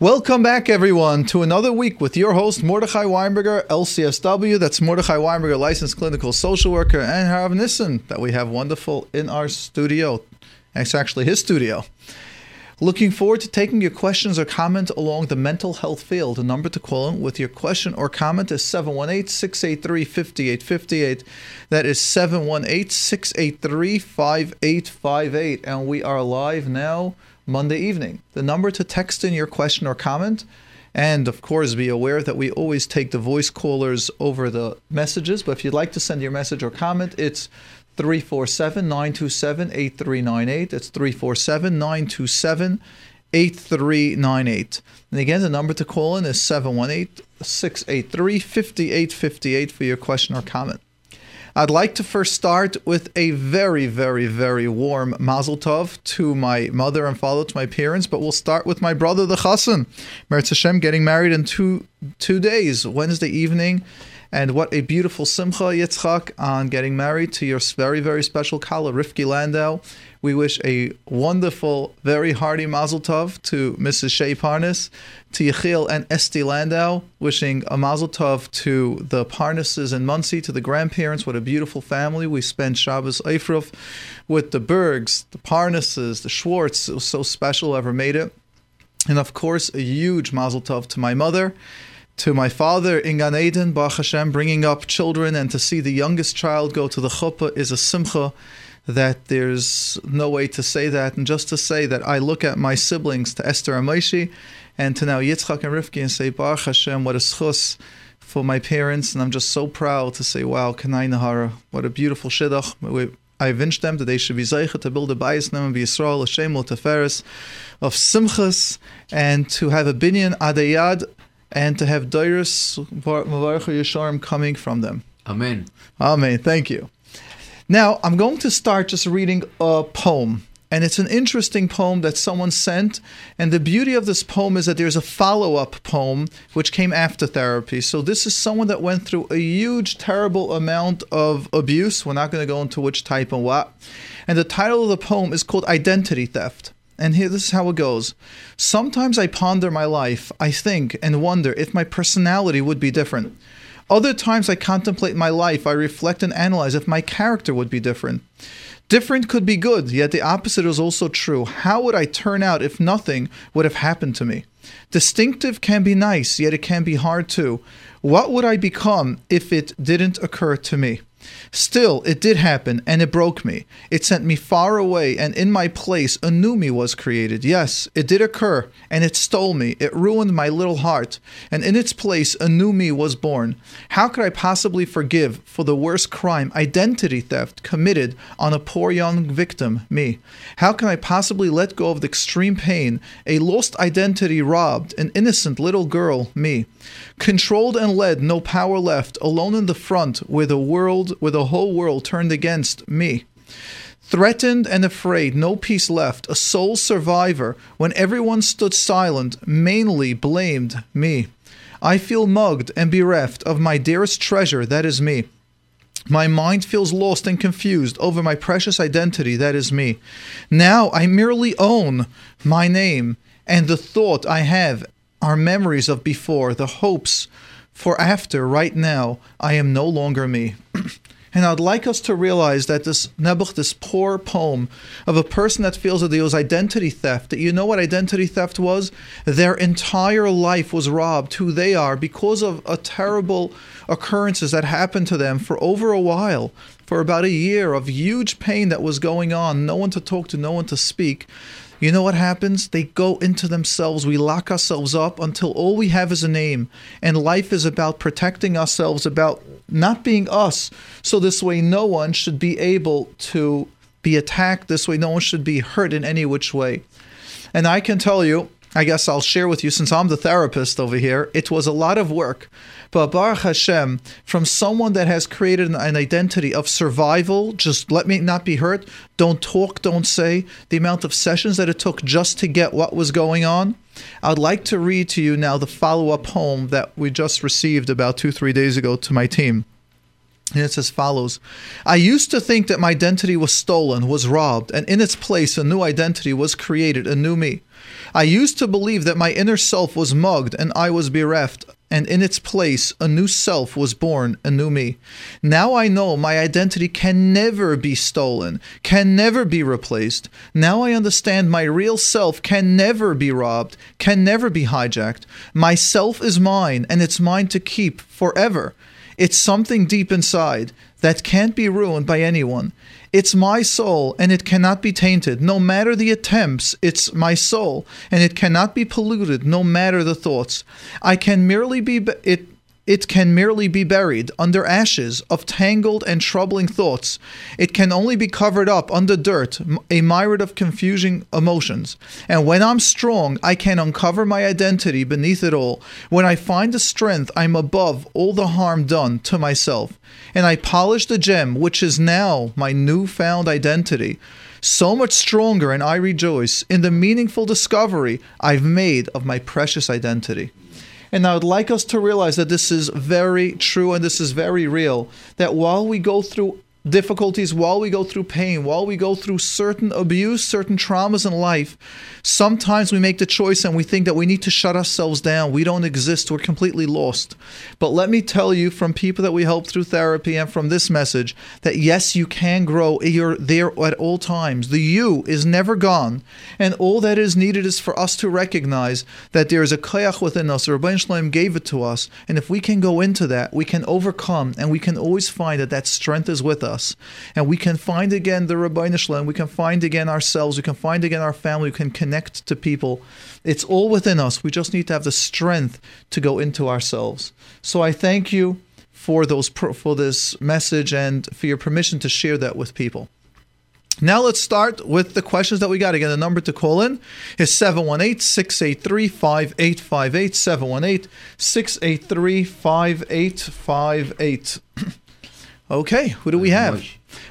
Welcome back, everyone, to another week with your host, Mordechai Weinberger, LCSW. That's Mordechai Weinberger, licensed clinical social worker, and Harav Nissen, that we have wonderful in our studio. It's actually his studio. Looking forward to taking your questions or comments along the mental health field. The number to call in with your question or comment is 718 683 5858. That is 718 683 5858. And we are live now Monday evening. The number to text in your question or comment. And of course, be aware that we always take the voice callers over the messages. But if you'd like to send your message or comment, it's 347 927 8398. It's 347 927 8398. And again, the number to call in is 718 683 5858 for your question or comment. I'd like to first start with a very, very, very warm mazel tov to my mother and father, to my parents, but we'll start with my brother, the Chassan. Mirtzas Hashem, getting married in two two days, Wednesday evening and what a beautiful simcha, Yitzchak, on getting married to your very, very special Kala, Rifki Landau. We wish a wonderful, very hearty mazel tov to Mrs. Shea Parnas, to Yechiel and Esti Landau, wishing a mazel tov to the Parnases and Monsey, to the grandparents. What a beautiful family. We spent Shabbos Eifruf with the Bergs, the Parnases, the Schwartz. It was so special, ever made it. And of course, a huge mazel tov to my mother to my father in Gan Eden, Baruch Hashem, bringing up children and to see the youngest child go to the chuppah is a simcha that there's no way to say that. And just to say that I look at my siblings, to Esther and and to now Yitzchak and Rivki, and say, Baruch Hashem, what a schus for my parents. And I'm just so proud to say, wow, Kanai Nahara, what a beautiful shidduch. I wish them that they should be zeicha to build a nem and be Yisrael, a shemel of simchas, and to have a binyan adayad and to have Dairis Mavarcha Yesharim coming from them. Amen. Amen. Thank you. Now, I'm going to start just reading a poem. And it's an interesting poem that someone sent. And the beauty of this poem is that there's a follow up poem which came after therapy. So, this is someone that went through a huge, terrible amount of abuse. We're not going to go into which type and what. And the title of the poem is called Identity Theft. And here, this is how it goes. Sometimes I ponder my life, I think and wonder if my personality would be different. Other times I contemplate my life, I reflect and analyze if my character would be different. Different could be good, yet the opposite is also true. How would I turn out if nothing would have happened to me? Distinctive can be nice, yet it can be hard too. What would I become if it didn't occur to me? Still, it did happen, and it broke me. It sent me far away, and in my place a new me was created. Yes, it did occur, and it stole me. It ruined my little heart, and in its place a new me was born. How could I possibly forgive for the worst crime, identity theft, committed on a poor young victim, me? How can I possibly let go of the extreme pain, a lost identity robbed, an innocent little girl, me? Controlled and led, no power left, alone in the front, where the world, where the whole world turned against me. Threatened and afraid, no peace left, a sole survivor, when everyone stood silent, mainly blamed me. I feel mugged and bereft of my dearest treasure, that is me. My mind feels lost and confused over my precious identity, that is me. Now I merely own my name, and the thought I have are memories of before, the hopes for after, right now, I am no longer me. and I'd like us to realize that this Nebuch, this poor poem of a person that feels that there was identity theft, that you know what identity theft was? Their entire life was robbed, who they are, because of a terrible occurrences that happened to them for over a while, for about a year of huge pain that was going on, no one to talk to, no one to speak you know what happens? They go into themselves. We lock ourselves up until all we have is a name. And life is about protecting ourselves, about not being us. So this way, no one should be able to be attacked. This way, no one should be hurt in any which way. And I can tell you, I guess I'll share with you since I'm the therapist over here, it was a lot of work. But Baruch Hashem, from someone that has created an, an, identity of survival, just let me not be hurt, don't talk, don't say, the amount of sessions that it took just to get what was going on. I'd like to read to you now the follow up poem that we just received about two, three days ago to my team. And it's as follows I used to think that my identity was stolen, was robbed, and in its place a new identity was created, a new me. I used to believe that my inner self was mugged and I was bereft, and in its place a new self was born, a new me. Now I know my identity can never be stolen, can never be replaced. Now I understand my real self can never be robbed, can never be hijacked. My self is mine, and it's mine to keep forever. It's something deep inside that can't be ruined by anyone. It's my soul, and it cannot be tainted, no matter the attempts. It's my soul, and it cannot be polluted, no matter the thoughts. I can merely be it it can merely be buried under ashes of tangled and troubling thoughts. It can only be covered up under dirt, a myriad of confusing emotions. And when I'm strong, I can uncover my identity beneath it all. When I find the strength, I'm above all the harm done to myself. And I polish the gem, which is now my newfound identity so much stronger, and I rejoice in the meaningful discovery I've made of my precious identity. And I would like us to realize that this is very true and this is very real. That while we go through difficulties, while we go through pain, while we go through certain abuse, certain traumas in life, sometimes we make the choice and we think that we need to shut ourselves down. We don't exist. We're completely lost. But let me tell you from people that we help through therapy and from this message that yes, you can grow. You're there at all times. The you is never gone. And all that is needed is for us to recognize that there is a koyach within us. Ribono Shel Olam gave it to us. And if we can go into that, we can overcome and we can always find that that strength is with us us. And we can find again the Ribono Shel Olam, we can find again ourselves, we can find again our family, we can connect to people. It's all within us. We just need to have the strength to go into ourselves. So I thank you for those for this message and for your permission to share that with people. Now let's start with the questions that we got. Again, the number to call in is 718 683 5858. 718 683 5858. Okay, who do we uh, have?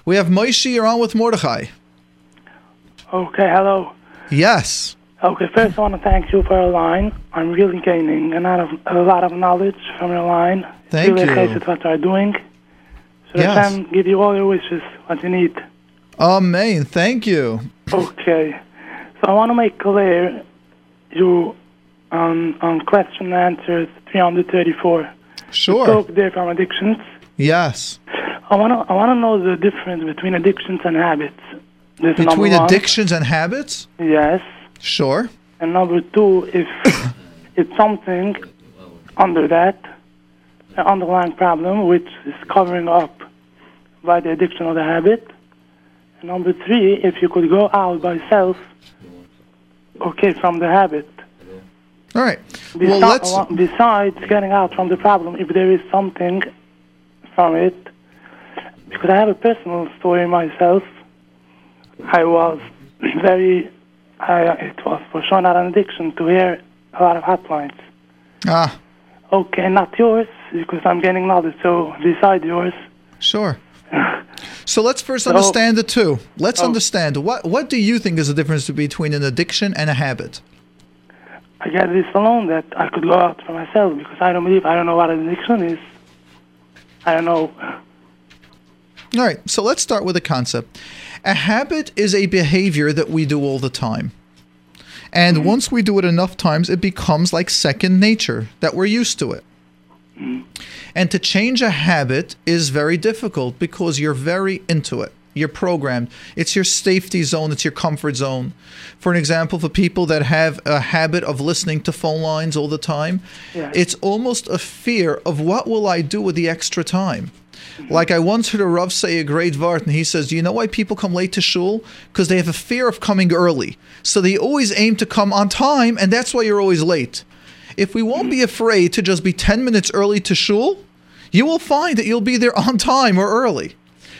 We have Moshe. You're on with Mordechai. Okay, hello. Yes. Okay, first I want to thank you for your line. I'm really gaining a lot of a lot of knowledge from your line. Thank really you. appreciate what you're doing. So Yes. I can give you all your wishes, what you need. Amen. Thank you. Okay. So I want to make clear you on on question and answer 334. You Sure. spoke there from addictions. Yes. I want to I want to know the difference between addictions and habits. This is Between addictions and habits? Yes. Sure. And number two, if it's something under that, an underlying problem which is covering up by the addiction or the habit. And number three, if you could go out by self, okay, from the habit. All right. Besi- Well, let's. Besides getting out from the problem, if there is something from it, because I have a personal story myself. I was very, I, it was for sure not an addiction to hear a lot of hotlines. Ah, Okay, not yours, because I'm getting knowledge, so beside yours. sure. So let's first So- understand the two. Let's Oh. understand what what do you think is the difference between an addiction and a habit? I get this alone that I could go out for myself because I don't believe, I don't know what an addiction is. I don't know. All right, so let's start with a concept. A habit is a behavior that we do all the time. And mm-hmm. once we do it enough times, it becomes like second nature, that we're used to it. Mm-hmm. And to change a habit is very difficult because you're very into it. You're programmed. It's your safety zone, it's your comfort zone. For an example, for people that have a habit of listening to phone lines all the time, Yeah. it's almost a fear of what will I do with the extra time? Like I once heard a Rav say a great vart, and he says, "Do you know why people come late to shul? Because they have a fear of coming early, so they always aim to come on time, and that's why you're always late. If we won't be afraid to just be ten minutes early to shul, you will find that you'll be there on time or early.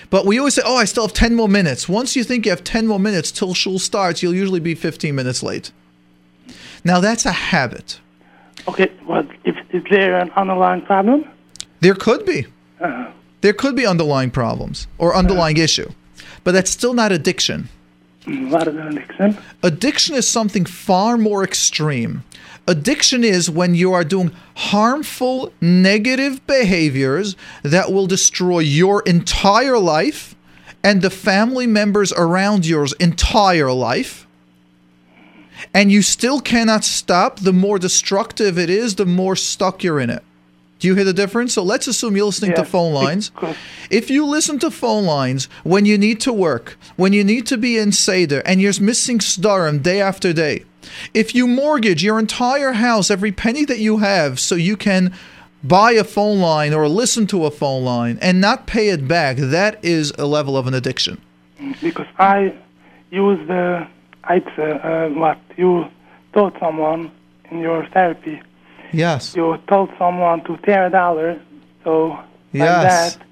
But we always say, "Oh, I still have ten more minutes." Once you think you have ten more minutes till shul starts, you'll usually be fifteen minutes late. Now that's a habit. Okay, well, if, is there an underlying problem? There could be. Uh-huh. There could be underlying problems or underlying issue, but that's still not addiction. What is addiction? Addiction is something far more extreme. Addiction is when you are doing harmful, negative behaviors that will destroy your entire life and the family members around yours entire life. And you still cannot stop. The more destructive it is, the more stuck you're in it. Do you hear the difference? So let's assume you're listening to phone lines. If you listen to phone lines when you need to work, when you need to be in Seder, and you're missing Sdarim day after day, if you mortgage your entire house, every penny that you have, so you can buy a phone line or listen to a phone line and not pay it back, that is a level of an addiction. because I use the I'd say uh, what you told someone in your therapy. Yes. You told someone to tear a dollar, so like Yes. that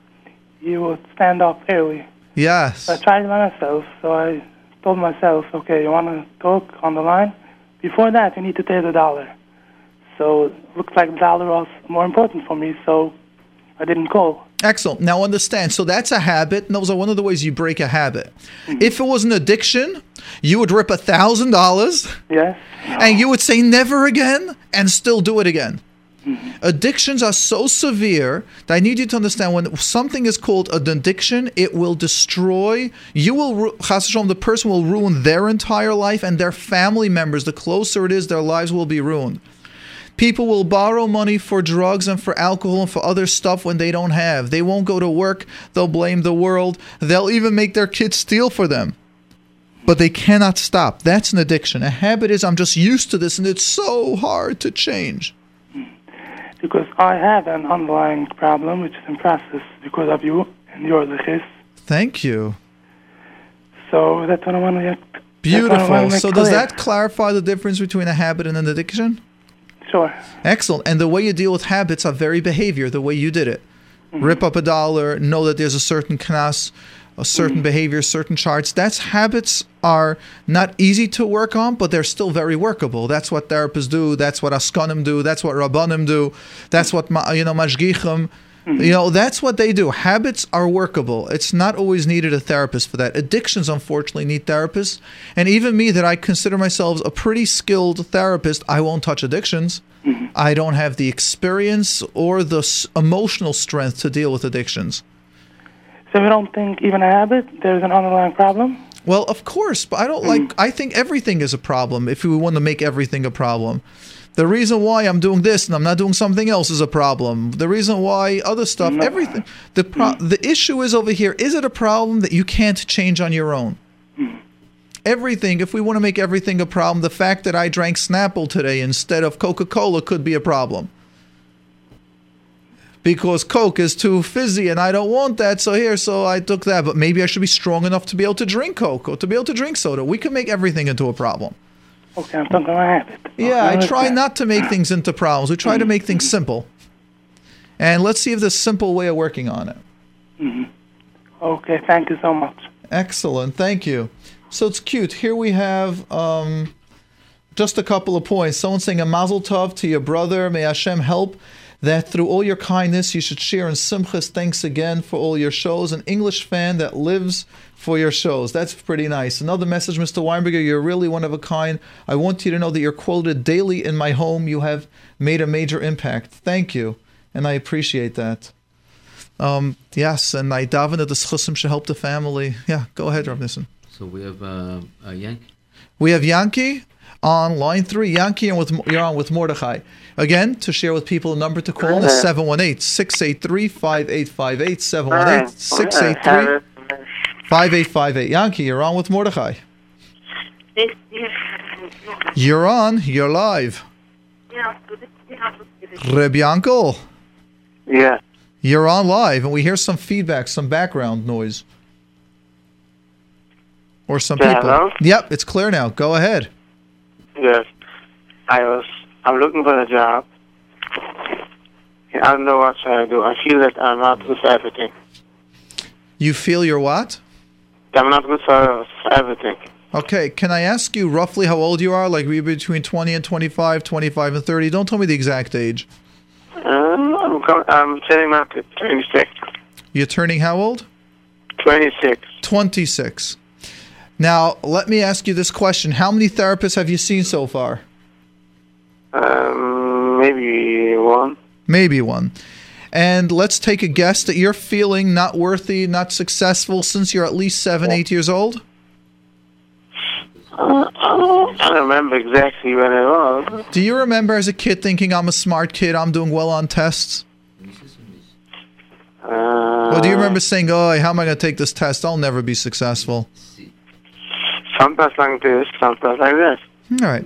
you would stand up early. Yes. I tried by myself, so I told myself, okay, you want to talk on the line? Before that, you need to tear the dollar. So it looks like the dollar was more important for me, so I didn't call. Excellent. Now understand. So that's a habit. And those are one of the ways you break a habit. Mm-hmm. If it was an addiction, you would rip a thousand dollars Yes. and you would say never again and still do it again. Mm-hmm. Addictions are so severe that I need you to understand when something is called an addiction, it will destroy. You will, the person will ruin their entire life and their family members. The closer it is, their lives will be ruined. People will borrow money for drugs and for alcohol and for other stuff when they don't have. They won't go to work. They'll blame the world. They'll even make their kids steal for them. But they cannot stop. That's an addiction. A habit is I'm just used to this and it's so hard to change. Because I have an underlying problem which is in process because of you and your lichis. Thank you. So that's what I want to get. that's what I Beautiful. So does that clarify the difference between a habit and an addiction? Sure. Excellent. And the way you deal with habits are very behavior, the way you did it. Mm-hmm. Rip up a dollar, know that there's a certain knas, a certain mm-hmm. behavior, certain charts. That's habits are not easy to work on, but they're still very workable. That's what therapists do. That's what askanim do. That's what rabbanim do. That's what you know mashgichim. Mm-hmm. You know that's what they do. Habits are workable. It's not always needed a therapist for that. Addictions, unfortunately, need therapists. And even me, that I consider myself a pretty skilled therapist, I won't touch addictions. Mm-hmm. I don't have the experience or the s- emotional strength to deal with addictions. So you don't think even a habit, there's an underlying problem? Well, of course, but I don't mm. like. I think everything is a problem. If we want to make everything a problem, the reason why I'm doing this and I'm not doing something else is a problem. The reason why other stuff, everything. The pro- the issue is over here. Is it a problem that you can't change on your own? Hmm. Everything. If we want to make everything a problem, the fact that I drank Snapple today instead of Coca Cola could be a problem. Because Coke is too fizzy and I don't want that, so here, so I took that. But maybe I should be strong enough to be able to drink Coke or to be able to drink soda. We can make everything into a problem. Okay, I'm talking about habit. Yeah, Okay, I try not to make things into problems. We try to make things simple. And let's see if there's a simple way of working on it. Mm-hmm. Okay, thank you so much. Excellent. Thank you. So it's cute. Here we have um, just a couple of points. Someone saying a mazel tov to your brother. May Hashem help that through all your kindness you should share in simchas. Thanks again for all your shows. An English fan that lives for your shows. That's pretty nice. Another message, Mr. Weinberger. You're really one of a kind. I want you to know that you're quoted daily in my home. You have made a major impact. Thank you. And I appreciate that. Um, yes, and I daven that the schusim should help the family. Yeah, go ahead, Rav Nissen. So we have uh, a Yank. We have Yankee on line three. Yankee, and with you're on with Mordechai. Again, to share with people, the number to call is 718 683 5858. 718 683 5858. Yankee, you're on with Mordechai. You're on. You're live. Reb Yankel, Yeah. you're on live, and we hear some feedback, some background noise. Or some Yeah, people. hello? Yep, it's clear now. Go ahead. Yes. I was. I'm looking for a job. I don't know what should I do. I feel that I'm not good for everything. You feel you're what? I'm not good for, for everything. Okay, can I ask you roughly how old you are? Like, were you between 20 and 25, 25 and 30? Don't tell me the exact age. Um, I'm, I'm turning up to 26. You're turning how old? 26. 26. Now, let me ask you this question: How many therapists have you seen so far? Maybe one. Maybe one. And let's take a guess that you're feeling not worthy, not successful since you're at least seven, eight years old. Uh, I don't remember exactly when it was. Do you remember as a kid thinking, I'm a smart kid, I'm doing well on tests? Uh, Or do you remember saying, oh, how am I going to take this test? I'll never be successful. Sometimes like this, sometimes like this. All right.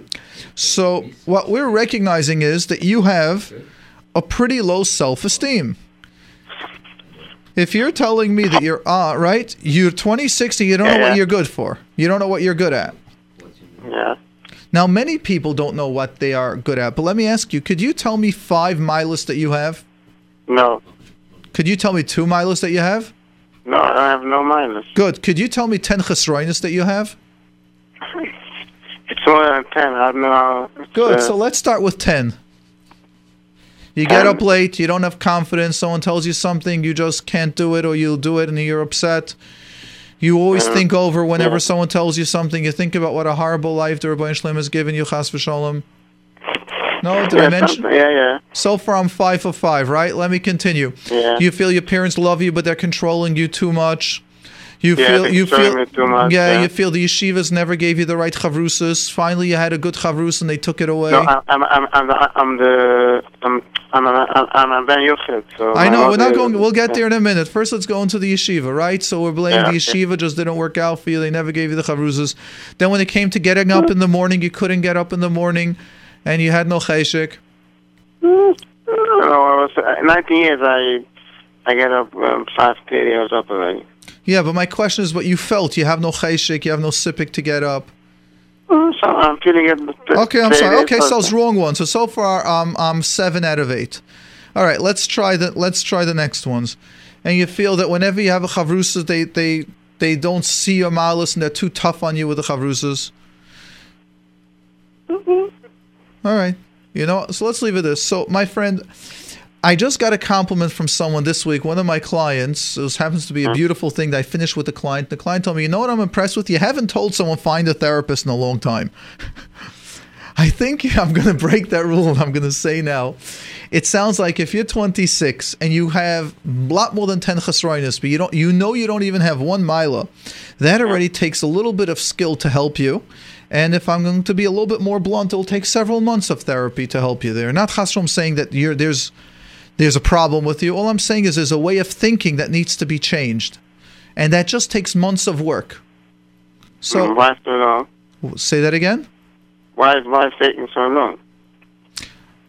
So, what we're recognizing is that you have a pretty low self esteem. If you're telling me that you're, uh, right, you're 26 and you don't know Yeah. what you're good for, you don't know what you're good at. Yeah. Now, many people don't know what they are good at, but let me ask you could you tell me five milus that you have? No. Could you tell me two milus that you have? No, I have no minus. Good. Could you tell me 10 chesroinus that you have? It's more than 10. I don't know. Good. uh, So let's start with 10. You get up late, you don't have confidence, someone tells you something, you just can't do it, or you'll do it and you're upset. You always think over whenever someone tells you something, you think about what a horrible life the Ribono Shel Olam has given you, chas v'sholem. No, did yeah, I mention? Yeah, yeah. So far, I'm five for five, right? Let me continue. Yeah. You feel your parents love you, but they're controlling you too much. You Yeah, feel you feel too much, yeah, yeah. you feel the yeshivas never gave you the right chavrusas. Finally, you had a good chavrus and they took it away. No, I'm, I'm, I'm, I'm, the, I'm I'm, I'm, I'm, Ben Yochid, so. I know we're not going. We'll get there in a minute. First, let's go into the yeshiva, right? So we're blaming Yeah, the yeshiva just didn't work out for you. They never gave you the chavrusas. Then when it came to getting up in the morning, you couldn't get up in the morning, and you had no cheshik. No, I was, uh, 19 years, I, I get up, um, 5.30, I was up already. Yeah, but my question is, what you felt? You have no cheshik. You have no sipik to get up. Mm, So I'm feeling it. Okay, I'm sorry. Okay, so it's wrong one. So so far, um, I'm seven out of eight. All right, let's try the let's try the next ones. And you feel that whenever you have a chavrusa, they they they don't see your malus and they're too tough on you with the chavrusas. All right, you know. So let's leave it this. So my friend. I just got a compliment from someone this week. One of my clients. This happens to be a beautiful thing that I finished with the client. The client told me, "You know what? I'm impressed with. You haven't told someone find a therapist in a long time." I think I'm going to break that rule. and I'm going to say now, it sounds like if you're 26 and you have a lot more than 10 chesroinus, but you don't, you know, you don't even have one mila, that already takes a little bit of skill to help you. And if I'm going to be a little bit more blunt, it'll take several months of therapy to help you there. Not chasrom saying that you're there's there's a problem with you. All I'm saying is there's a way of thinking that needs to be changed, and that just takes months of work. So Mm, Why so long? say that again. Why is is taking so long?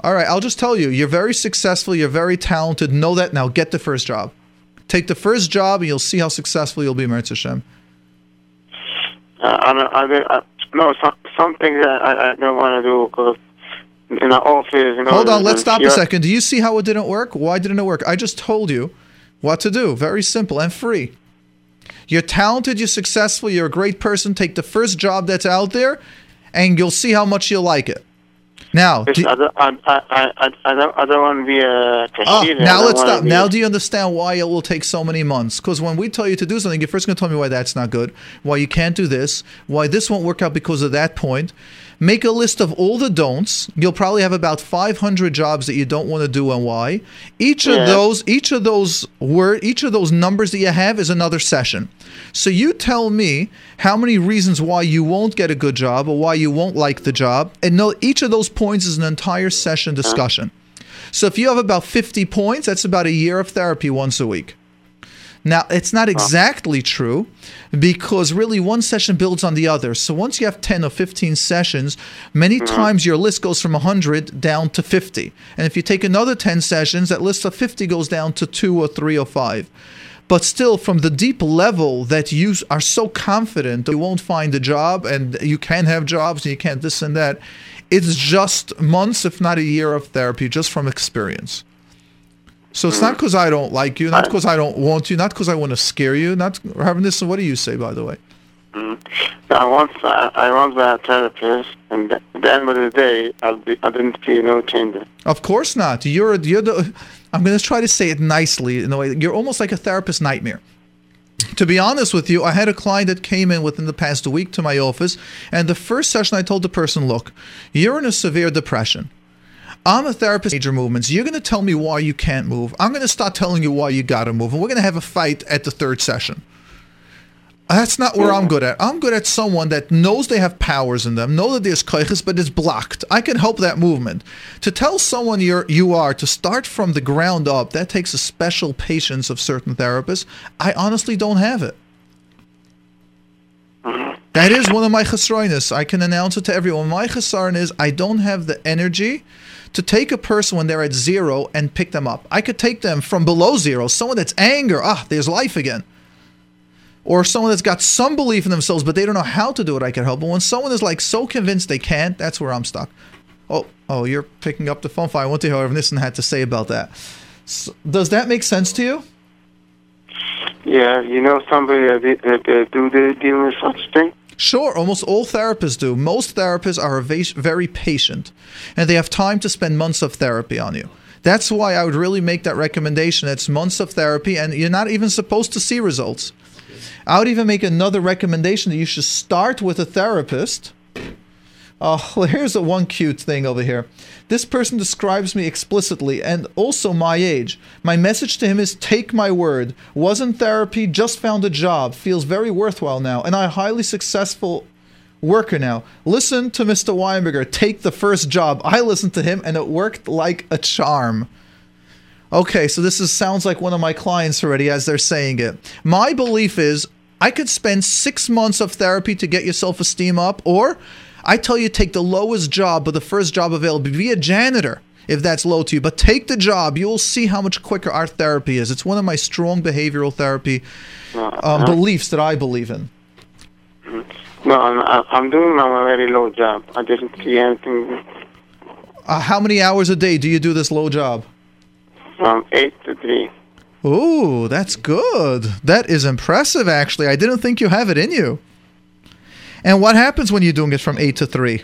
All right, I'll just tell you, you're very successful, you're very talented. Know that now. Get the first job. Take the first job, and you'll see how successful you'll be, Mirtzas Hashem. Uh, I don't, I, I, no, some, something that I, I don't want to do because in the office, you know. Hold on, let's stop a second. Do you see how it didn't work? Why didn't it work? I just told you what to do. Very simple and free. You're talented, you're successful, you're a great person. Take the first job that's out there, and you'll see how much you'll like it. Now, do- I, don't, I, I, I, don't, I don't want to be a Ah, cashier. Now let's stop. Now, do you understand why it will take so many months? Because when we tell you to do something, you're first going to tell me why that's not good, why you can't do this, why this won't work out because of that point. Make a list of all the don'ts. You'll probably have about 500 jobs that you don't want to do and why. Each of those, each of those word, each of those numbers that you have is another session. So you tell me how many reasons why you won't get a good job or why you won't like the job, and no, each of those points is an entire session discussion. So if you have about 50 points, that's about a year of therapy once a week. Now, it's not exactly true because really one session builds on the other. So once you have 10 or 15 sessions, many mm-hmm. times your list goes from 100 down to 50. And if you take another 10 sessions, that list of 50 goes down to 2 or 3 or 5. But still, from the deep level that you are so confident you won't find a job and you can't have jobs and you can't this and that, it's just months, if not a year of therapy, just from experience. So it's not mm. because I don't like you, not because I don't want you, not because I want to scare you, not having this. What do you say, by the way? Mm. I want, I, I want that therapist, and at the end of the day, I'll be, I didn't see no changes. Of course not. You're you're the. I'm going to try to say it nicely in a way. You're almost like a therapist nightmare. To be honest with you, I had a client that came in within the past week to my office, and the first session I told the person, look, you're in a severe depression. I'm a therapist, major movements. You're going to tell me why you can't move. I'm going to start telling you why you got to move. And we're going to have a fight at the third session. That's not where I'm good at. I'm good at someone that knows they have powers in them, know that there's koiches, but it's blocked. I can help that movement. To tell someone you're you are to start from the ground up, that takes a special patience of certain therapists. I honestly don't have it. That is one of my chesroinus. I can announce it to everyone. My chesaron is I don't have the energy to take a person when they're at zero and pick them up. I could take them from below zero, someone that's anger, ah, there's life again or someone that's got some belief in themselves but they don't know how to do it, I can help. But when someone is like so convinced they can't, that's where I'm stuck. Oh, oh, you're picking up the phone. I want to hear what Nissen had to say about that. So, does that make sense to you? Yeah, you know somebody that, that, that do they deal with such thing? Sure, almost all therapists do. Most therapists are very patient, and they have time to spend months of therapy on you. That's why I would really make that recommendation. It's months of therapy, and you're not even supposed to see results. I would even make another recommendation that you should start with a therapist. Oh, here's a one cute thing over here. This person describes me explicitly and also my age. My message to him is take my word. Was in therapy, just found a job, feels very worthwhile now, and I highly successful worker now. Listen to Mr. Weinberger, take the first job. I listened to him and it worked like a charm. Okay, so this is sounds like one of my clients already as they're saying it. My belief is I could spend six months of therapy to get your self esteem up, or I tell you take the lowest job, but the first job available. Be a janitor if that's low to you, but take the job. You will see how much quicker our therapy is. It's one of my strong behavioral therapy um, beliefs that I believe in. No, I'm, I'm doing a very low job. I didn't see anything. Uh, how many hours a day do you do this low job? From 8 to 3. Ooh, that's good. That is impressive, actually. I didn't think you have it in you. And what happens when you're doing it from 8 to 3?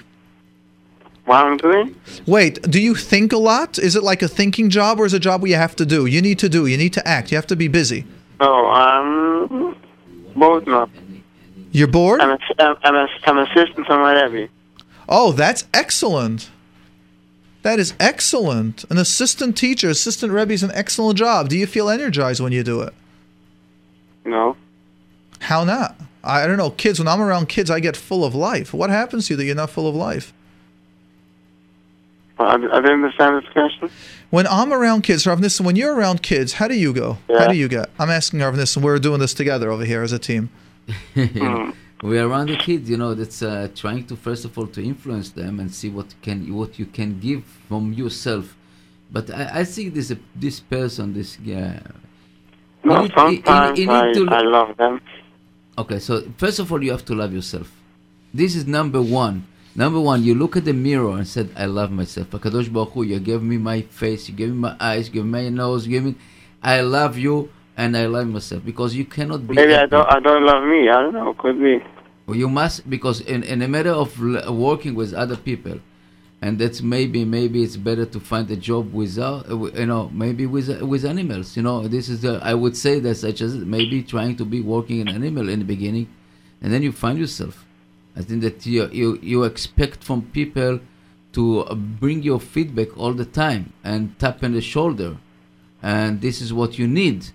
What I'm doing? Wait, do you think a lot? Is it like a thinking job or is it a job where you have to do? You need to do, you need to act, you have to be busy. No, I'm both not. You're bored? I'm, a, I'm, a, I'm assistant from my Rebbe. Oh, that's excellent. That is excellent. An assistant teacher, assistant Rebbe is an excellent job. Do you feel energized when you do it? No. How not? I don't know. Kids, when I'm around kids, I get full of life. What happens to you that you're not full of life? I, didn't understand this question. When I'm around kids, Rav Nissen, when you're around kids, how do you go? Yeah. How do you get? I'm asking Rav Nissen. We're doing this together over here as a team. mm we are around the kids you know that's uh, trying to first of all to influence them and see what can what you can give from yourself but i, I see this uh, this person this yeah no, need, sometimes you, you I, to, I love them okay so first of all you have to love yourself this is number one Number one, you look at the mirror and said, "I love myself." Hakadosh Baruch Hu, you gave me my face, you gave me my eyes, you gave me my nose, you gave me. I love you and I love myself because you cannot be. Maybe happy. I don't. I don't love me. I don't know. Could be. Well, you must because in, in a matter of working with other people, and that's maybe maybe it's better to find a job without uh, you know maybe with uh, with animals. You know this is the I would say that such as maybe trying to be working an animal in the beginning, and then you find yourself. I think that you you, you expect from people to bring your feedback all the time and tap on the shoulder, and this is what you need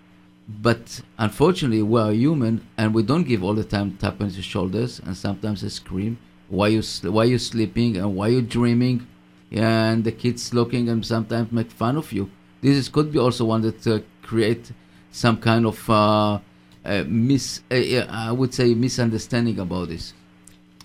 but unfortunately, we are human, and we don't give all the time tap on the shoulders, and sometimes a scream. Why you why you sleeping and why you dreaming, and the kids looking and sometimes make fun of you. This is, could be also one that uh, create some kind of uh, uh, mis I would say misunderstanding about this.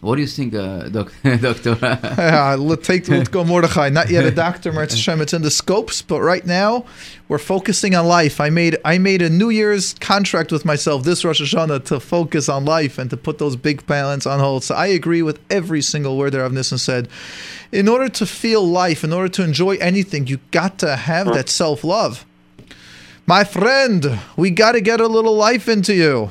What do you think, uh, doc- Doctor? yeah, let's take let's go Mordechai. Not yet a doctor, Hashem. It's in the scopes, but right now we're focusing on life. I made I made a New Year's contract with myself this Rosh Hashanah to focus on life and to put those big plans on hold. So I agree with every single word that Rav Nissen said. In order to feel life, in order to enjoy anything, you got to have that self love. My friend, we got to get a little life into you.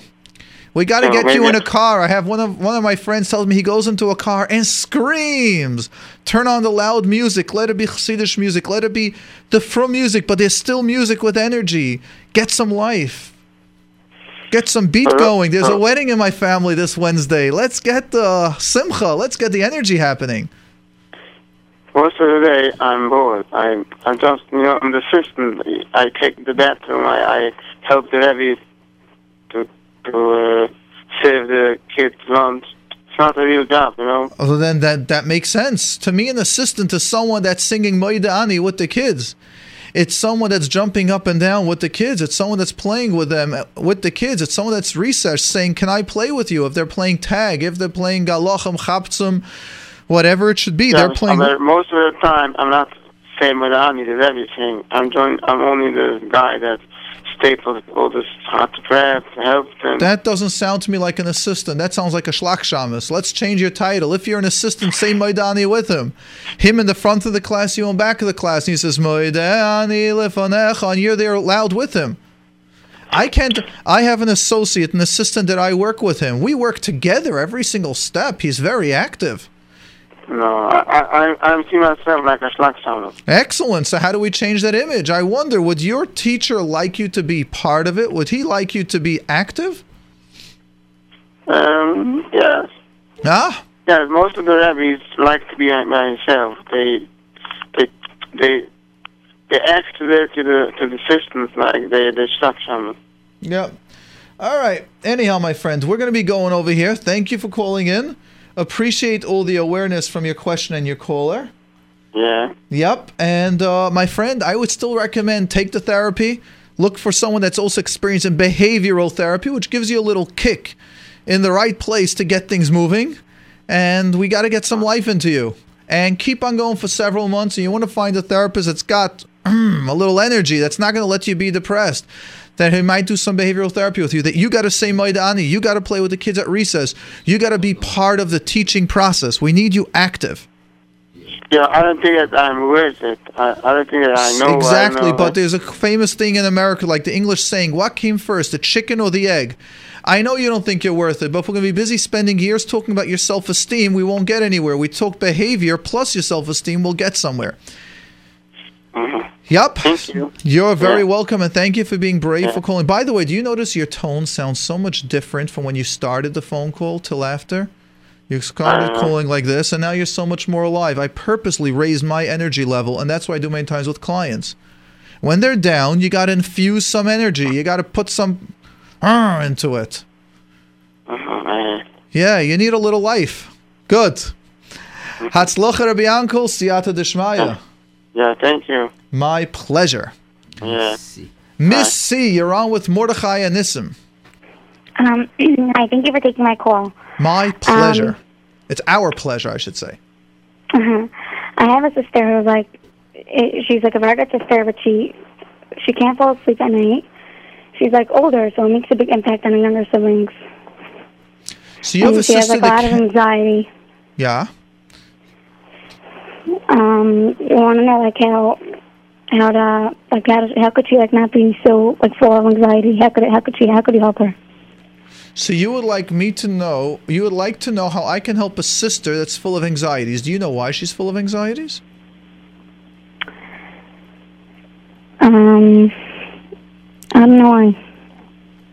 We got to get you in a car. I have one of one of my friends tells me he goes into a car and screams. Turn on the loud music. Let it be Chassidish music. Let it be the from music, but there's still music with energy. Get some life. Get some beat Uh, going. There's a uh. wedding in my family this Wednesday. Let's get the simcha. Let's get the energy happening. Most of the day, I'm bored. I'm, I'm just, you know, I'm the assistant. I take the bathroom. I, I help the Rebbe to to uh, save the kids' lunch. It's not a real job, you know. Well, then that that makes sense to me. An assistant to someone that's singing Moida Ani with the kids. It's someone that's jumping up and down with the kids. It's someone that's playing with them with the kids. It's someone that's recess saying, "Can I play with you?" If they're playing tag, if they're playing galochem, chaptzum, whatever it should be, they're playing. but most of the time, I'm not saying what I need everything. I'm join, I'm only the guy that all this hot them. That doesn't sound to me like an assistant. That sounds like a shlakshamas. Let's change your title. If you're an assistant, say Moidani with him. Him in the front of the class, you in back of the class. And he says Moidani lefanecha, and you're there loud with him. I can't. I have an associate, an assistant that I work with him. We work together every single step. He's very active. No, I, I, I see myself like a schlagshammer. Excellent. So how do we change that image? I wonder, would your teacher like you to be part of it? Would he like you to be active? Um, yes. Ah, Yeah, most of the rabbis like to be by themselves. They, they, they, they act there to the to the systems like they they schlagshammer. Yep. All right. Anyhow, my friends, we're going to be going over here. Thank you for calling in. Appreciate all the awareness from your question and your caller. Yeah. Yep. And uh, my friend, I would still recommend take the therapy. Look for someone that's also experienced in behavioral therapy, which gives you a little kick in the right place to get things moving. And we got to get some life into you. And keep on going for several months. And you want to find a therapist that's got a little energy, that's not going to let you be depressed. That he might do some behavioral therapy with you. That you got to say Maidani. You got to play with the kids at recess. You got to be part of the teaching process. We need you active. Yeah, I don't think that I'm worth it. I, I don't think that I know. I exactly, know. but there's a famous thing in America, like the English saying, "What came first, the chicken or the egg?" I know you don't think you're worth it, but if we're going to be busy spending years talking about your self-esteem, we won't get anywhere. We talk behavior plus your self-esteem, we'll get somewhere. Mhm. Yep. Thank you. You're very Yeah. welcome, and thank you for being brave Yeah. for calling. By the way, do you notice your tone sounds so much different from when you started the phone call till after? You started Uh. calling like this, and now you're so much more alive. I purposely raised my energy level, and that's what I do many times with clients. When they're down, you got to infuse some energy. You got to put some uh, into it. Mhm, Yeah, you need a little life. Good. Hatzlocha Rabbi Yankel, siyata deshmaya. Yeah, thank you. My pleasure. Yeah. Miss C, you're on with Mordechai and Nissim. Um, hi, thank you for taking my call. My pleasure. it's our pleasure, I should say. Uh-huh. I have a sister who's like, she's like a very good sister, but she she can't fall asleep at night. She's like older, so it makes a big impact on the younger siblings. So you have and a she has sister like a lot that of anxiety. yeah. Um, you want to know like how how to like how to, how could she like not be so like full of anxiety? How could it, how could she how could you help her? So you would like me to know? You would like to know how I can help a sister that's full of anxieties. Do you know why she's full of anxieties? Um, I don't know why.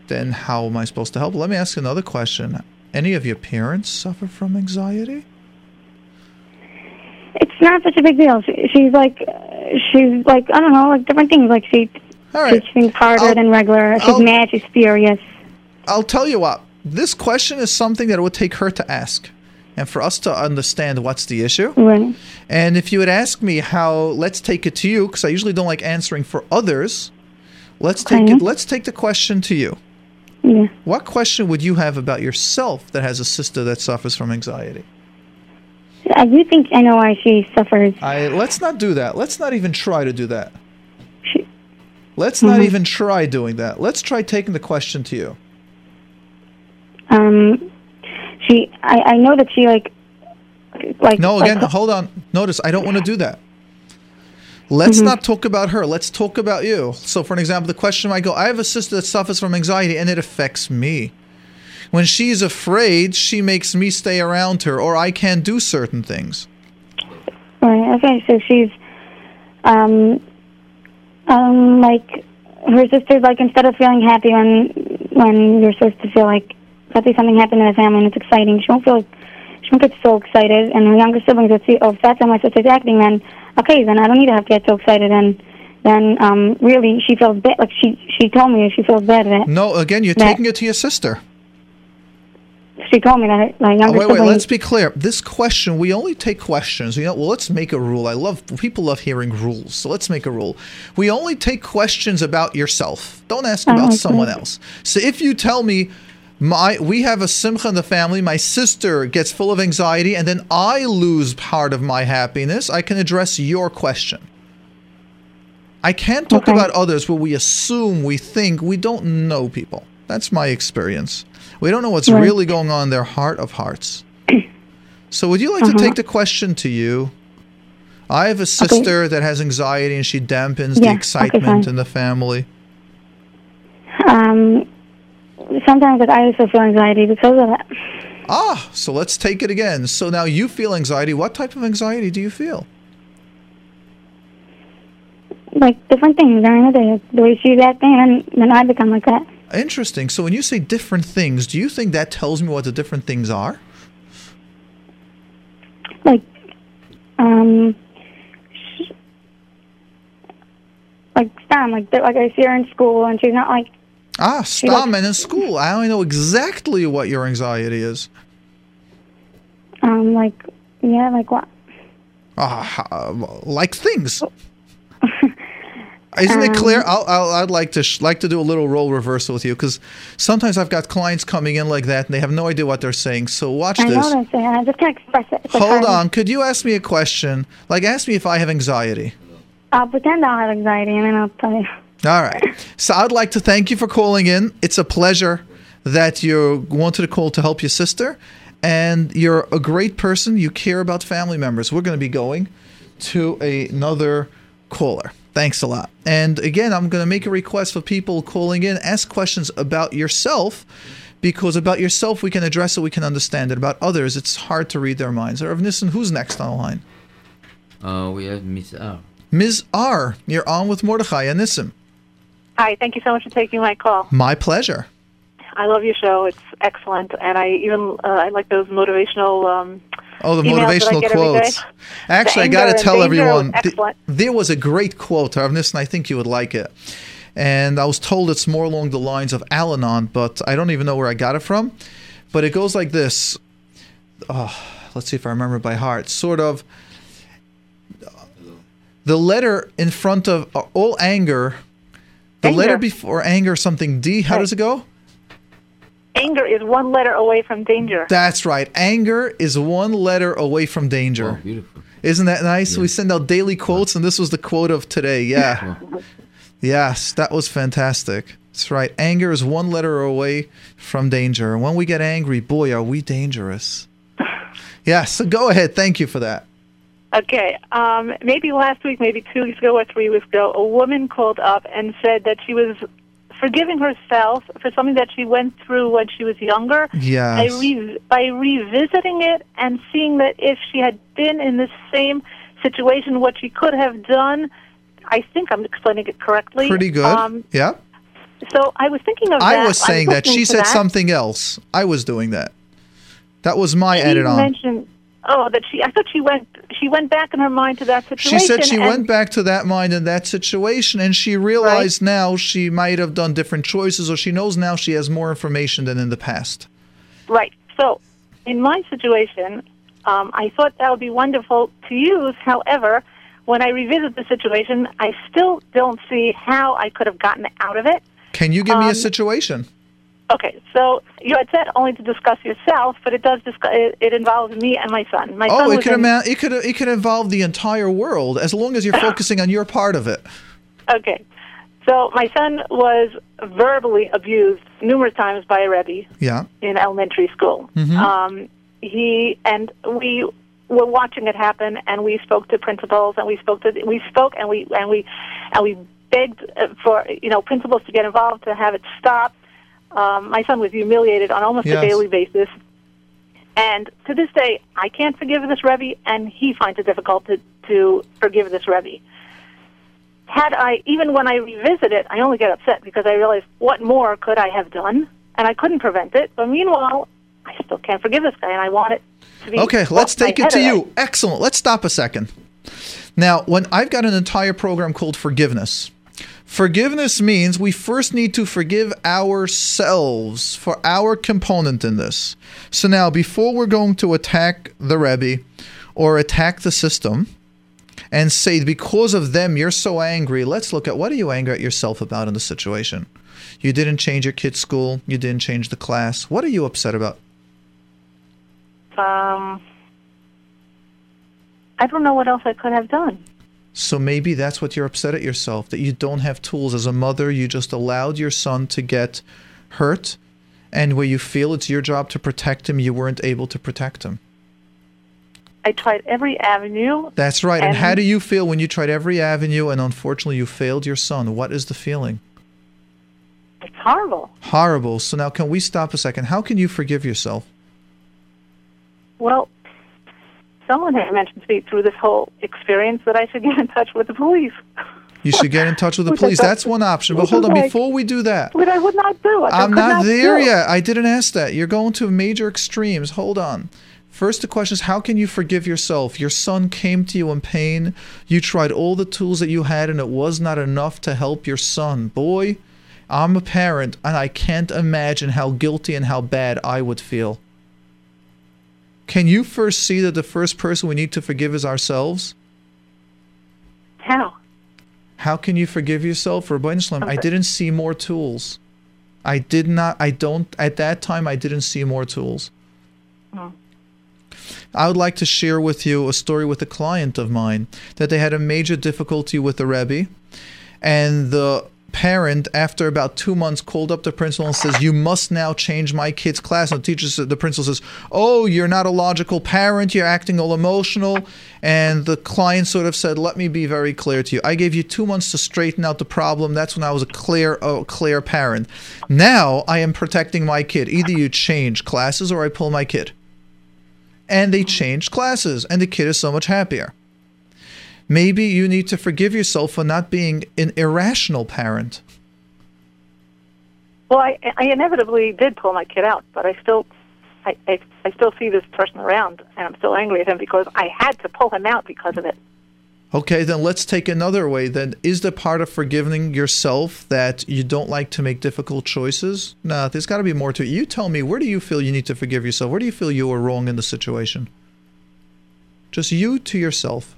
Then how am I supposed to help? Let me ask another question. Any of your parents suffer from anxiety? It's not such a big deal. She, she's like, she's like, I don't know, like different things. Like she right. teaches things harder I'll- than regular. She's I'll- mad. She's furious. I'll tell you what. This question is something that it would take her to ask, and for us to understand what's the issue. Right. And if you would ask me how, let's take it to you, because I usually don't like answering for others. Let's take it. Let's take the question to you. Yeah. What question would you have about yourself that has a sister that suffers from anxiety? I do think I know why she suffers. I let's not do that. Let's not even try to do that. She, Let's not Mhm. even try doing that. Let's try taking the question to you. um, she, I, I know that she like, like. No, like- again, hold on. Notice, I don't want to do that. Let's Mm-hmm. not talk about her. Let's talk about you. So, for an example, the question might go I have a sister that suffers from anxiety and it affects me. When she's afraid, she makes me stay around her or I can't do certain things. Right. Okay. So she's, um, um, like her sister's like instead of feeling happy when when you're supposed to feel like say something happened in the family and it's exciting. She won't feel she won't get so excited, and her younger siblings would see, oh, if that's how my sister's acting, then okay, then I don't need to have to get so excited. And then um, really, she feels bad. Like she she told me she feels bad that No, again, you're That- taking it to your sister. She told me that my Oh, younger wait, wait. siblings. Let's be clear. This question, we only take questions. You know, well, let's make a rule. I love people love hearing rules, so let's make a rule. We only take questions about yourself. Don't ask about okay. someone else. So if you tell me, my we have a simcha in the family, my sister gets full of anxiety, and then I lose part of my happiness, I can address your question. I can't talk Okay. about others where we assume, we think, we don't know people. That's my experience. We don't know what's Right. really going on in their heart of hearts. So, would you like to Uh-huh. take the question to you? I have a sister that has anxiety and she dampens the Yeah, okay, excitement fine. in the family. um, sometimes like I also feel anxiety because of that. Ah, so let's take it again. So now you feel anxiety. What type of anxiety do you feel? Like different things during the day, the way she's acting, and then I become like that. Interesting. So when you say different things, do you think that tells me what the different things are? Like, um, like Stam, like like I see her in school, and she's not like Ah, stop and in school. I only know exactly what your anxiety is. um like yeah like what Ah, uh, like things. Isn't it clear? Um, I'll, I'll, I'd like to sh- like to do a little role reversal with you because sometimes I've got clients coming in like that and they have no idea what they're saying. So watch I this. know that's it. I just can't express it. Hold on. Could you ask me a question? Like, ask me if I have anxiety. I'll pretend I'll have anxiety, and then I'll tell you. All right. So I'd like to thank you for calling in. It's a pleasure that you wanted to call to help your sister, and you're a great person. You care about family members. We're going to be going to another caller. Thanks a lot. And again, I'm going to make a request for people calling in. Ask questions about yourself. Because about yourself, we can address it, we can understand it. About others, it's hard to read their minds. Rav Nissen, who's next on the line? Uh, we have Ms. R. Ms. R, you're on with Mordechai and Nissim. Hi, thank you so much for taking my call. My pleasure. I love your show; it's excellent, and I even uh, I like those motivational. Um, Oh, the emails that I motivational get every day. quotes. Actually, I got to tell everyone th- there was a great quote this, and I think you would like it. And I was told it's more along the lines of Al Anon, but I don't even know where I got it from. But it goes like this. Oh, let's see if I remember by heart. Sort of. The letter in front of uh, all anger. The Anger. letter before anger, something D. How Right. does it go? Anger is one letter away from danger. That's right. Anger is one letter away from danger. Oh, beautiful. Isn't that nice? We send out daily quotes, and this was the quote of today. Yeah. yes, that was fantastic. That's right. Anger is one letter away from danger. And when we get angry, boy, are we dangerous. Yes, so go ahead. Thank you for that. Okay, um, maybe last week, maybe two weeks ago or three weeks ago, a woman called up and said that she was forgiving herself for something that she went through when she was younger. Yes. By, re- by revisiting it and seeing that if she had been in the same situation, what she could have done. I think I'm explaining it correctly. Pretty good. Um, yeah. so I was thinking of that. I was saying that. She said that. something else. I was doing that. That was my She edit on. mentioned, oh, that she. I thought she went. She went back in her mind to that situation. She said she went back to that mind in that situation and she realized now she might have done different choices or she knows now she has more information than in the past. Right. So, in my situation, um, I thought that would be wonderful to use. However, when I revisit the situation, I still don't see how I could have gotten out of it. Can you give me a Um, situation? Okay, so you had said only to discuss yourself, but it does discuss. It, it involves me and my son. My son Oh, it could in, ama- it could it could involve the entire world as long as you're focusing on your part of it. Okay, so my son was verbally abused numerous times by a rebbe. Yeah. in elementary school. Um, he and we were watching it happen, and we spoke to principals, and we spoke to we spoke, and we and we and we begged uh, for you know principals to get involved to have it stop. Um, my son was humiliated on almost Yes. a daily basis, and to this day, I can't forgive this Rebbe, and he finds it difficult to to forgive this Rebbe. had I, even when I revisit it, I only get upset because I realize what more could I have done, and I couldn't prevent it. But meanwhile, I still can't forgive this guy, and I want it to be. Okay, let's take it to you. Excellent. Let's stop a second. Now, when I've got an entire program called forgiveness. Forgiveness means we first need to forgive ourselves for our component in this. So now, before we're going to attack the Rebbe or attack the system and say, because of them, you're so angry, let's look at what are you angry at yourself about in the situation? You didn't change your kid's school, you didn't change the class. What are you upset about? Um, I don't know what else I could have done. So maybe that's what you're upset at yourself that you don't have tools. As a mother, you just allowed your son to get hurt, and where you feel it's your job to protect him, you weren't able to protect him. I tried every avenue. That's right. And, And- how do you feel when you tried every avenue and unfortunately you failed your son? What is the feeling? It's horrible. Horrible. So now, can we stop a second? How can you forgive yourself? Well, someone had mentioned to me through this whole experience that I should get in touch with the police, You should get in touch with the police. That's one option. But hold on, before we do that, which I would not do. I I'm could not there yet. I didn't ask that. You're going to major extremes. Hold on. First, the question is how can you forgive yourself? Your son came to you in pain. You tried all the tools that you had, and it was not enough to help your son. Boy, I'm a parent, and I can't imagine how guilty and how bad I would feel. Can you first see that the first person we need to forgive is ourselves? How? How can you forgive yourself? For Islam, I didn't see more tools. I did not, I don't, at that time, I didn't see more tools. Oh. I would like to share with you a story with a client of mine that they had a major difficulty with the Rebbe, and the parent, after about two months, called up the principal and says, "You must now change my kid's class." And the teacher, said- the principal says, "Oh, you're not a logical parent. You're acting all emotional." And the client sort of said, "Let me be very clear to you. I gave you two months to straighten out the problem. That's when I was a clear, a clear parent. Now I am protecting my kid. Either you change classes or I pull my kid." and they changed classes, and the kid is so much happier. Maybe you need to forgive yourself for not being an irrational parent. Well, I, I inevitably did pull my kid out, but I still, I, I, I still see this person around, and I'm still angry at him because I had to pull him out because of it. Okay, then let's take another way. Then, is the part of forgiving yourself that you don't like to make difficult choices? No, there's got to be more to it. You tell me, where do you feel you need to forgive yourself? Where do you feel you were wrong in the situation? Just you to yourself.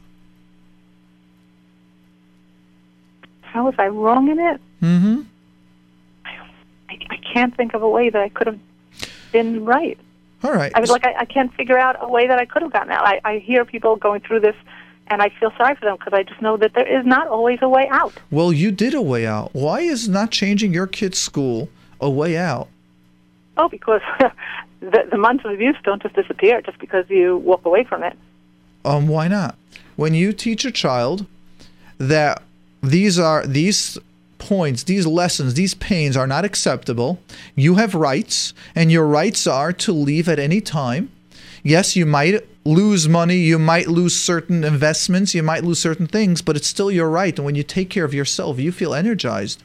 How was I wrong in it? Mm-hmm. I, I can't think of a way that I could have been right. All right. I was like, I, I can't figure out a way that I could have gotten out. I, I hear people going through this, and I feel sorry for them because I just know that there is not always a way out. Well, you did a way out. Why is not changing your kid's school a way out? Oh, because the, the months of abuse don't just disappear just because you walk away from it. Um, why not? When you teach a child that these are these points, these lessons, these pains are not acceptable, you have rights, and your rights are to leave at any time. Yes, you might lose money, you might lose certain investments, you might lose certain things, but it's still your right. And when you take care of yourself, you feel energized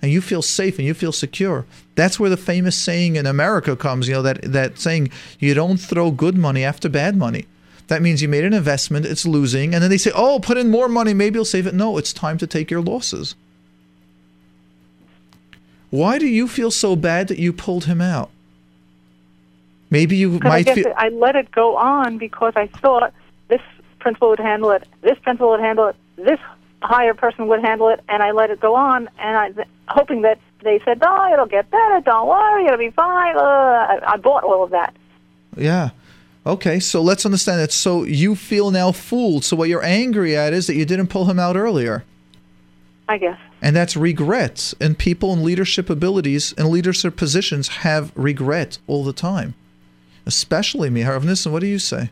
and you feel safe and you feel secure. That's where the famous saying in America comes, you know, that, that saying, you don't throw good money after bad money. That means you made an investment, it's losing, and then they say, oh, put in more money, maybe you'll save it. No, it's time to take your losses. Why do you feel so bad that you pulled him out? Maybe you I might guess feel. I let it go on because I thought this principal would handle it, this principal would handle it, this higher person would handle it, and I let it go on, and I hoping that they said, "Oh, it'll get better. Don't worry, it'll be fine." Uh, I, I bought all of that. Yeah. Okay, so let's understand that. So you feel now fooled. So what you're angry at is that you didn't pull him out earlier. I guess. And that's regret. And people in leadership abilities and leadership positions have regret all the time. Especially me. Harav Nissen, what do you say?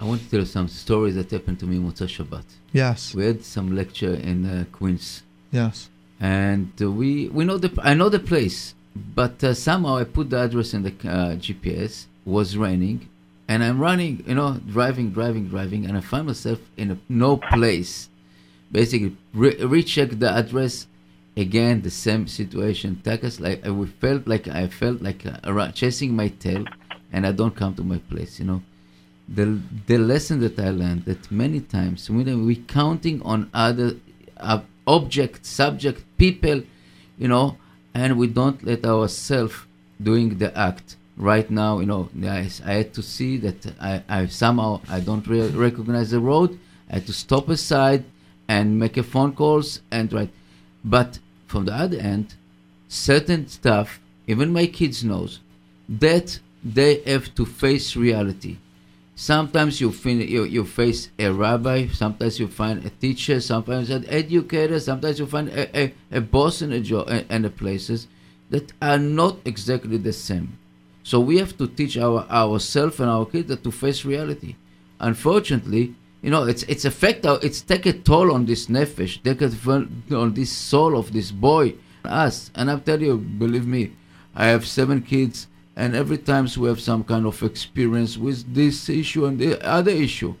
I want to tell you some stories that happened to me Motzei Shabbat. Yes. We had some lecture in uh, Queens, Yes. and uh, we we know the I know the place, but uh, somehow I put the address in the uh, GPS. Was raining, and I'm running, you know, driving, driving, driving, and I find myself in a no place basically re- recheck the address. Again, the same situation. Takas like I we felt like I felt like uh, chasing my tail, and I don't come to my place. You know, the the lesson that I learned that many times when we counting on other uh, object, subject, people, you know, and we don't let ourselves doing the act. Right now, you know, I, I had to see that I, I somehow I don't re- recognize the road. I had to stop aside and make a phone calls and right. But from the other end, certain stuff, even my kids knows that they have to face reality. Sometimes you, fin- you you face a rabbi, sometimes you find a teacher, sometimes an educator, sometimes you find a, a, a boss in a job and places that are not exactly the same. So we have to teach our ourselves and our kids to face reality. Unfortunately, you know, it's it's affect our, it's take a toll on this nefesh, take a on this soul of this boy, us. And I tell you, believe me, I have seven kids, and every time we have some kind of experience with this issue and the other issue.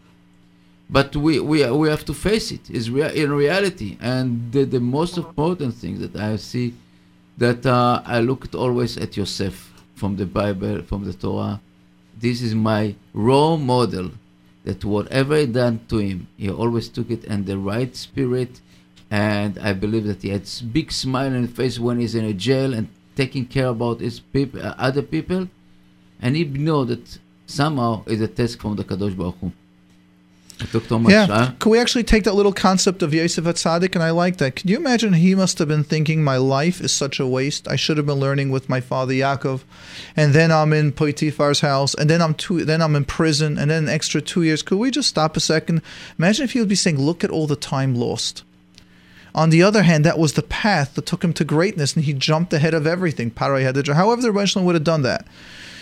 But we we we have to face it. Is rea- in reality, and the, the most important thing that I see, that uh, I looked always at Yosef from the Bible, from the Torah. This is my role model that whatever I done to him, he always took it in the right spirit. And I believe that he had big smile on his face when he's in a jail and taking care about his people, uh, other people. And he know that somehow is a test from the Kadosh Baruch Hu. It took so much, Yeah. huh? Could we actually take that little concept of Yosef Atzadik? And I like that. Could you imagine he must have been thinking, my life is such a waste. I should have been learning with my father Yaakov. And then I'm in Potifar's house. And then I'm two, then I'm in prison. And then an extra two years. Could we just stop a second? Imagine if he would be saying, look at all the time lost. On the other hand, that was the path that took him to greatness, and he jumped ahead of everything. Parai had however, the Rebbe would have done that.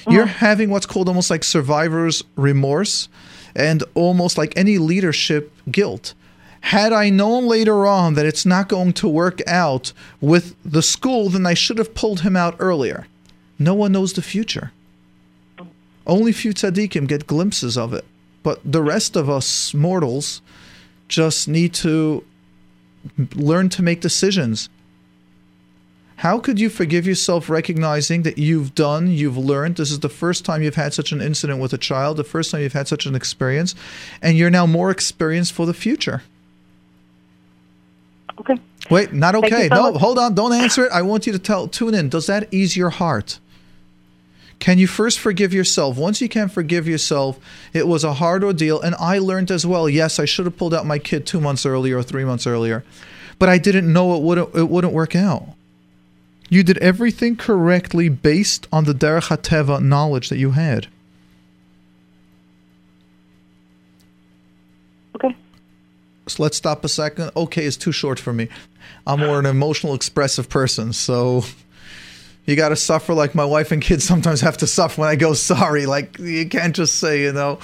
You're mm. having what's called almost like survivor's remorse, and almost like any leadership guilt. Had I known later on that it's not going to work out with the school, then I should have pulled him out earlier. No one knows the future. Only few tzaddikim get glimpses of it. But the rest of us mortals just need to learn to make decisions. How could you forgive yourself recognizing that you've done, you've learned, this is the first time you've had such an incident with a child, the first time you've had such an experience, and you're now more experienced for the future? Okay. Wait, not okay. so No, much. hold on. Don't answer it. I want you to tell tune in. Does that ease your heart? Can you first forgive yourself? Once you can forgive yourself, it was a hard ordeal, and I learned as well. Yes, I should have pulled out my kid two months earlier or three months earlier, but I didn't know it wouldn't it wouldn't work out. You did everything correctly based on the derech hateva knowledge that you had. Okay. So let's stop a second. Okay is too short for me. I'm more an emotional, expressive person, so you got to suffer like my wife and kids sometimes have to suffer when I go sorry. Like you can't just say, you know,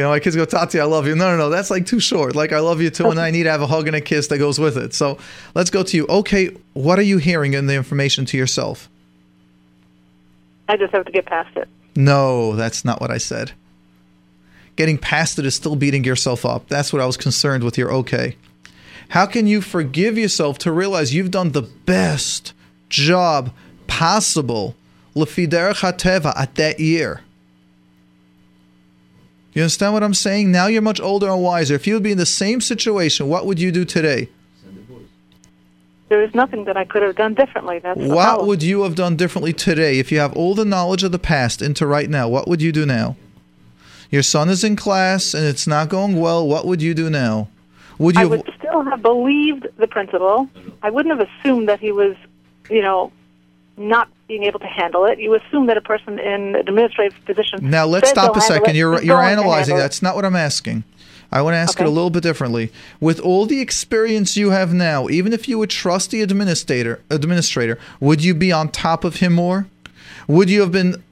you know, my kids go, Tati, I love you. No, no, no, that's like too short. Like I love you too, and I need to have a hug and a kiss that goes with it. So let's go to you. Okay, what are you hearing in the information to yourself? I just have to get past it. No, that's not what I said. Getting past it is still beating yourself up. That's what I was concerned with your okay. How can you forgive yourself to realize you've done the best job possible at that year? You understand what I'm saying? Now you're much older and wiser. If you would be in the same situation, what would you do today? There is nothing that I could have done differently. That's What would you have done differently today if you have all the knowledge of the past into right now? What would you do now? Your son is in class and it's not going well. What would you do now? Would you I have, would still have believed the principal. I wouldn't have assumed that he was, you know, not being able to handle it. You assume that a person in an administrative position. now let's stop a second. it, You're you're analyzing. That's not what I'm asking. I want to ask it a little bit differently. With all the experience you have now, even if you would trust the administrator, administrator, would you be on top of him more? Would you have been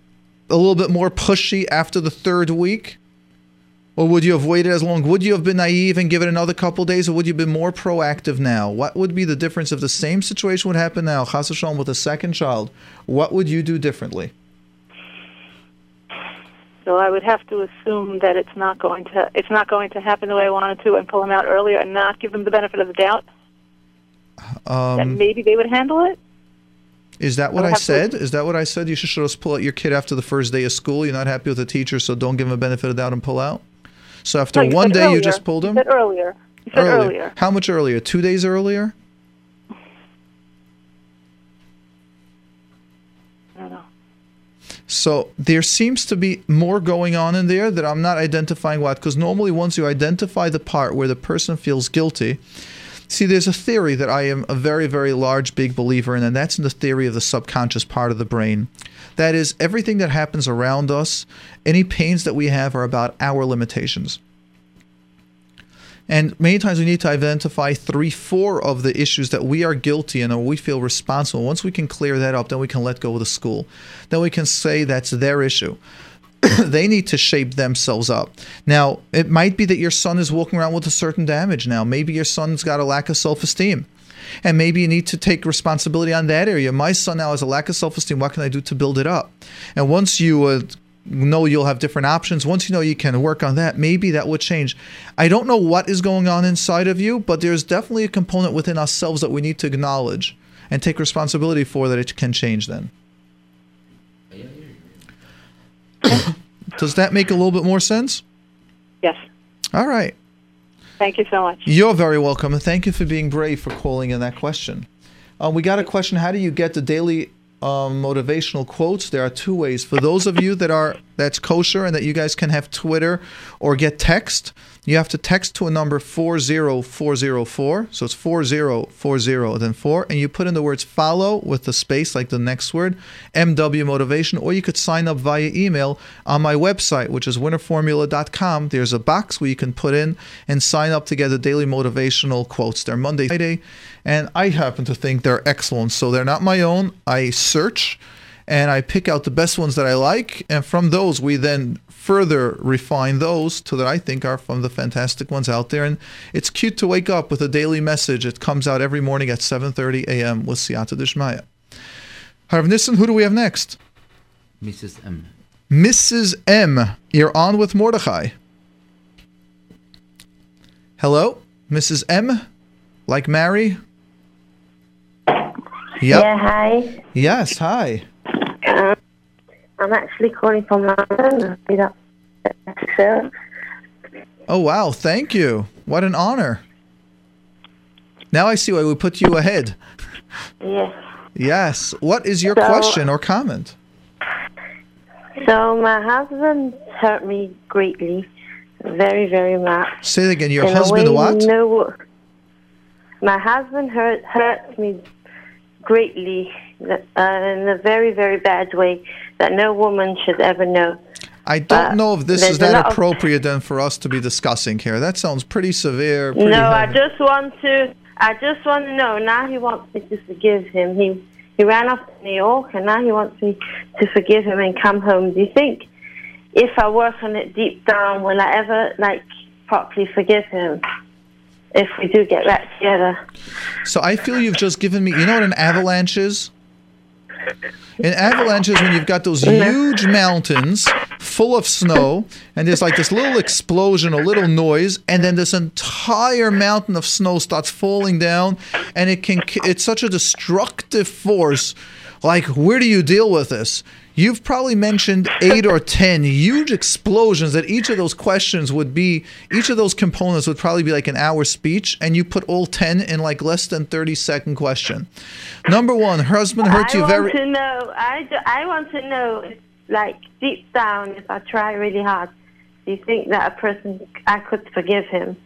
a little bit more pushy after the third week? Or would you have waited as long? Would you have been naive and given another couple days, or would you have been more proactive now? What would be the difference if the same situation would happen now, Chas with a second child? What would you do differently? So I would have to assume that it's not going to it's not going to happen the way I wanted to, and pull him out earlier, and not give them the benefit of the doubt. that Um, maybe they would handle it. is that what I'll I have to- said? Is that what I said? You should just pull out your kid after the first day of school. You're not happy with the teacher, so don't give him a benefit of the doubt and pull out. So after No, one day, you just pulled You him. said earlier. You said earlier. How much earlier? Two days earlier? I don't know. So there seems to be more going on in there that I'm not identifying what. Because normally, once you identify the part where the person feels guilty, see, there's a theory that I am a very, very large, big believer in, and that's in the theory of the subconscious part of the brain. That is, everything that happens around us, any pains that we have are about our limitations. And many times we need to identify three, four of the issues that we are guilty in or we feel responsible. Once we can clear that up, then we can let go of the school. Then we can say that's their issue. they need to shape themselves up. Now, it might be that your son is walking around with a certain damage now. Maybe your son's got a lack of self esteem. And maybe you need to take responsibility on that area. My son now has a lack of self esteem. What can I do to build it up? And once you uh, know you'll have different options, once you know you can work on that, maybe that would change. I don't know what is going on inside of you, but there's definitely a component within ourselves that we need to acknowledge and take responsibility for that it can change then. Does that make a little bit more sense? Yes. All right. Thank you so much. You're very welcome, and thank you for being brave for calling in that question. Uh, we got a question: How do you get the daily um, motivational quotes? There are two ways. For those of you that are that's kosher and that you guys can have Twitter or get text, you have to text to a number four zero four zero four. So it's four zero four zero then four, and you put in the words "follow" with the space like the next word, MW Motivation, or you could sign up via email on my website, which is winnerformula.com. There's a box where you can put in and sign up to get the daily motivational quotes. They're Monday, Friday, and I happen to think they're excellent. So they're not my own. I search and I pick out the best ones that I like, and from those we then further refine those to that I think are from the fantastic ones out there. And it's cute to wake up with a daily message. It comes out every morning at 7:30 a.m. with Siyata Dishmaya. Harav Nissen, who do we have next? Mrs. M. Mrs. M. You're on with Mordechai. Hello, Mrs. M. Like Mary? Yep. Yeah, hi. Yes. Hi. Um, I'm actually calling from London. I did up so Oh wow! Thank you. What an honor. Now I see why we put you ahead. yes. Yes. What is your So- question or comment? So my husband hurt me greatly, very, very much. Say it again. Your In husband what? No, my husband hurt hurt me greatly uh, in a very, very bad way that no woman should ever know. I don't but know if this is that appropriate then for us to be discussing here. That sounds pretty severe. Pretty No, I just want to. I just want to know. Now he wants me to forgive him. He he ran off to New York, and now he wants me to forgive him and come home. Do you think, if I work on it deep down, will I ever like properly forgive him? If we do get back together. So I feel you've just given me. You know what an avalanche is? An avalanche is when you've got those huge mountains full of snow, and there's like this little explosion, a little noise, and then this entire mountain of snow starts falling down, and it can. It's such a destructive force. Like, where do you deal with this? You've probably mentioned eight or ten huge explosions that each of those questions would be, each of those components would probably be like an hour speech, and you put all ten in like less than 30 second question. Number one, her husband hurt I you want very. to know. I, do- I want to know, like deep down, if I try really hard, do you think that a person I could forgive him?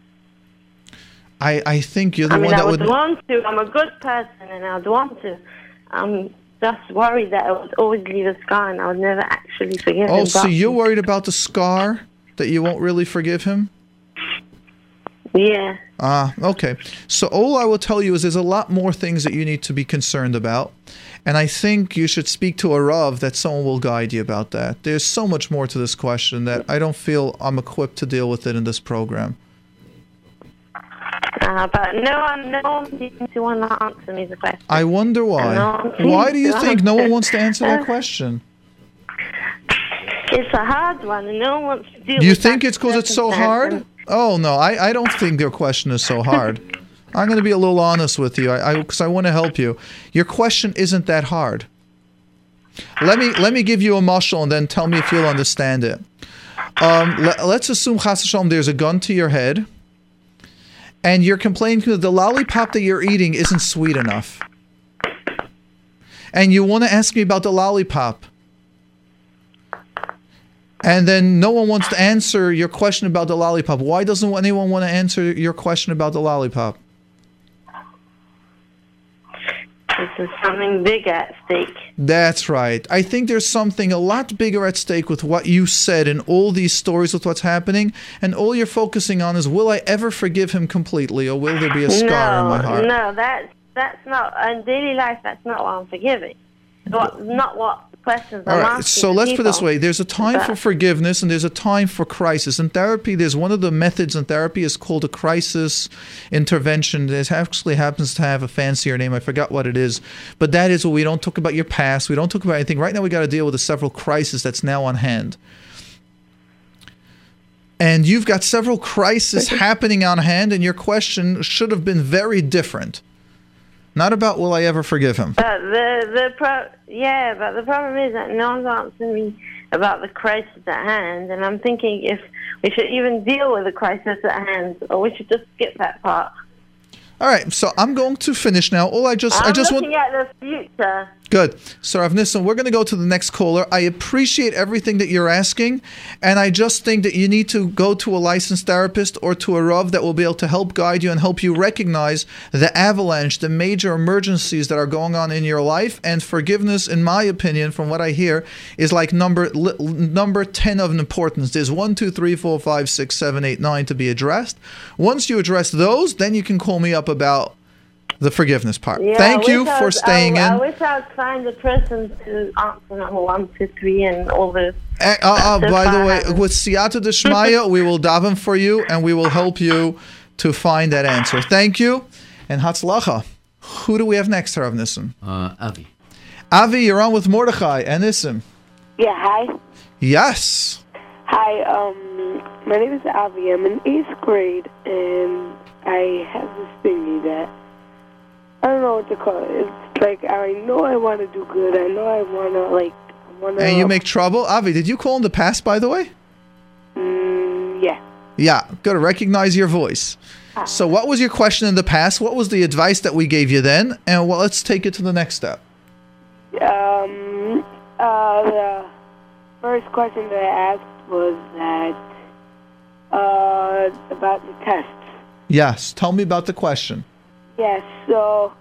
I, I think you're the I mean, one I that would would. want to. I'm a good person, and I'd want to. I'm just worried that I would always leave a scar, and I would never actually forgive him. Oh, so you're worried about the scar that you won't really forgive him? Yeah. Ah, okay. So all I will tell you is there's a lot more things that you need to be concerned about. And I think you should speak to a Rav that someone will guide you about that. There's so much more to this question that I don't feel I'm equipped to deal with it in this program. Uh, but no one, no one seems to want to answer me the question. I wonder why. No, Why do you think no one wants to answer that Uh, question? It's a hard one, and no one wants to deal You think it's because it's so hard? Oh no, I, I don't think your question is so hard. I'm going to be a little honest with you, I because I, want to help you. Your question isn't that hard. Let me let me give you a mushal and then tell me if you'll understand it. Um, let, us assume Chas Hashem, there's a gun to your head, and you're complaining that the lollipop that you're eating isn't sweet enough, and you want to ask me about the lollipop and then no one wants to answer your question about the lollipop. Why doesn't anyone want to answer your question about the lollipop? There's something big at stake. That's right. I think there's something a lot bigger at stake with what you said and all these stories with what's happening, and all you're focusing on is will I ever forgive him completely, or will there be a scar no, in my heart? No, that's that's not in daily life. That's not what I'm forgiving. What, not what questions All right, so let's put it this people. way: there's a time for forgiveness and there's a time for crisis. In therapy, there's one of the methods in therapy is called a crisis intervention. It actually happens to have a fancier name. I forgot what it is, but that is where we don't talk about your past. We don't talk about anything. Right now, we got to deal with the several crises that's now on hand. And you've got several crises happening on hand, and your question should have been very different. Not about will I ever forgive him. But the the pro yeah, but the problem is that no one's answering me about the crisis at hand, and I'm thinking if we should even deal with the crisis at hand, or we should just skip that part. All right, so I'm going to finish now. All I just I'm I just want looking at the future. Good. So, Rav Nissen, we're going to go to the next caller. I appreciate everything that you're asking, and I just think that you need to go to a licensed therapist or to a Rav that will be able to help guide you and help you recognize the avalanche, the major emergencies that are going on in your life. And forgiveness, in my opinion, from what I hear, is like number number 10 of importance. There's one, two, three, four, five, six, seven, eight, nine to be addressed. Once you address those, then you can call me up about the forgiveness part. Yeah, Thank you wish I for was- staying I, in. I wish I would find a person to answer number one, two, three, and all the. Uh, uh, uh, by the way, with Siyata Deshmaya, we will daven for you and we will help you to find that answer. Thank you. And Hatzlacha. Who do we have next, Rav Nissim? Uh, Avi. Avi, you're on with Mordechai and Nissim. Yeah, hi. Yes. Hi, um, my name is Avi. I'm in eighth grade, and I have this thingy that I don't know what to call it. It's like I know I want to do good. I know I want to like want to. And you make trouble. Avi, did you call in the past, by the way? Mm, yeah. Yeah, got to recognize your voice. So, what was your question in the past? What was the advice that we gave you then? And well, let's take it to the next step. Um, uh, the first question that I asked was that uh about the tests. Yes, tell me about the question. Yes, so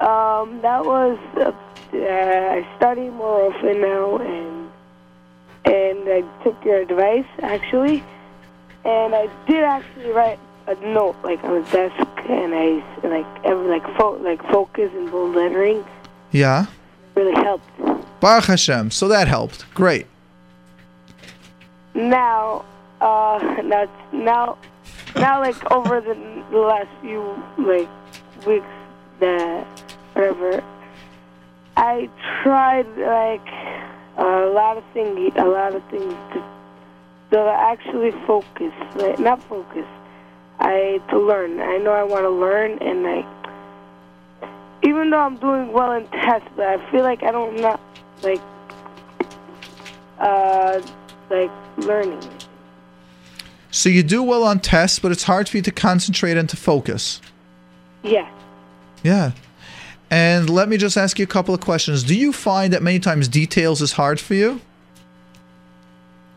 um, that was uh, I study more often now, and and I took your advice actually, and I did actually write a note like on the desk, and I like every like fo- like focus and bold lettering Yeah. really helped. Baruch Hashem. So that helped. Great. Now, uh, now, now, now, like over the, the last few like weeks, that whatever, I tried like a lot of things, a lot of things to, to actually focus, like not focus. I to learn. I know I want to learn, and like even though I'm doing well in tests, but I feel like I don't not like uh like learning. So you do well on tests, but it's hard for you to concentrate and to focus. Yeah. Yeah. And let me just ask you a couple of questions. Do you find that many times details is hard for you?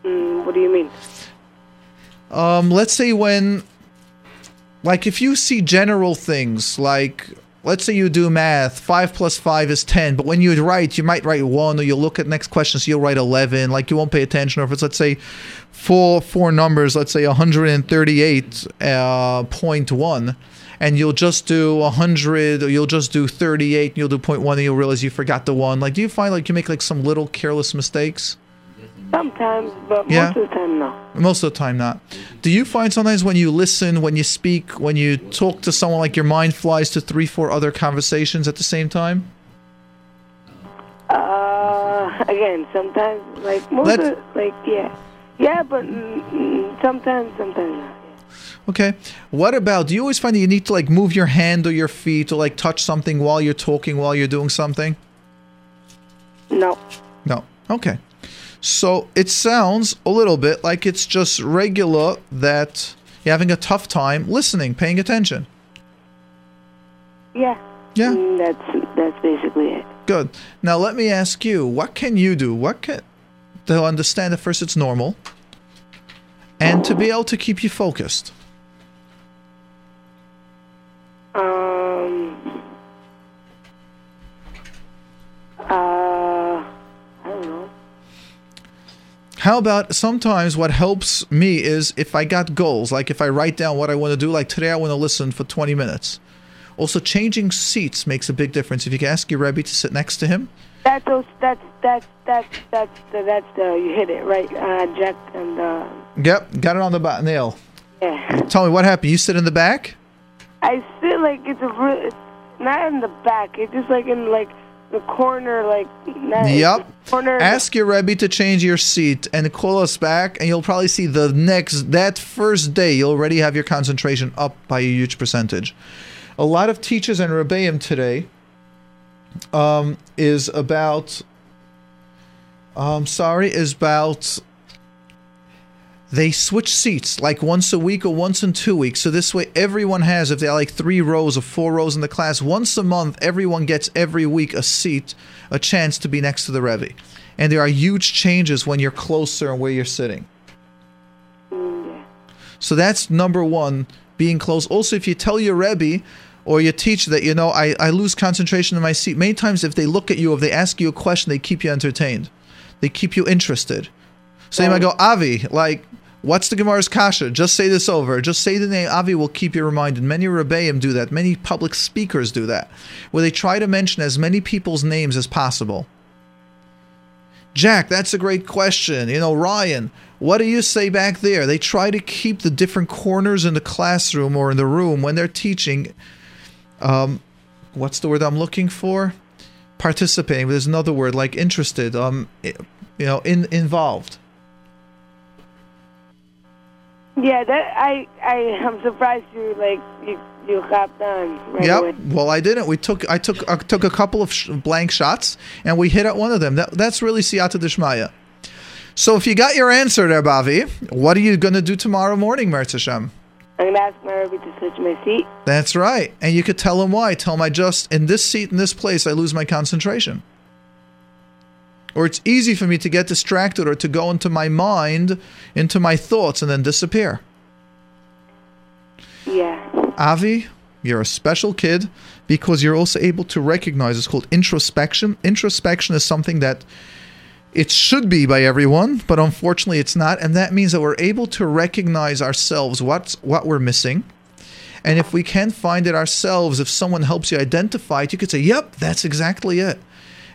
Mm, what do you mean? Um, let's say when, like, if you see general things, like, let's say you do math, 5 plus 5 is 10, but when you write, you might write 1, or you'll look at next question, so you'll write 11, like, you won't pay attention, or if it's, let's say, four, four numbers, let's say 138.1, and you'll just do 100, or you'll just do 38, and you'll do 0.1, and you'll realize you forgot the 1. Like, do you find, like, you make, like, some little careless mistakes? Sometimes, but Yeah. most of the time, no. Most of the time, not. Do you find sometimes when you listen, when you speak, when you talk to someone, like your mind flies to three, four other conversations at the same time? Uh, again, sometimes like most of, like yeah, yeah, but mm, sometimes, sometimes not. Okay. What about? Do you always find that you need to like move your hand or your feet or like touch something while you're talking while you're doing something? No. No. Okay. So it sounds a little bit like it's just regular that you're having a tough time listening, paying attention. Yeah. Yeah. Mm, that's that's basically it. Good. Now let me ask you, what can you do? What can to understand that first it's normal and to be able to keep you focused? Um. Uh. I don't know. How about sometimes what helps me is if I got goals, like if I write down what I want to do, like today I want to listen for 20 minutes. Also, changing seats makes a big difference. If you can ask your Rebbe to sit next to him, That's those. That's that's that's that's the that's the you hit it right. Uh, Jack and uh, Yep, got it on the nail. yeah. Tell me what happened. You sit in the back? I sit like it's a real. It's not in the back. It's just like in like the corner, like not Yep. corner. Ask your Rebbe to change your seat and call us back, and you'll probably see the next, that first day, you'll already have your concentration up by a huge percentage. A lot of teachers and Rebbeim today um, is about, um, sorry, is about they switch seats like once a week or once in two weeks. So this way, everyone has, if they're like three rows or four rows in the class, once a month, everyone gets every week a seat, a chance to be next to the Rebbe. And there are huge changes when you're closer and where you're sitting. So that's number one, being close. Also, if you tell your Rebbe or your teacher that, you know, I, I lose concentration in my seat, many times if they look at you, if they ask you a question, they keep you entertained. They keep you interested. So you might go, Avi, like, what's the Gemara's kasha? Just say this over. Just say the name. Avi will keep you reminded. Many Rebbeim do that. Many public speakers do that, where they try to mention as many people's names as possible. Jack, that's a great question. You know, Ryan, what do you say back there? They try to keep the different corners in the classroom or in the room when they're teaching. Um, what's the word I'm looking for? Participating. There's another word like interested. Um, you know, in involved. Yeah, that I I am surprised you like you you hopped on right Yep. away. Well, I didn't. We took. I took. I took a couple of sh- blank shots, and we hit at one of them. That, that's really siyata dishmaya. So, if you got your answer there, Bavi, what are you going to do tomorrow morning, Mirtzas Hashem? I'm gonna ask my Rebbe to switch my seat. That's right. And you could tell him why. Tell him I just in this seat in this place I lose my concentration. Or it's easy for me to get distracted or to go into my mind, into my thoughts, and then disappear. Yeah. Avi, you're a special kid because you're also able to recognize it's called introspection. Introspection is something that it should be by everyone, but unfortunately it's not. And that means that we're able to recognize ourselves, what's what we're missing. And if we can find it ourselves, if someone helps you identify it, you could say, Yep, that's exactly it.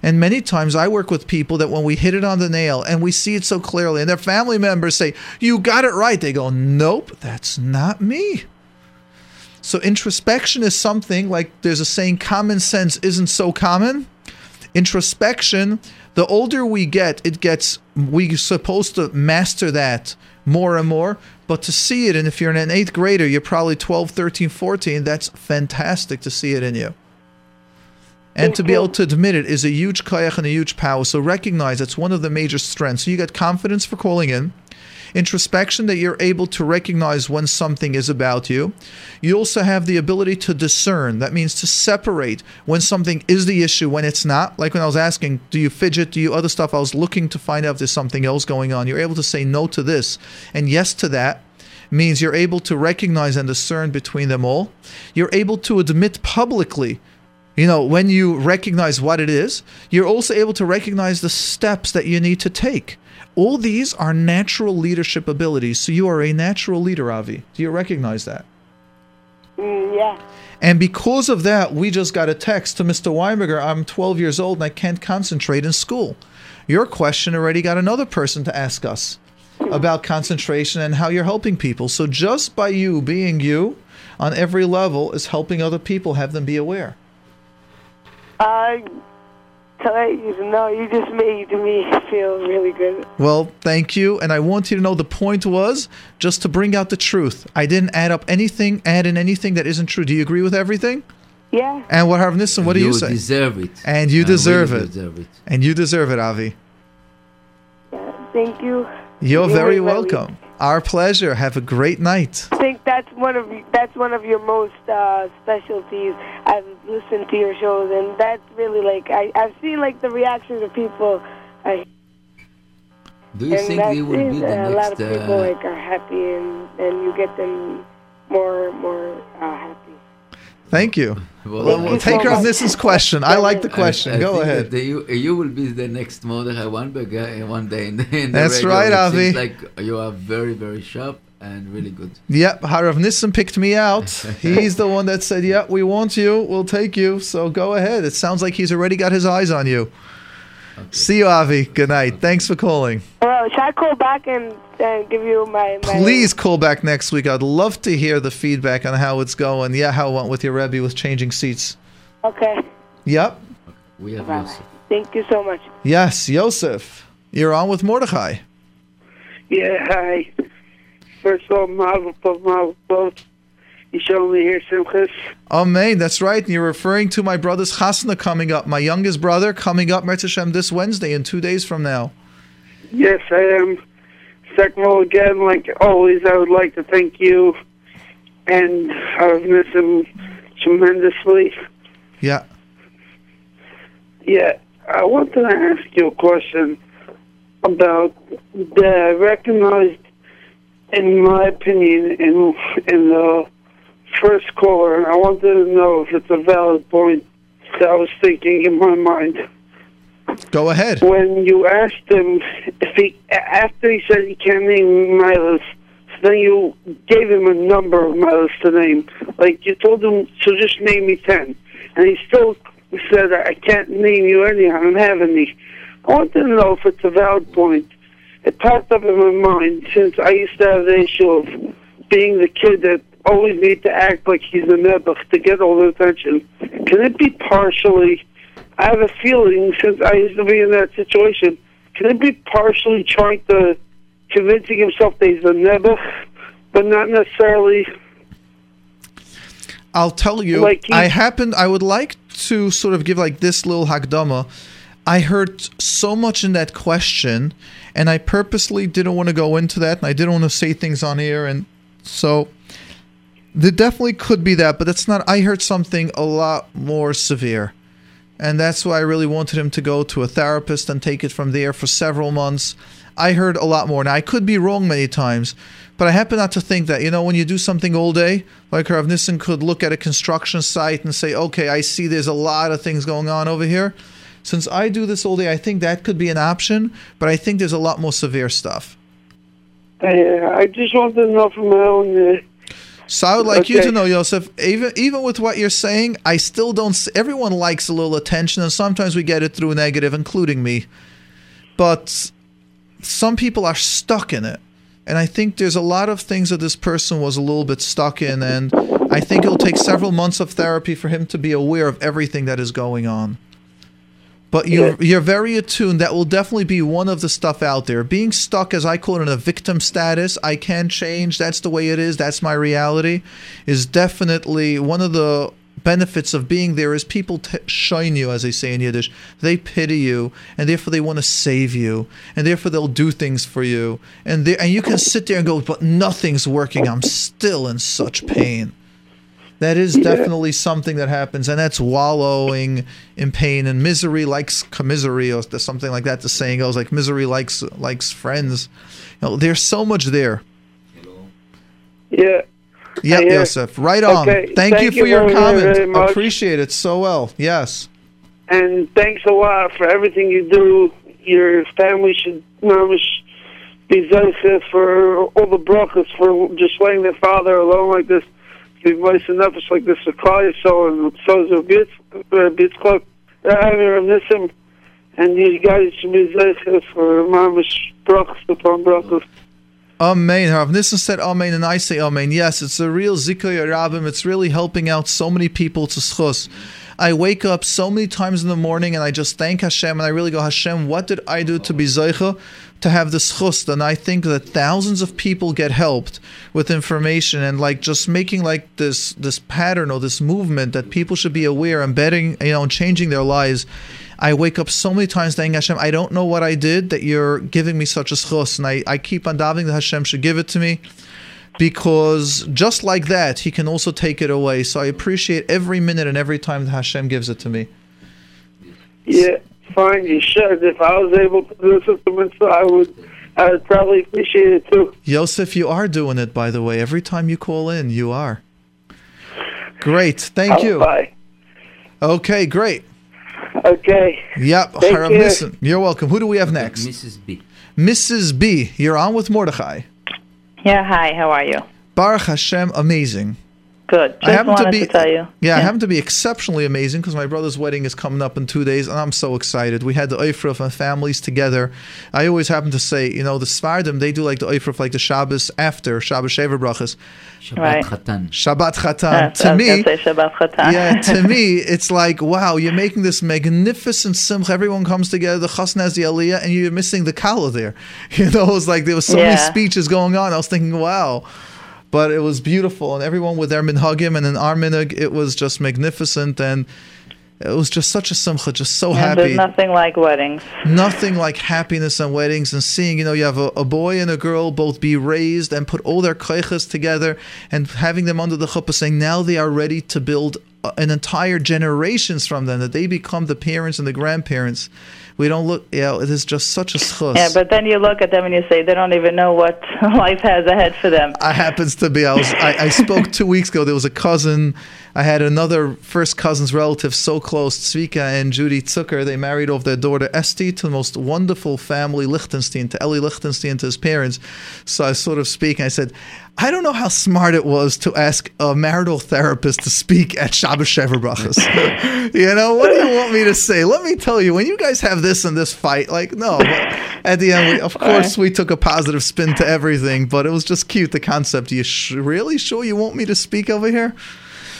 And many times I work with people that when we hit it on the nail and we see it so clearly, and their family members say, You got it right, they go, Nope, that's not me. So introspection is something like there's a saying common sense isn't so common. Introspection, the older we get, it gets we're supposed to master that more and more, but to see it and if you're an 8th grader, you're probably 12, 13, 14, that's fantastic to see it in you. And to be able to admit it is a huge koyach and a huge power. So recognize it's one of the major strengths. So you get confidence for calling in introspection that you're able to recognize when something is about you. You also have the ability to discern. That means to separate when something is the issue, when it's not. Like when I was asking, do you fidget? Do you other stuff? I was looking to find out if there's something else going on. You're able to say no to this and yes to that. Means you're able to recognize and discern between them all. You're able to admit publicly you know, when you recognize what it is, you're also able to recognize the steps that you need to take. All these are natural leadership abilities. So you are a natural leader, Avi. Do you recognize that? Mm, yeah. And because of that, we just got a text to Mr. Weinberger I'm 12 years old and I can't concentrate in school. Your question already got another person to ask us about concentration and how you're helping people. So just by you being you on every level is helping other people have them be aware. Uh, to let you know. You just made me feel really good. Well, thank you. And I want you to know the point was just to bring out the truth. I didn't add up anything, add in anything that isn't true. Do you agree with everything? Yeah. And what Harav Nissen, what do you say? You deserve it. And you deserve really it. deserve it. And you deserve it, Avi. Yeah, Thank you. You're You very made my welcome. Our pleasure. Have a great night. I think that's one of that's one of your most uh, specialties. I've listened to your shows, and that's really like I I've seen like the reactions of people. I, Do you think that's they will be the a lot of next? people Uh, like are happy, and and you get them more more uh, happy. Thank you. Well, Well, take Rav much. Nissen's question. I like the question. I Go ahead. that you, you will be the next Mordechai Weinberger uh, one day in the, in the That's radio. right, Avi. like you are very, very sharp and really good. Yep, Harav Nissen picked me out. He's the one that said, "Yep, we want you. We'll take you." So go ahead. It sounds like he's already got his eyes on you. See you, Avi. Good night. Thanks for calling. Well, should I call back and, and give you my, my Please call back next week. I'd love to hear the feedback on how it's going. Yeah, how it went with your Rebbe with changing seats. Okay. Yep. We have Yosef. Thank you so much. Yes, Yosef. You're on with Mordechai. Yeah, hi. First of all, Mazel Tov, Mazel Tov. You show me here, Simchas. Amen. That's right. And you're referring to my brother's chasna coming up, my youngest brother coming up, Hashem, this Wednesday in two days from now. Yes, I am. Second of all, again, like always, I would like to thank you, and I've missed him tremendously. Yeah. Yeah, I wanted to ask you a question about the recognized, in my opinion, in in the first caller, and I wanted to know if it's a valid point that I was thinking in my mind. Go ahead. When you asked him if he, after he said he can't name miles, so then you gave him a number of miles to name. Like you told him, so just name me ten, and he still said, I can't name you any. I don't have any. I wanted to know if it's a valid point. It popped up in my mind since I used to have the issue of being the kid that always need to act like he's a nebuch to get all the attention. Can it be partially? I have a feeling since I used to be in that situation. Can it be partially trying to convincing himself that he's a nebuch, but not necessarily? I'll tell you. Like he- I happened. I would like to sort of give like this little hakdama. I heard so much in that question, and I purposely didn't want to go into that, and I didn't want to say things on air, and so there definitely could be that, but that's not. I heard something a lot more severe, and that's why I really wanted him to go to a therapist and take it from there for several months. I heard a lot more. Now I could be wrong many times, but I happen not to think that. You know, when you do something all day, like Rav Nissen could look at a construction site and say, "Okay, I see there's a lot of things going on over here." Since I do this all day, I think that could be an option, but I think there's a lot more severe stuff. Uh, I just wanted to know from my own. Uh, So I would like you to know, Joseph, even even with what you're saying, I still don't. s- Everyone likes a little attention, and sometimes we get it through negative, including me. But some people are stuck in it, and I think there's a lot of things that this person was a little bit stuck in, and I think it'll take several months of therapy for him to be aware of everything that is going on. But you're you're very attuned. That will definitely be one of the stuff out there. Being stuck, as I call it, in a victim status, I can change. That's the way it is. That's my reality. Is definitely one of the benefits of being there. Is people t- shine you, as they say in Yiddish. They pity you, and therefore they want to save you, and therefore they'll do things for you. And they, and you can sit there and go, but nothing's working. I'm still in such pain. That is definitely something that happens, and that's wallowing in pain and misery likes commisery or something like that. The saying goes like misery likes likes friends. You know, there's so much there. yeah. Yep, I Yosef. Right on. Okay, Thank, you for you your comment. Appreciate it so well. Yes. And thanks a lot for everything you do. Your family should mamish be zealous for all the brachas for just letting their father alone like this. Nice enough, it's like this cry so and so is a bit a bit close. I miss him. And you guys should be zealous for mamish brachas upon brachas. Amen. Rav Nissen said Amen, and I say Amen. Yes, it's a real Zikoy Rabim. It's really helping out so many people to schus. I wake up so many times in the morning and I just thank Hashem and I really go, Hashem, what did I do to be Zeicha to have this chust? And I think that thousands of people get helped with information and like just making like this this pattern or this movement that people should be aware and betting, you know, and changing their lives. I wake up so many times thanking Hashem. I don't know what I did that you're giving me such a schus, and I, I keep on davening that Hashem should give it to me because just like that, He can also take it away. So I appreciate every minute and every time that Hashem gives it to me. Yeah, fine. You should. If I was able to do something, so I would. I would probably appreciate it too. Yosef, you are doing it, by the way. Every time you call in, you are. Great. Thank Oh, you. Bye. Okay, great. Okay. Yep. Thank Harav you. Nissen. You're welcome. Who do we have next? Mrs. B. Mrs. B. You're on with Mordechai. Yeah, hi, how are you? Baruch Hashem, amazing. Good. Just I happen to be to tell you. Yeah, I happen to be exceptionally amazing because my brother's wedding is coming up in two days, and I'm so excited. We had the Eifruf and families together. I always happen to say, you know, the Svardim they do like the Eifruf, like the Shabbos after Shabbos Sheva Brachas. Shabbat Right. Chatan. Shabbat Chatan. I to me, Shabbat Chatan. yeah, to me, it's like, wow, you're making this magnificent simcha. Everyone comes together, the chasna has the aliyah, and you're missing the kala there. You know, it was like there was so many speeches going on. I was thinking, wow. But it was beautiful, and everyone with their minhagim and in our minhag, it was just magnificent, and it was just such a simcha, just so And happy. there's nothing like weddings. Nothing like happiness and weddings and seeing, you know, you have a, a boy and a girl both be raised and put all their koiches together and having them under the chuppah saying now they are ready to build uh, an entire generations from them, that they become the parents and the grandparents. We don't look, yeah, it is just such a schus. Yeah, but then you look at them and you say they don't even know what life has ahead for them. I happens to be. I was. I, I spoke two weeks ago. There was a cousin. I had another first cousin's relative so close, Zvika and Judy Zucker. They married off their daughter Esti to the most wonderful family, Lichtenstein, to Ellie Lichtenstein, to his parents. So I sort of speaking. I said, I don't know how smart it was to ask a marital therapist to speak at Shabbos Sheva Brachas. you know, what do you want me to say? Let me tell you, when you guys have this and this fight, like, no. But at the end, we, of course, we took a positive spin to everything, but it was just cute, the concept. you sh- really sure you want me to speak over here?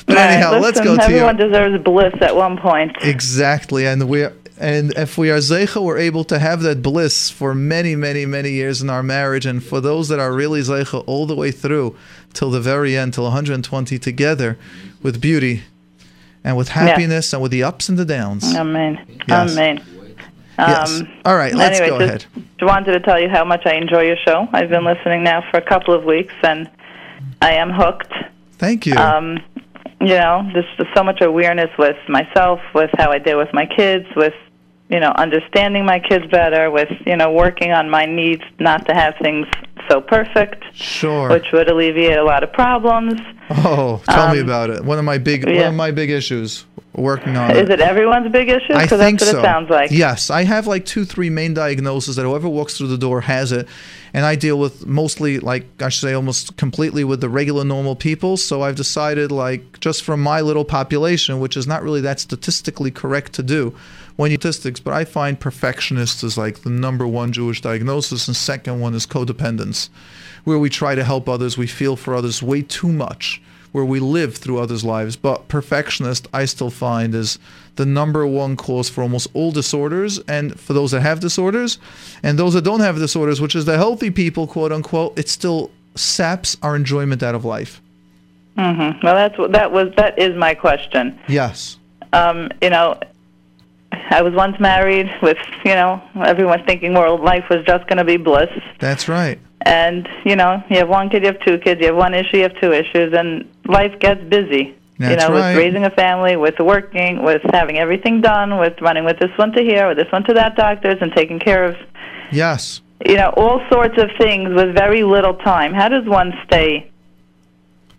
But Right, anyhow, let's listen, go to Everyone deserves bliss at one point. Exactly, and we and if we are zeicha, we're able to have that bliss for many, many, many years in our marriage, and for those that are really zeicha all the way through till the very end, till 120 together, with beauty, and with happiness, and with the ups and the downs. Amen. Yes. Amen. Yes. Um, All right, let's anyway, go just ahead. wanted to tell you how much I enjoy your show. I've been listening now for a couple of weeks, and I am hooked. Thank you. Um, you know, there's just so much awareness with myself, with how I deal with my kids, with you know, understanding my kids better, with you know, working on my needs not to have things so perfect, Sure. which would alleviate a lot of problems. oh, tell me um, about it. One of my big, one of my big issues. Working on Is it everyone's big issue? I think what so. it sounds like. Yes, I have like two, three main diagnoses that whoever walks through the door has it, and I deal with mostly, like I should say, almost completely with the regular normal people. So I've decided, like, just from my little population, which is not really that statistically correct to do when you statistics, but I find perfectionist is like the number one Jewish diagnosis, and second one is codependence, where we try to help others, we feel for others way too much where we live through others' lives. But perfectionist, I still find, is the number one cause for almost all disorders, and for those that have disorders, and those that don't have disorders, which is the healthy people, quote unquote, it still saps our enjoyment out of life. hmm Well, that's what that was. That is my question. Yes. Um, you know, I was once married with you know everyone thinking world life was just going to be bliss, That's right. and you know you have one kid, you have two kids, you have one issue, you have two issues, and life gets busy. That's you know, right. with raising a family, with working, with having everything done, with running with this one to here, with this one to that doctor's, and taking care of Yes. you know all sorts of things with very little time. How does one stay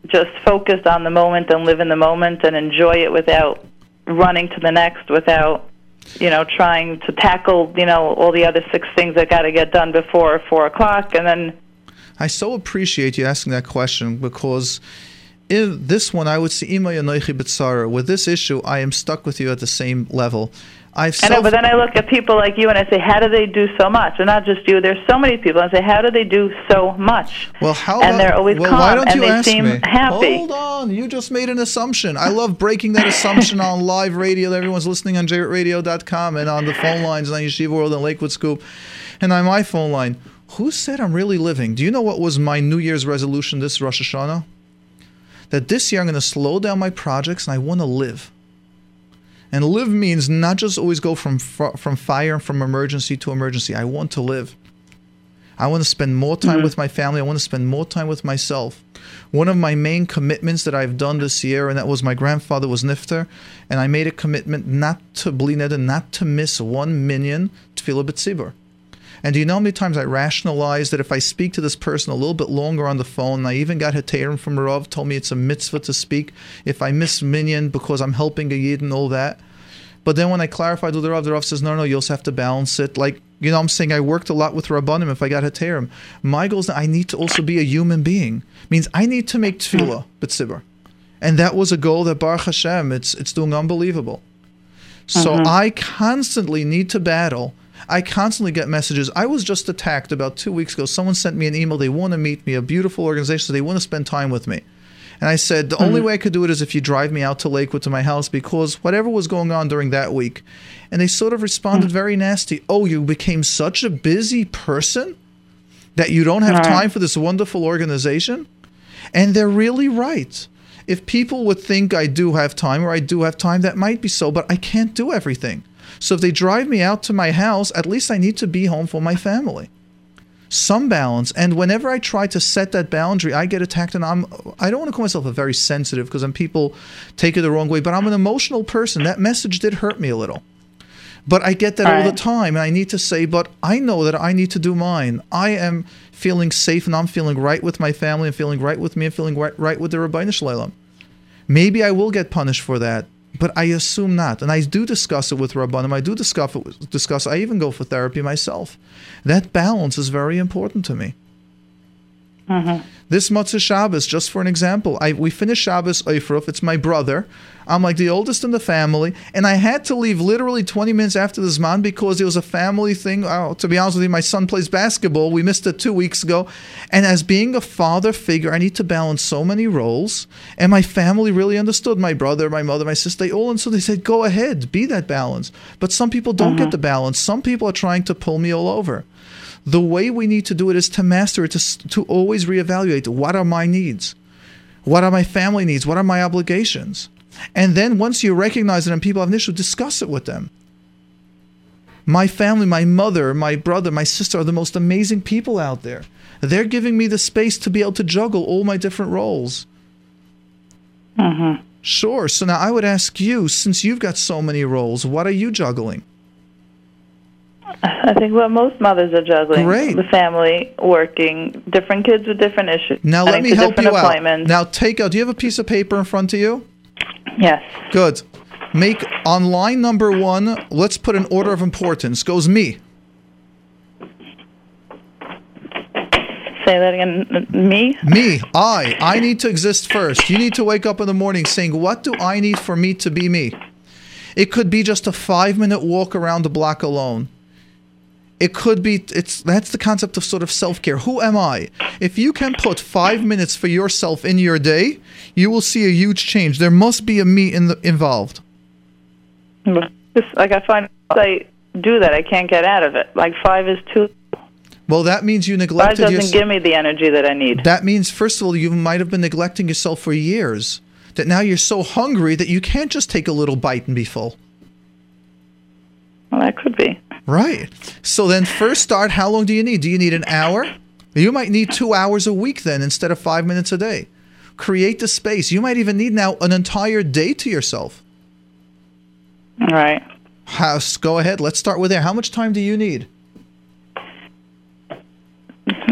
just focused on the moment and live in the moment and enjoy it without running to the next, without you know trying to tackle you know all the other six things that got to get done before four o'clock, and then I so appreciate you asking that question because in this one, I would see Imo Anochi B'tzara. With this issue, I am stuck with you at the same level. I've I know, but then I look at people like you and I say, how do they do so much? And not just you. There's so many people. I say, how do they do so much? well, how and they're always well, calm why don't and they ask seem me? happy. Hold on, you just made an assumption. I love breaking that assumption on live radio. Everyone's listening on jradio.com and on the phone lines on Yeshiva World and Lakewood Scoop, and on my phone line. Who said I'm really living? Do you know what was my New Year's resolution this Rosh Hashanah? That this year I'm going to slow down my projects and I want to live. And live means not just always go from from fire and from emergency to emergency. I want to live. I want to spend more time mm-hmm. with my family. I want to spend more time with myself. One of my main commitments that I've done this year, and that was my grandfather was Nifter, and I made a commitment not to blined and not to miss one minyan tefillah b'tzibur. And do you know how many times I rationalized that if I speak to this person a little bit longer on the phone, I even got Heterim from Rav, told me it's a mitzvah to speak if I miss minyan because I'm helping a yid and all that. But then when I clarified with the Rav, the Rav says, no, no, you also have to balance it. Like, you know, I'm saying I worked a lot with Rabbanim if I got Heterim. My goal is that I need to also be a human being. Means I need to make tefillah, b'tzibur. And that was a goal that Baruch Hashem, it's, it's doing unbelievable. So Mhm. I constantly need to battle. I constantly get messages. I was just attacked about two weeks ago. Someone sent me an email. They want to meet me, a beautiful organization. So they want to spend time with me. And I said, the only hmm. way I could do it is if you drive me out to Lakewood to my house because whatever was going on during that week. And they sort of responded hmm. very nasty. Oh, you became such a busy person that you don't have Right. time for this wonderful organization? And they're really right. If people would think I do have time or I do have time, that might be so, but I can't do everything. So if they drive me out to my house, at least I need to be home for my family. Some balance, and whenever I try to set that boundary, I get attacked, and I'm I don't want to call myself a very sensitive because then people take it the wrong way, but I'm an emotional person. That message did hurt me a little. But I get that all the time, and I need to say, but I know that I need to do mine. I am feeling safe, and I'm feeling right with my family, and feeling right with me, and feeling right, right with the Ribono Shel Olam. Maybe I will get punished for that, but I assume not. And I do discuss it with Rabbanim. I do discuss it. Discuss. I even go for therapy myself. That balance is very important to me. Mm-hmm. This Motzei Shabbos, just for an example, I we finished Shabbos Eifruf. It's my brother. I'm like the oldest in the family, and I had to leave literally 20 minutes after the Zman because it was a family thing. Oh, to be honest with you, my son plays basketball. We missed it two weeks ago, and as being a father figure, I need to balance so many roles. And my family really understood. My brother, my mother, my sister, they all, and so they said, "Go ahead, be that balance." But some people don't get mm-hmm. the balance. Some people are trying to pull me all over. The way we need to do it is to master it, to, to always reevaluate what are my needs? What are my family needs? What are my obligations? And then once you recognize it and people have an issue, discuss it with them. My family, my mother, my brother, my sister are the most amazing people out there. They're giving me the space to be able to juggle all my different roles. Mm-hmm. Sure. So now I would ask you, since you've got so many roles, what are you juggling? I think what most mothers are juggling. Great. The family, working, different kids with different issues. Now let me help you out. Now take out. Do you have a piece of paper in front of you? Yes. Good. Make on line number one. Let's put an order of importance. Goes me. Say that again. Me? Me. I. I need to exist first. You need to wake up in the morning saying, "What do I need for me to be me?" It could be just a five-minute walk around the block alone. It could be. It's that's the concept of sort of self-care. Who am I? If you can put five minutes for yourself in your day, you will see a huge change. There must be a me in the, involved. Just, like I find I do that, I can't get out of it. Like five is too. Well, that means you Five neglected doesn't yourself. give me the energy that I need. That means, first of all, you might have been neglecting yourself for years. That now you're so hungry that you can't just take a little bite and be full. Well, that could be. Right. So then, first start. How long do you need? Do you need an hour? You might need two hours a week then instead of five minutes a day. Create the space. You might even need now an entire day to yourself. Right. House. Go ahead. Let's start with there. How much time do you need?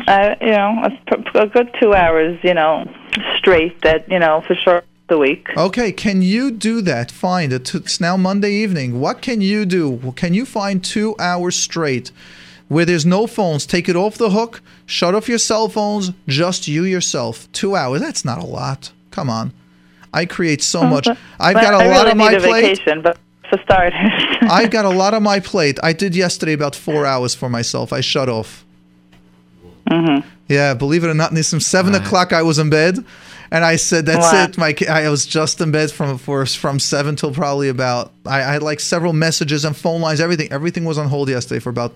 I, you know, a, a good two hours, you know, straight. That you know, for sure, the week. Okay, can you do that? Find it. It's now Monday evening. What can you do? Can you find two hours straight where there's no phones? Take it off the hook, shut off your cell phones, just you yourself. Two hours. That's not a lot. Come on. I create so Oh, much. I've but got a I lot really on my need a plate. vacation, but for starters. I've got a lot on my plate. I did yesterday about four hours for myself. I shut off. Mm-hmm. Yeah, believe it or not, Nissim, seven o'clock I was in bed, and I said, "That's Wow. it." My I was just in bed from for from seven till probably about. I, I had like several messages and phone lines. Everything everything was on hold yesterday for about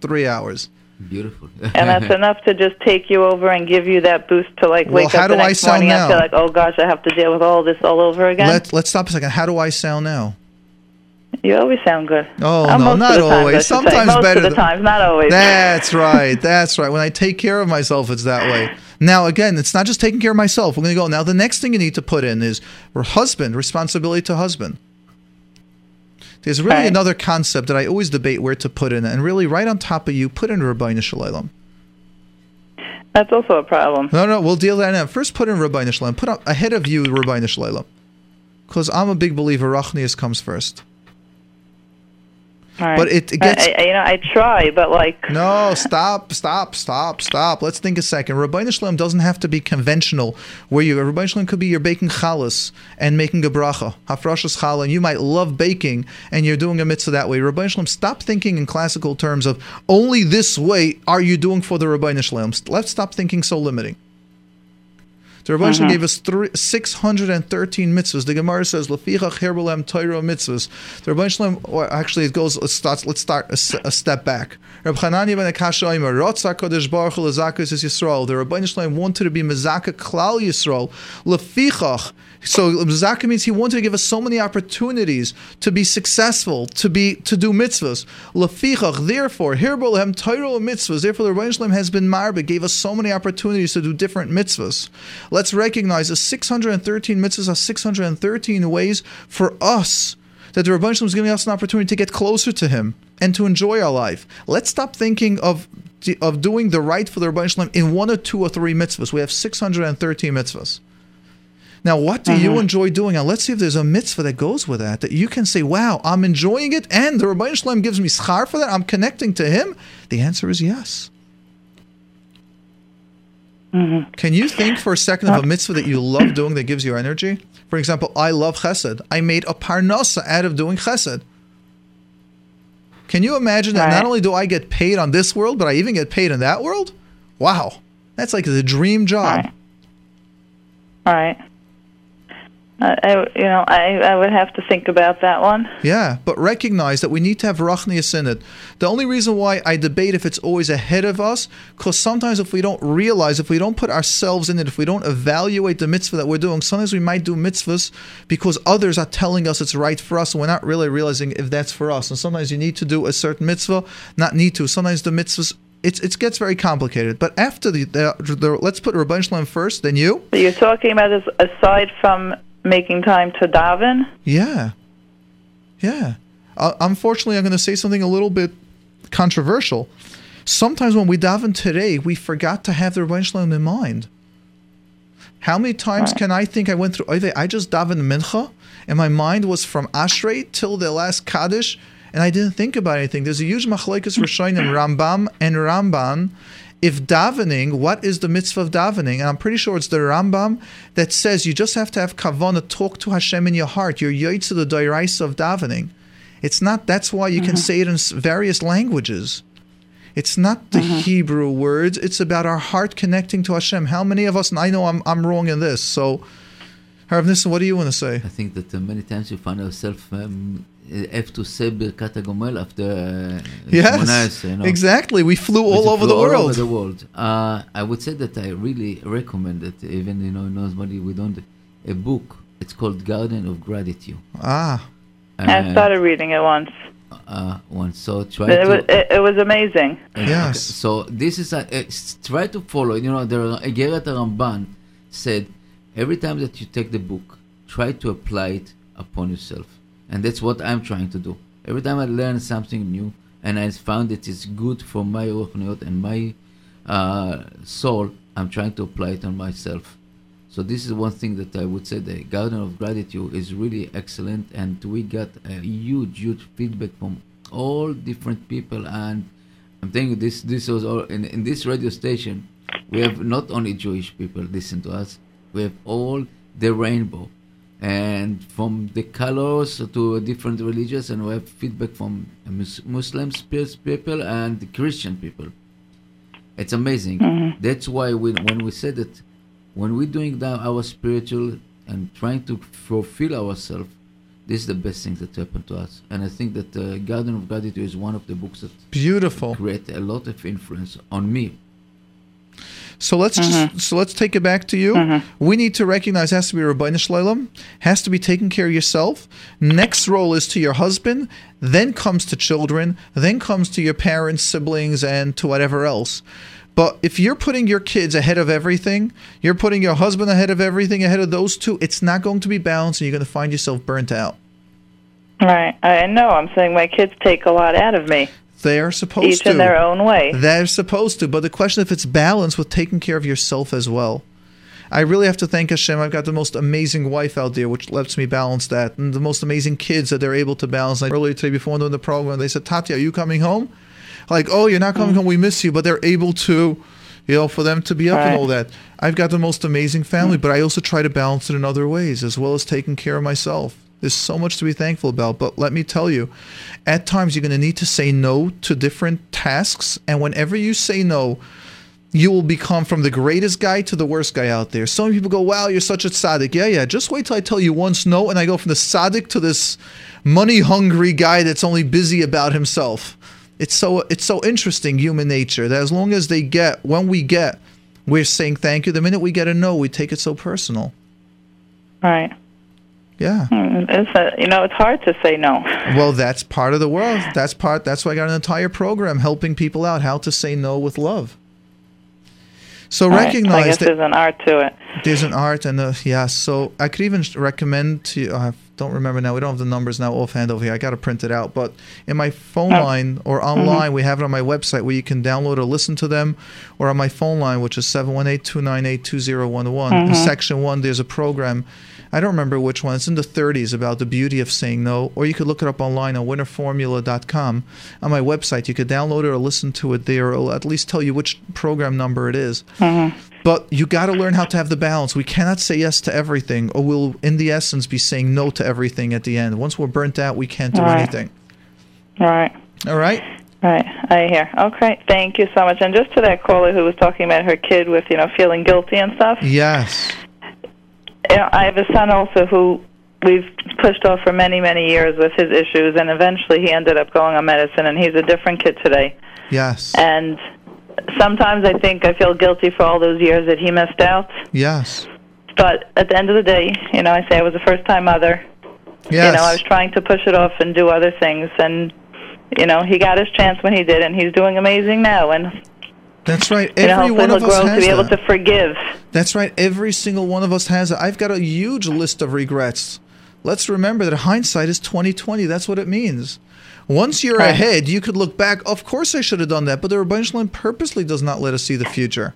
three hours. Beautiful. and that's enough to just take you over and give you that boost to like Well, wake how up the do I next sound morning and feel like, oh gosh, I have to deal with all this all over again. Let Let's stop a second. How do I sound now? You always sound good. Oh Uh, no, not times, always. Sometimes most better. of the times, not always. That's right. That's right. When I take care of myself, it's that way. Now, again, it's not just taking care of myself. We're going to go. Now, the next thing you need to put in is husband, responsibility to husband. There's really Right. another concept that I always debate where to put in, and really right on top of you, put in Ribono Shel Olam. That's also a problem. No, no, we'll deal with that now. First, put in Ribono Shel Olam. Put up ahead of you Ribono Shel Olam. Because I'm a big believer, Rachnias comes first. Right. But it- it gets- I, I, you know, I try, but like, No, stop, stop, stop, stop. Let's think a second. Ribono Shel Olam doesn't have to be conventional. Where you Ribono Shel Olam could be you're baking chalas and making a bracha, hafrashas challah, and you might love baking and you're doing a mitzvah that way. Ribono Shel Olam, stop thinking in classical terms of only this way are you doing for the Ribono Shel Olam. Let's stop thinking so limiting. The Ribono Shel Olam Mhm. gave us three, 613 mitzvahs. The Gemara says, "Lefichach herbelem Torah mitzvahs." The Shalom, or actually, it goes. Let's start. Let's start a, a step back. Reb Chananya ben Akashya Omer, Rotza Kodesh Baruch Hu lezakas is Yisrael. The Ribono Shel Olam wanted to be mezaka klal Yisrael. Lefichach. So Zaka means he wanted to give us so many opportunities to be successful, to be to do mitzvahs. Lefichach. Therefore, herbelem Torah mitzvahs. Therefore, the Shalom has been marba, gave us so many opportunities to do different mitzvahs. Let's recognize the 613 mitzvahs are 613 ways for us that the Shalom is giving us an opportunity to get closer to Him and to enjoy our life. Let's stop thinking of of doing the right for the Shalom in one or two or three mitzvahs. We have 613 mitzvahs. Now, what do you Mhm. enjoy doing? And let's see if there's a mitzvah that goes with that, that you can say, wow, I'm enjoying it, and the Ribono Shel Olam gives me schar for that. I'm connecting to him. The answer is yes. Can you think for a second of a mitzvah that you love doing that gives you energy? For example, I love chesed. I made a parnasa out of doing chesed. Can you imagine that not only do I get paid on this world, but I even get paid in that world? Wow. That's like the dream job. all right. I, I, you know, I, I would have to think about that one. Yeah, but recognize that we need to have rachnias in it. The only reason why I debate if it's always ahead of us, because sometimes if we don't realize, if we don't put ourselves in it, if we don't evaluate the mitzvah that we're doing, sometimes we might do mitzvahs because others are telling us it's right for us, and we're not really realizing if that's for us. And sometimes you need to do a certain mitzvah, not need to. Sometimes the mitzvahs. It's, it gets very complicated. But after the, the, the let's put Ribono Shel Olam first, then you. So you're talking about this aside from making time to daven. Yeah. Yeah. Uh, unfortunately, I'm going to say something a little bit controversial. Sometimes when we daven today, we forgot to have the Shalom in mind. How many times can I think I went through Oive, I just davened mincha, and my mind was from Ashrei till the last Kaddish, and I didn't think about anything. There's a huge machlekes Rishonim, Rambam and Ramban. If davening, what is the mitzvah of davening? And I'm pretty sure it's the Rambam that says you just have to have kavana, talk to Hashem in your heart. You're yoitz the dairaisa of davening. It's not. That's why you can say it in various languages. It's not the Hebrew words. It's about our heart connecting to Hashem. How many of us? And I know I'm I'm wrong in this. So, Harav Nissen, what do you want to say? I think that uh, many times you find ourselves um, have to say Birkat HaGomel after uh, Yes, 18, you know. exactly. We flew We all over flew the all world. over the world. Uh, I would say that I really recommend it, even you know, nobody money we don't. A book. It's called Garden of Gratitude. Ah. I started reading it once. Uh, once. So try It to. was, it, it was amazing. Okay, So this is a, it's try to follow. You know, the Geret Ramban said every time that you take the book, try to apply it upon yourself, and that's what I'm trying to do. Every time I learn something new, and I found that it's good for my ruchniot and my uh, soul, I'm trying to apply it on myself. So this is one thing that I would say the Garden of Gratitude is really excellent, and we got a huge, huge feedback from all different people. And I'm telling you, this this was all in, in this radio station. We have not only Jewish people listen to us. We have all the rainbow, and from the colors to different religions, and we have feedback from Mus- Muslims people and Christian people. It's amazing. Mhm. That's why we, when we said that, when we're doing that, our spiritual and trying to fulfill ourselves, this is the best thing that happened to us. And I think that uh, Garden of Gratitude is one of the books that Beautiful. create a lot of influence on me. So let's just, mm-hmm. so let's take it back to you. Mm-hmm. We need to recognize has to be Ribono Shel Olam, has to be taking care of yourself. Next role is to your husband, then comes to children, then comes to your parents, siblings, and to whatever else. But if you're putting your kids ahead of everything, you're putting your husband ahead of everything, ahead of those two, it's not going to be balanced, and you're going to find yourself burnt out. Right. I know. I'm saying my kids take a lot out of me, They're supposed to each to. in their own way. They're supposed to, but the question if it's balanced with taking care of yourself as well. I really have to thank Hashem. I've got the most amazing wife out there, which lets me balance that, and the most amazing kids that they're able to balance. Like earlier today, before doing the program, they said, "Tati, are you coming home?" Like, "Oh, you're not coming mm. home. We miss you," but they're able to, you know, for them to be up and Right. all that. I've got the most amazing family, but I also try to balance it in other ways, as well as taking care of myself. There's so much to be thankful about, but let me tell you, at times you're going to need to say no to different tasks, and whenever you say no, you will become from the greatest guy to the worst guy out there. Some people go, "Wow, you're such a tzaddik." Yeah, yeah. Just wait till I tell you once no, and I go from the tzaddik to this money-hungry guy that's only busy about himself. It's so it's so interesting, human nature. That as long as they get, when we get, we're saying thank you. The minute we get a no, we take it so personal. Right. Yeah. Mm, It's a, you know, it's hard to say no. Well, that's part of the world. That's part. That's why I got an entire program helping people out how to say no with love. So Right. I recognize guess that there's an art to it. there's an art and a yeah. So I could even recommend to you. Don't remember now. We don't have the numbers now offhand over here. I got to print it out. But in my phone Oh. line or online, we have it on my website where you can download or listen to them, or on my phone line, which is 718-298-2011. In Mhm. section one, there's a program. I don't remember which one. It's in the 30s about the beauty of saying no. Or you could look it up online on winnerformula.com. On my website, you could download it or listen to it there. It'll at least tell you which program number it is. But you got to learn how to have the balance. We cannot say yes to everything, or we'll, in the essence, be saying no to everything at the end. Once we're burnt out, we can't do Right. anything. Right. All right? Right, I hear. Okay, thank you so much. And just to that caller who was talking about her kid with, you know, feeling guilty and stuff. Yes. You know, I have a son also who we've pushed off for many, many years with his issues, and eventually he ended up going on medicine, and he's a different kid today. Yes. And sometimes I think I feel guilty for all those years that he missed out. Yes. But at the end of the day, you know, I say I was a first-time mother. Yes. You know, I was trying to push it off and do other things, and you know, he got his chance when he did, and he's doing amazing now. And That's right. you know, Every one of us grow to be able that. to forgive. That's right. Every single one of us has it. I've got a huge list of regrets. Let's remember that hindsight is 2020. That's what it means. Once you're Right. ahead, you could look back. Of course, I should have done that, but the Ribono Shel Olam purposely does not let us see the future.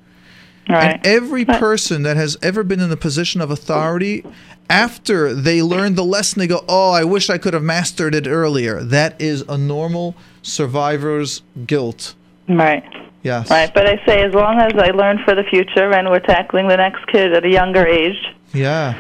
Right. And every person that has ever been in a position of authority, after they learn the lesson, they go, "Oh, I wish I could have mastered it earlier." That is a normal survivor's guilt. Right. Yes. Right. But I say, as long as I learn for the future, and we're tackling the next kid at a younger age, Yeah.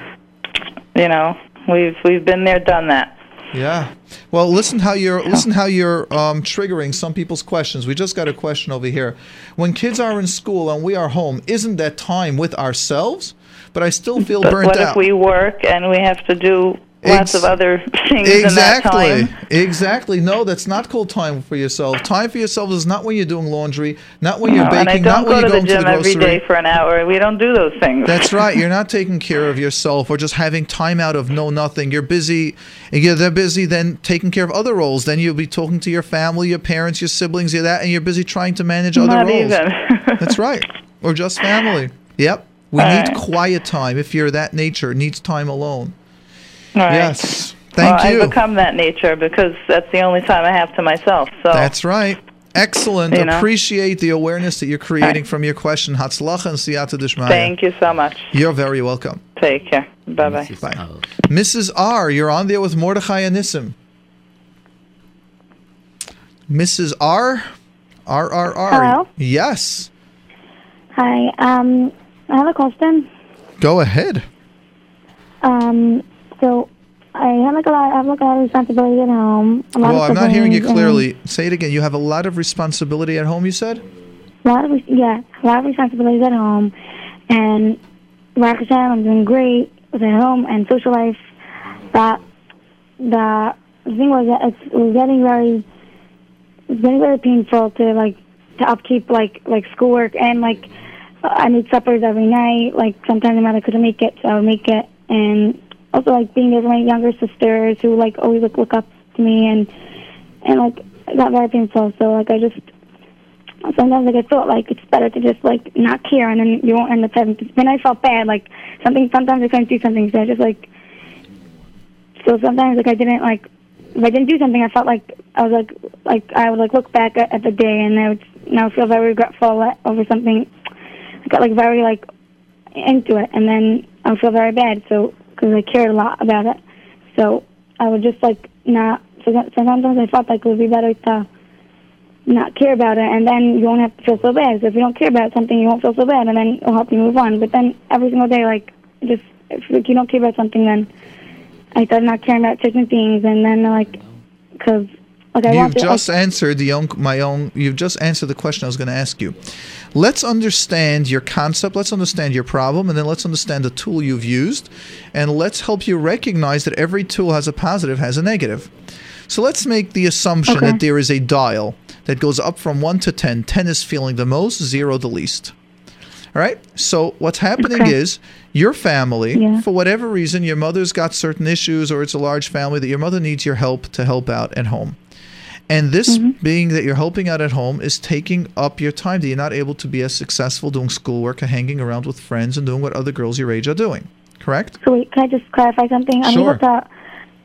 you know, we've we've been there, done that. Yeah. Well, listen how you're listen how you're um, triggering some people's questions. We just got a question over here. When kids are in school and we are home, isn't that time with ourselves? But I still feel But burnt what out. if we work and we have to do lots Ex- of other things Exactly. Exactly. No, that's not called time for yourself. Time for yourself is not when you're doing laundry, not when you're baking, not when go you're going to the going to gym the every grocery. day for an hour. We don't do those things. That's right. You're not taking care of yourself or just having time out of no nothing. You're busy. You're they're busy then taking care of other roles. Then you'll be talking to your family, your parents, your siblings, your that, and you're busy trying to manage other Not roles. even. That's right. Or just family. Yep. We All need right. quiet time. If you're that nature, it needs time alone. Right. Yes. Thank well, you. I've become that nature because that's the only time I have to myself. So That's right. Excellent. You know? Appreciate the awareness that you're creating from your question. Hatzlacha and siyata dishmaya. thank you so much. You're very welcome. Take care. Bye bye. Bye. Mrs. R, you're on there with Mordechai and Nissim. Mrs. R? R, R, R. Hello? Yes. Hi. Um, I have a question. Go ahead. Um, so I have like a lot. I have like a lot of responsibility at home. Well, I'm not hearing you clearly. Say it again. You have a lot of responsibility at home, you said? A lot of yeah, a lot of responsibilities at home, and Baruch Hashem, I'm doing great with at home and social life. But the thing was that it's, it was getting very, it was getting very painful to like to upkeep like like schoolwork and like I made suppers every night. Like sometimes my mother couldn't make it, so I would make it, and also like being there for my younger sisters who like always like look up to me and and like got very painful. So like I just sometimes like I felt like it's better to just like not care and then you won't end up having. Then I felt bad like something. Sometimes I couldn't do something, so I just like. So sometimes like I didn't like if I didn't do something, I felt like I was like like I would like look back at, at the day and I would now feel very regretful over something. I got like very like into it, and then I would feel very bad. So because I cared a lot about it, so I would just like not. So sometimes I felt like it would be better to not care about it, and then you won't have to feel so bad. So if you don't care about something, you won't feel so bad, and then it'll help you move on. But then every single day, like just if like, you don't care about something, then I started not caring about certain things, and then like because I You've just like, answered the own, my own. You've just answered the question I was going to ask you. Let's understand your concept. Let's understand your problem, and then let's understand the tool you've used, and let's help you recognize that every tool has a positive, has a negative. So let's make the assumption Okay. that there is a dial that goes up from one to ten. Ten is feeling the most, zero the least. All right. So what's happening Okay. is your family, Yeah. for whatever reason, your mother's got certain issues, or it's a large family that your mother needs your help to help out at home. And this Mm-hmm. being that you're helping out at home is taking up your time that you're not able to be as successful doing schoolwork or hanging around with friends and doing what other girls your age are doing. Correct? So wait, can I just clarify something? I'm Sure. able to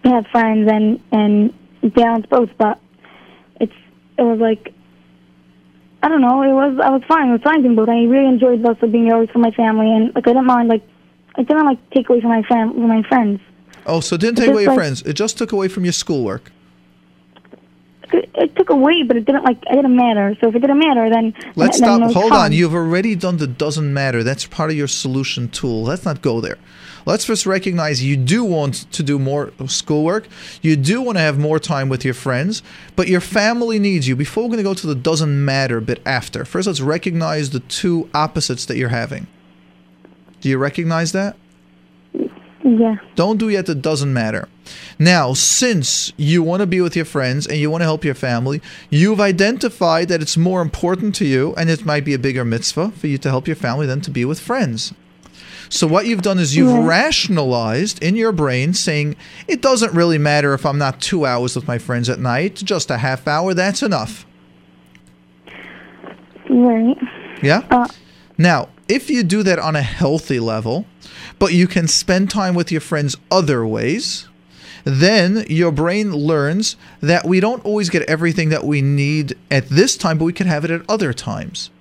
have friends and and balance both, but it's it was like I don't know. It was I was fine. It was fine doing both. I really enjoyed also being always for my family, and like I didn't mind like I didn't like take away from my fam from my friends. Oh, so it didn't take away your like- friends. It just took away from your schoolwork. It, took away, but it didn't like it didn't matter. So if it didn't matter, then Let's then, stop. Hold on. You've already done the doesn't matter. That's part of your solution tool. Let's not go there. Let's first recognize you do want to do more schoolwork. You do want to have more time with your friends, but your family needs you. Before we're going to go to the doesn't matter bit after. First, let's recognize the two opposites that you're having. Do you recognize that? Yeah. Don't do yet the doesn't matter. Now, since you want to be with your friends and you want to help your family, you've identified that it's more important to you and it might be a bigger mitzvah for you to help your family than to be with friends. So, what you've done is you've Yeah. rationalized in your brain saying, it doesn't really matter if I'm not two hours with my friends at night, just a half hour, that's enough. Right. Yeah? Uh, Now, if you do that on a healthy level, but you can spend time with your friends other ways, then your brain learns that we don't always get everything that we need at this time, but we can have it at other times.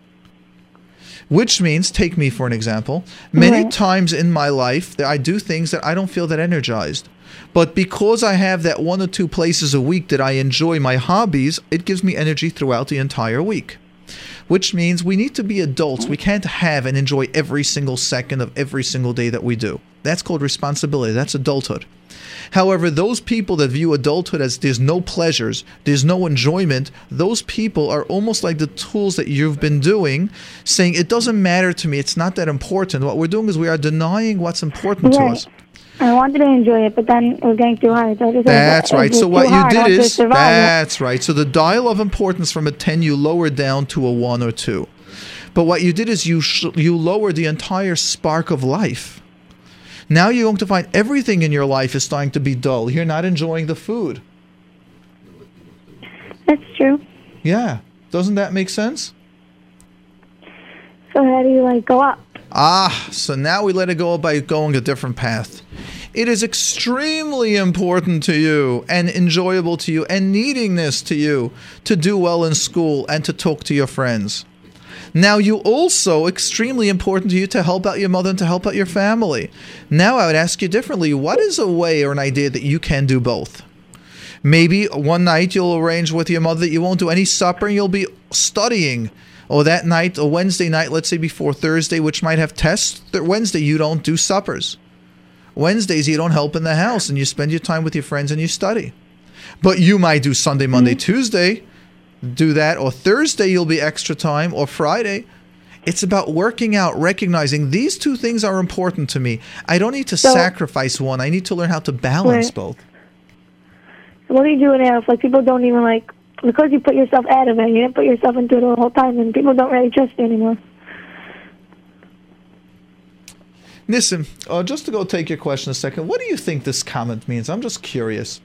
Which means, take me for an example. Many Right. times in my life, that I do things that I don't feel that energized. But because I have that one or two places a week that I enjoy my hobbies, it gives me energy throughout the entire week which means we need to be adults. We can't have and enjoy every single second of every single day that we do. That's called responsibility. That's adulthood. However, those people that view adulthood as there's no pleasures, there's no enjoyment, those people are almost like the tools that you've been doing, saying it doesn't matter to me, it's not that important. What we're doing is we are denying what's important to us. I wanted to enjoy it, but then it was getting too hard. So That's right. So what you did is that's right. So the dial of importance from a 10 you lowered down to a 1 or 2. But what you did is you sh- you lowered the entire spark of life. Now you're going to find everything in your life is starting to be dull. You're not enjoying the food. That's true. Yeah. Doesn't that make sense? So how do you like go up? Ah, so now we let it go by going a different path. It is extremely important to you and enjoyable to you and needing this to you to do well in school and to talk to your friends. Now, you also extremely important to you to help out your mother and to help out your family. Now, I would ask you differently what is a way or an idea that you can do both? Maybe one night you'll arrange with your mother that you won't do any supper and you'll be studying. Or that night, a Wednesday night, let's say before Thursday, which might have tests, th- Wednesday you don't do suppers. Wednesdays you don't help in the house and you spend your time with your friends and you study. But you might do Sunday, Monday, mm-hmm. Tuesday, do that, or Thursday you'll be extra time, or Friday. It's about working out, recognizing these two things are important to me. I don't need to So- sacrifice one. I need to learn how to balance Right. both. So what do you do now if like people don't even like because you put yourself out of it, you didn't put yourself into it the whole time, and people don't really trust you anymore. Listen, uh, just to go take your question a second, what do you think this comment means? I'm just curious.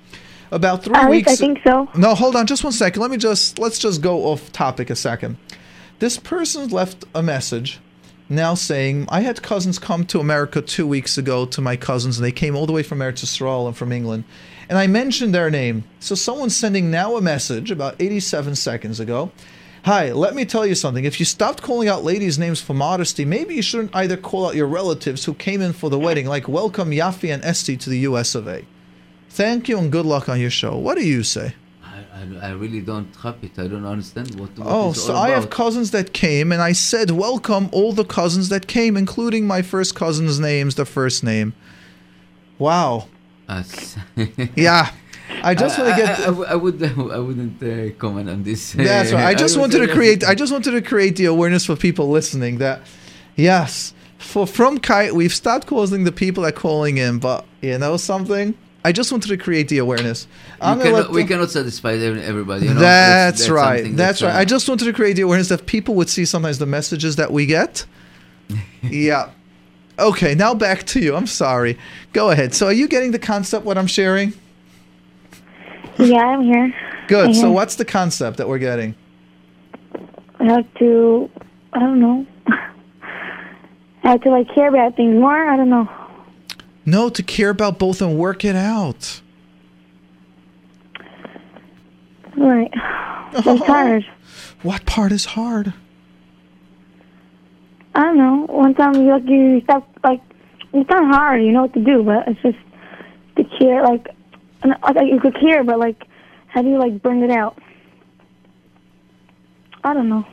About three At weeks. I think so. No, hold on, just one second. Let me just let's just go off topic a second. This person left a message now saying, I had cousins come to America two weeks ago to my cousins, and they came all the way from Eretz Yisrael and from England. And I mentioned their name. So someone's sending now a message about 87 seconds ago. Hi, let me tell you something. If you stopped calling out ladies' names for modesty, maybe you shouldn't either call out your relatives who came in for the wedding, like welcome Yafi and Esti to the US of A. Thank you and good luck on your show. What do you say? I, I, I really don't have it. I don't understand what. what Oh, so I have cousins that came, and I said welcome all the cousins that came, including my first cousin's names, the first name. Wow. Yeah. I just want to get. I, I, I would. I wouldn't uh, comment on this. That's right. I just would wanted to create. I just wanted to create the awareness for people listening that, yes, for from Kite, we've stopped causing the people that calling in, but you know something. I just wanted to create the awareness. Cannot, we cannot satisfy everybody. You know? that's, right. something That's, right. uh, I just wanted to create the awareness that people would see sometimes the messages that we get. yeah. Okay, now back to you. I'm sorry. Go ahead. So, are you getting the concept what I'm sharing? Yeah, I'm here. Good. So, what's the concept that we're getting? I have to. I don't know. I have to like care about things more. I don't know. No, to care about both and work it out. Right. I'm tired. What part is hard? I don't know. One time you like you stop like it's kind of hard. You know what to do, but it's just the care. Like, and, like you could care, but like, how do you like bring it out? I don't know.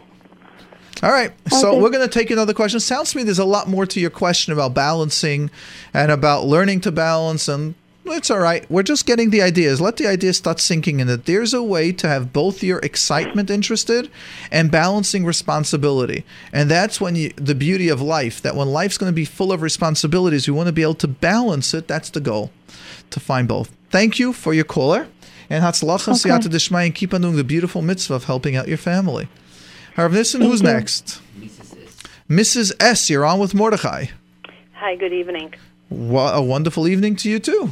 All right. So Okay. we're going to take another question. Sounds to me there's a lot more to your question about balancing and about learning to balance and it's all right. We're just getting the ideas. Let the ideas start sinking in that there's a way to have both your excitement interested and balancing responsibility. And that's when you the beauty of life, that when life's going to be full of responsibilities, we want to be able to balance it. That's the goal. To find both. Thank you for your caller. And Hatzlacha Okay. Siyata Dishmai and keep on doing the beautiful mitzvah of helping out your family. Harav Nissen, who's you. next? Mrs. S, you're on with Mordechai. Hi, good evening. Wa- a wonderful evening to you too.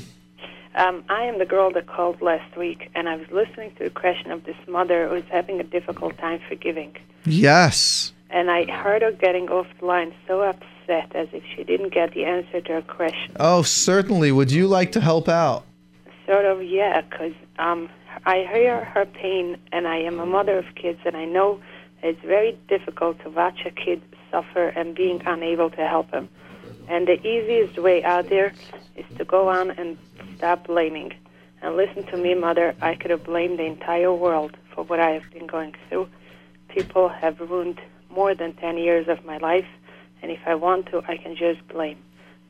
Um, I am the girl that called last week, and I was listening to the question of this mother who is having a difficult time forgiving. Yes. And I heard her getting off the line so upset as if she didn't get the answer to her question. Oh, certainly. Would you like to help out? Sort of, yeah, because um, I hear her pain, and I am a mother of kids, and I know it's very difficult to watch a kid suffer and being unable to help him. And the easiest way out there is to go on and stop blaming. And listen to me, Mother. I could have blamed the entire world for what I have been going through. People have ruined more than 10 years of my life, and if I want to, I can just blame.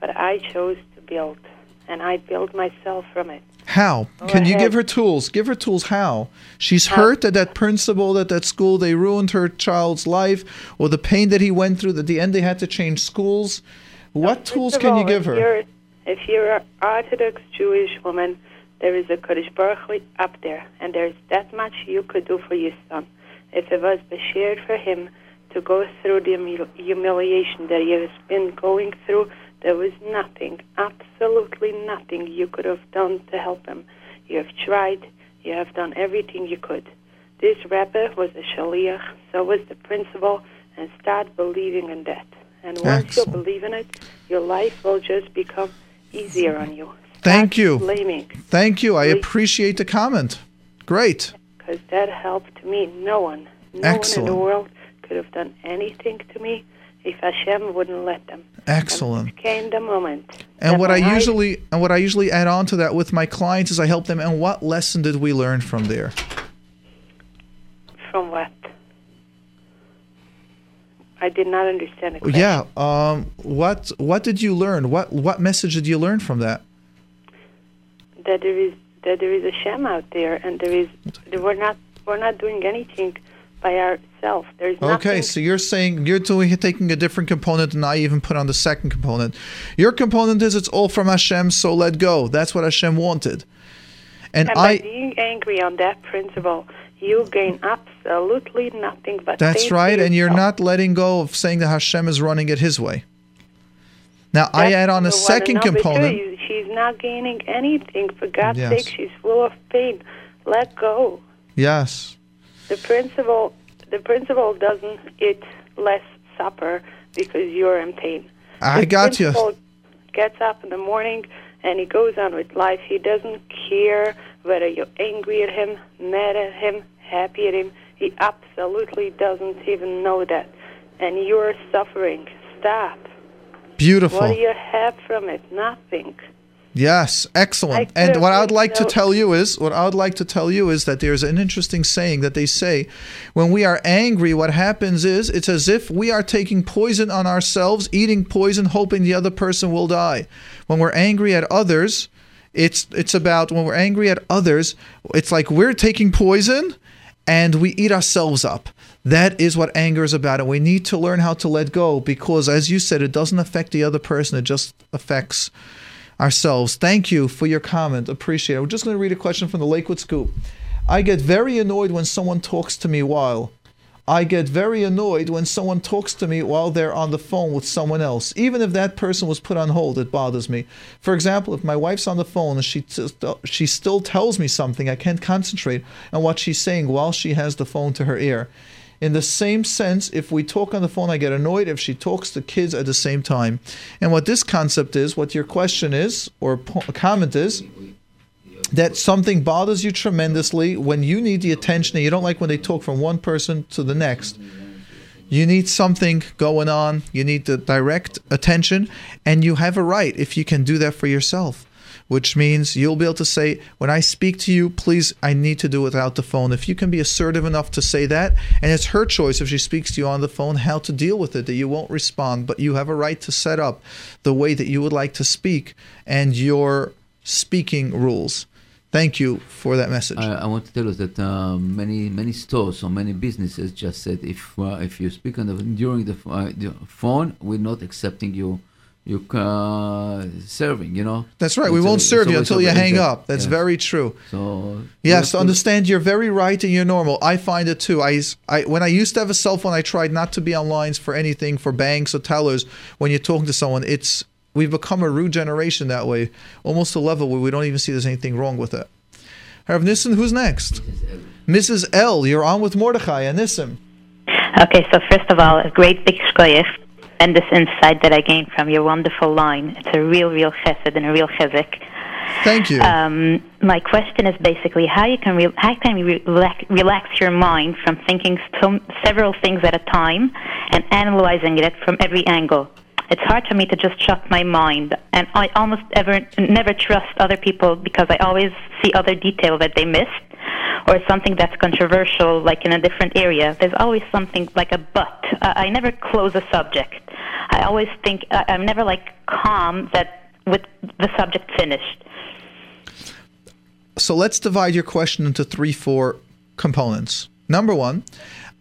But I chose to build, and I built myself from it. How? Go Can you give her tools? Give her tools how? She's hurt at that principal, at that school. They ruined her child's life, or the pain that he went through. At the end, they had to change schools. What tools can you give her? If you're an Orthodox Jewish woman, there is a Kodesh Baruch up there, and there's that much you could do for your son. If it was shared for him to go through the humiliation that he has been going through, there was nothing, absolutely nothing you could have done to help him. You have tried, you have done everything you could. This rabbi was a shaliach, so was the principal, and start believing in that. And once Excellent. you believe in it, your life will just become easier on you. Thank you. Blaming, Thank you. I appreciate the comment. Great. because that helped me. No one, no one in the world could have done anything to me if Hashem wouldn't let them. Excellent. Came the moment. And what I usually and what I usually add on to that with my clients is I help them. And what lesson did we learn from there? I did not understand it. Yeah. Um, what What did you learn? What What message did you learn from that? That there is that there is a sham out there, and there is that we're not we're not doing anything by ourselves. There's Okay, so you're saying you're doing taking a different component and I even put on the second component. Your component is it's all from Hashem, so let go. That's what Hashem wanted. And, and by I being angry on that principle, you gain absolutely nothing but That's right, and you're yourself. not letting go of saying that Hashem is running it his way. Now I add on a second component. Two, she's not gaining anything. For God's Yes. sake, she's full of pain. Let go. Yes. The principal, the principal doesn't eat less supper because you're in pain. I the got you. principal Gets up in the morning and he goes on with life. He doesn't care whether you're angry at him, mad at him, happy at him. He absolutely doesn't even know that. And you're suffering. Stop. Beautiful. What do you have from it? Nothing. Yes, excellent. And what I would like to tell you is, what I would like to tell you is that there's an interesting saying that they say, when we are angry, what happens is it's as if we are taking poison on ourselves, eating poison, hoping the other person will die. When we're angry at others, it's it's about when we're angry at others, it's like we're taking poison and we eat ourselves up. That is what anger is about. And we need to learn how to let go because, as you said, it doesn't affect the other person, it just affects ourselves. Thank you for your comment. Appreciate it. We're just going to read a question from the Lakewood Scoop. I get very annoyed when someone talks to me while. I get very annoyed when someone talks to me while they're on the phone with someone else. Even if that person was put on hold, it bothers me. For example, if my wife's on the phone and she t- she still tells me something, I can't concentrate on what she's saying while she has the phone to her ear. In the same sense, if we talk on the phone, I get annoyed if she talks to kids at the same time. And what this concept is, what your question is, or po- comment is, that something bothers you tremendously when you need the attention and you don't like when they talk from one person to the next. You need something going on, you need the direct attention, and you have a right if you can do that for yourself. Which means you'll be able to say, when I speak to you, please, I need to do it without the phone. If you can be assertive enough to say that, and it's her choice if she speaks to you on the phone, how to deal with it, that you won't respond, but you have a right to set up the way that you would like to speak and your speaking rules. Thank you for that message. I, I want to tell us that uh, many many stores or many businesses just said if uh, if you speak on the during the, uh, the phone, we're not accepting you you uh, serving. You know. That's right. We won't serve you until you hang up. That's very true. So Yes, to- understand. You're very right and you're normal. I find it too. I, I when I used to have a cell phone, I tried not to be on lines for anything for banks or tellers. When you're talking to someone, it's we've become a rude generation that way, almost to a level where we don't even see there's anything wrong with it. Rav Nissen, who's next? Mrs. L. You're on with Mordechai and Nissim. Okay, so first of all, a great big shkoyach and this insight that I gained from your wonderful line. It's a real, real chesed and a real chizuk. Thank you. Um, my question is basically how you can re- how can you relax, relax your mind from thinking some, several things at a time and analyzing it from every angle. It's hard for me to just shut my mind, and I almost ever never trust other people because I always see other detail that they missed, or something that's controversial, like in a different area. There's always something like a but. I I never close a subject. I always think I- I'm never like calm that with the subject finished. So let's divide your question into three, four components. Number one,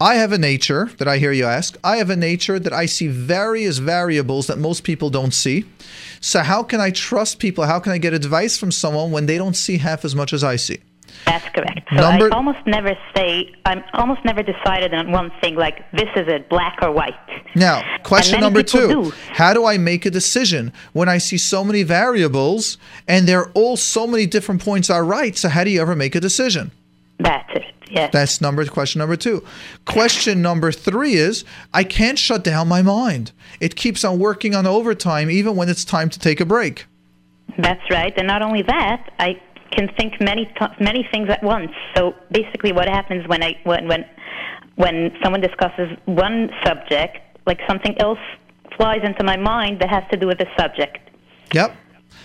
I have a nature that I hear you ask. I have a nature that I see various variables that most people don't see. So, how can I trust people? How can I get advice from someone when they don't see half as much as I see? That's correct. So Number- I almost never say I'm almost never decided on one thing like this is it, black or white. Now, question number two do. How do I make a decision when I see so many variables and they're all so many different points are right? So, how do you ever make a decision? That's it. Yes. That's number question number two. Question number three is I can't shut down my mind. It keeps on working on overtime even when it's time to take a break. That's right. And not only that, I can think many many things at once. So basically, what happens when I when when when someone discusses one subject, like something else flies into my mind that has to do with the subject. Yep.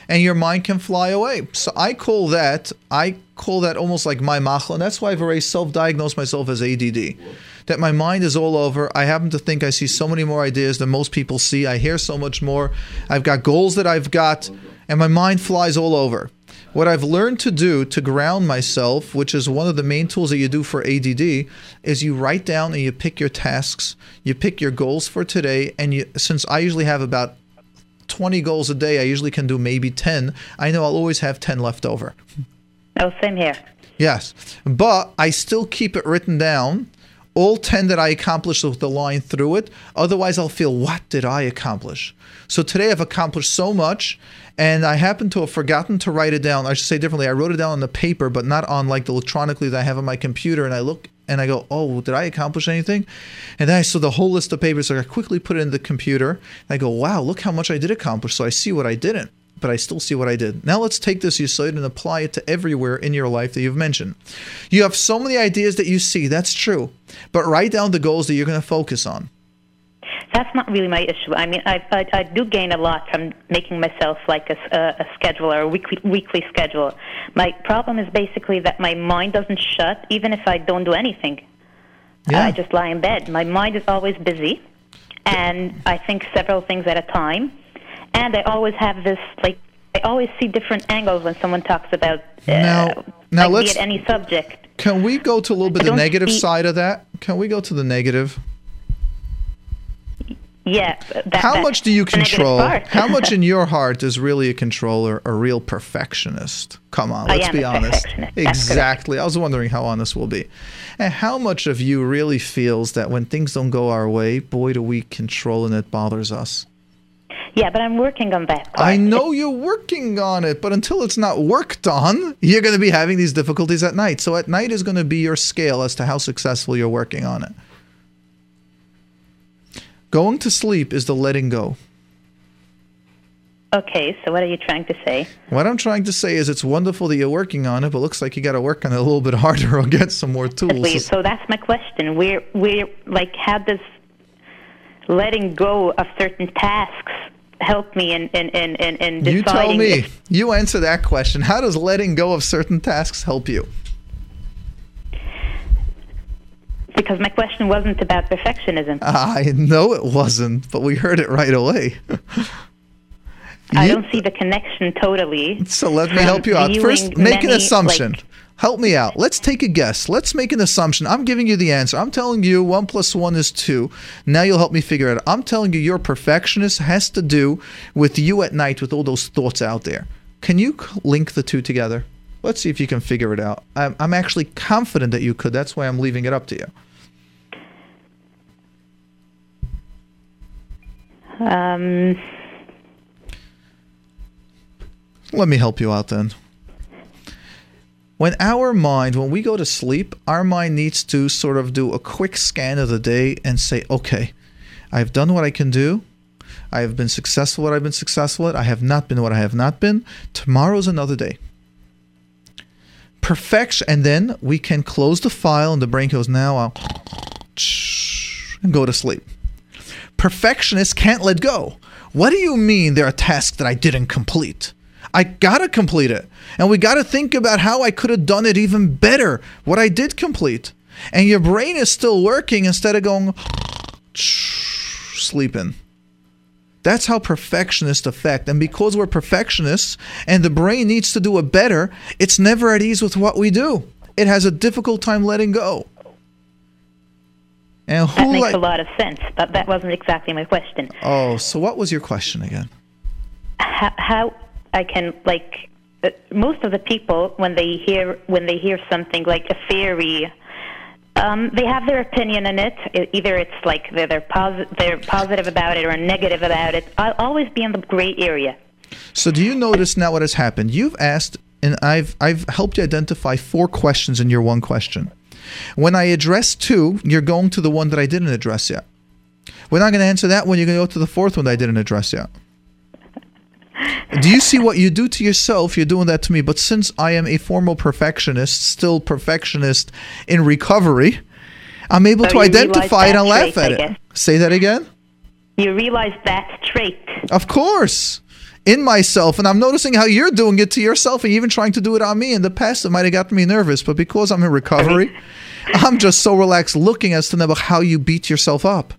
And your mind can fly away. So I call that I call that almost like my machla, and that's why I've already self-diagnosed myself as ADD. that my mind is all over. I happen to think I see so many more ideas than most people see. I hear so much more. I've got goals that I've got, and my mind flies all over. What I've learned to do to ground myself, which is one of the main tools that you do for ADD, is you write down and you pick your tasks, you pick your goals for today, and you since I usually have about 20 goals a day, I usually can do maybe 10. I know I'll always have 10 left over. Oh, same here. Yes, but I still keep it written down. All 10 that I accomplish with the line through it. Otherwise, I'll feel, what did I accomplish? So today I've accomplished so much, and I happen to have forgotten to write it down. I should say differently. I wrote it down on the paper, but not on like the electronically that I have on my computer. And I look and I go, oh, did I accomplish anything? And then I saw the whole list of papers. So I quickly put it in the computer. And I go, wow, look how much I did accomplish. So I see what I didn't, but I still see what I did. Now let's take this Yisoid and apply it to everywhere in your life that you've mentioned. You have so many ideas that you see. That's true. But write down the goals that you're going to focus on. That's not really my issue. I mean, I, I, I do gain a lot from making myself like a, a, a schedule or a weekly, weekly schedule. My problem is basically that my mind doesn't shut even if I don't do anything. Yeah. I just lie in bed. My mind is always busy, and I think several things at a time. And I always have this like I always see different angles when someone talks about uh, Now- now like, let's- any subject. Can we go to a little bit the negative see- side of that? Can we go to the negative? Yeah. That, How much do you control? How much in your heart is really a controller, a real perfectionist? Come on, let's be honest. Exactly. I was wondering how honest we'll be. And how much of you really feels that when things don't go our way, boy, do we control and it bothers us? Yeah, but I'm working on that. Part. I know you're working on it, but until it's not worked on, you're going to be having these difficulties at night. So at night is going to be your scale as to how successful you're working on it. Going to sleep is the letting go. Okay, so what are you trying to say? What I'm trying to say is it's wonderful that you're working on it, but looks like you got to work on it a little bit harder or get some more tools. Please. So that's my question. Where, where, like, how does letting go of certain tasks help me in in in in, in deciding? You tell me. if- You answer that question. How does letting go of certain tasks help you? Because my question wasn't about perfectionism. I know it wasn't, but we heard it right away. I You- don't see the connection totally. So let me help you out. First, make an assumption. like- help me out. Let's take a guess. Let's make an assumption. I'm giving you the answer. I'm telling you one plus one is two. Now you'll help me figure it out. I'm telling you your perfectionist has to do with you at night with all those thoughts out there. Can you link the two together? Let's see if you can figure it out. I'm, I'm actually confident that you could. That's why I'm leaving it up to you. Um, Let me help you out then. When our mind, when we go to sleep, our mind needs to sort of do a quick scan of the day and say, okay, I've done what I can do. I have been successful what I've been successful at. I have not been what I have not been. Tomorrow's another day. Perfection. And then we can close the file and the brain goes, now I'll and go to sleep. Perfectionists can't let go. What do you mean there are tasks that I didn't complete? I gotta complete it. And we gotta think about how I could have done it even better, what I did complete. And your brain is still working instead of going sleeping. That's how perfectionists affect. And because we're perfectionists and the brain needs to do it better, it's never at ease with what we do. It has a difficult time letting go. And that makes like a lot of sense, but that wasn't exactly my question. Oh, so what was your question again? How, how I can like uh, most of the people when they hear when they hear something like a theory. Um, they have their opinion in it. E- Either it's like they're they're, posi- they're positive about it or negative about it. I'll always be in the gray area. So do you notice now what has happened? You've asked and I've I've helped you identify four questions in your one question. When I address two, you're going to the one that I didn't address yet. We're not going to answer that one. You're going to go to the fourth one that I didn't address yet. Do you see what you do to yourself? You're doing that to me. But since I am a formal perfectionist, still perfectionist in recovery, I'm able So to identify it and laugh trait, at it. Say that again? You realize that trait. Of course. In myself. And I'm noticing how you're doing it to yourself and even trying to do it on me. In the past, it might have gotten me nervous. But because I'm in recovery, I'm just so relaxed looking as to know how you beat yourself up.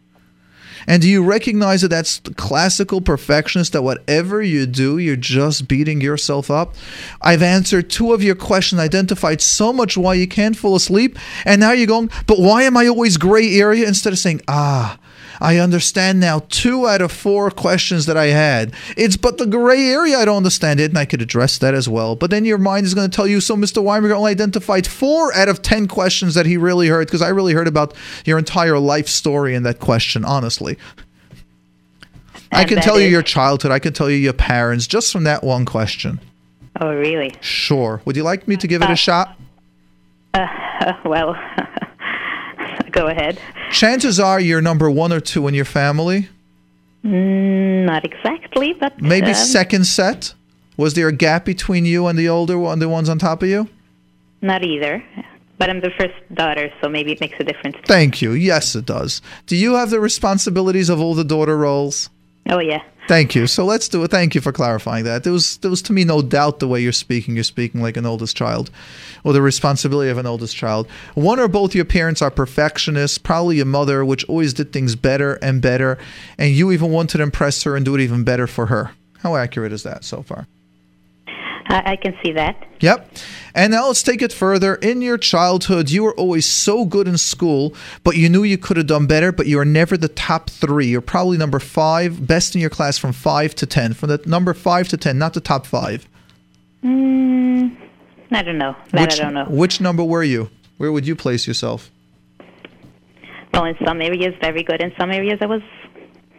And do you recognize that that's classical perfectionist that whatever you do, you're just beating yourself up? I've answered two of your questions, identified so much why you can't fall asleep, and now you're going, but why am I always gray area? Instead of saying, ah, I understand now two out of four questions that I had. It's but the gray area I don't understand it, and I could address that as well. But then your mind is going to tell you, so Mr. Weimer only identified four out of ten questions that he really heard, because I really heard about your entire life story in that question, honestly. I can tell you your childhood. I can tell you your parents just from that one question. Oh, really? Sure. Would you like me to give it a shot? Uh, well, go ahead. Chances are you're number one or two in your family. Mm, not exactly, but Maybe um, second set. Was there a gap between you and the older one, the ones on top of you? Not either. But I'm the first daughter, so maybe it makes a difference. Thank you. Yes, it does. Do you have the responsibilities of all the daughter roles? Oh yeah. Thank you. So let's do it. Thank you for clarifying that. There was there was to me no doubt the way you're speaking. You're speaking like an oldest child, or the responsibility of an oldest child. One or both your parents are perfectionists. Probably your mother, which always did things better and better, and you even want to impress her and do it even better for her. How accurate is that so far? I, I can see that. Yep. And now let's take it further. In your childhood, you were always so good in school, but you knew you could have done better, but you were never the top three. You're probably number five, best in your class from five to 10. From the number five to 10, not the top five. Mm, I don't know. That which, I don't know. Which number were you? Where would you place yourself? Well, in some areas, very good. In some areas, I was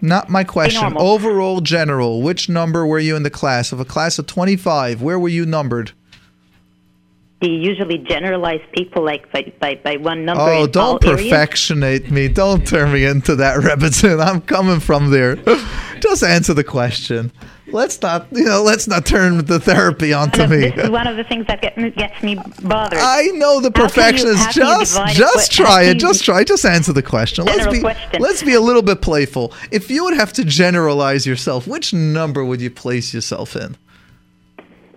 Not my question. Overall, general, which number were you in the class? Of a class of 25, where were you numbered? You usually generalize people like by, by, by one number. Oh, don't areas. perfectionate me. Don't turn me into that, Rebbitzin. I'm coming from there. Just answer the question. Let's not, you know, let's not turn the therapy onto me. This is one of the things that get, gets me bothered. I know the How can you- perfectionist. how can you Just, just try it. Just try. Just answer the question. Let's be, question. let's be a little bit playful. If you would have to generalize yourself, which number would you place yourself in?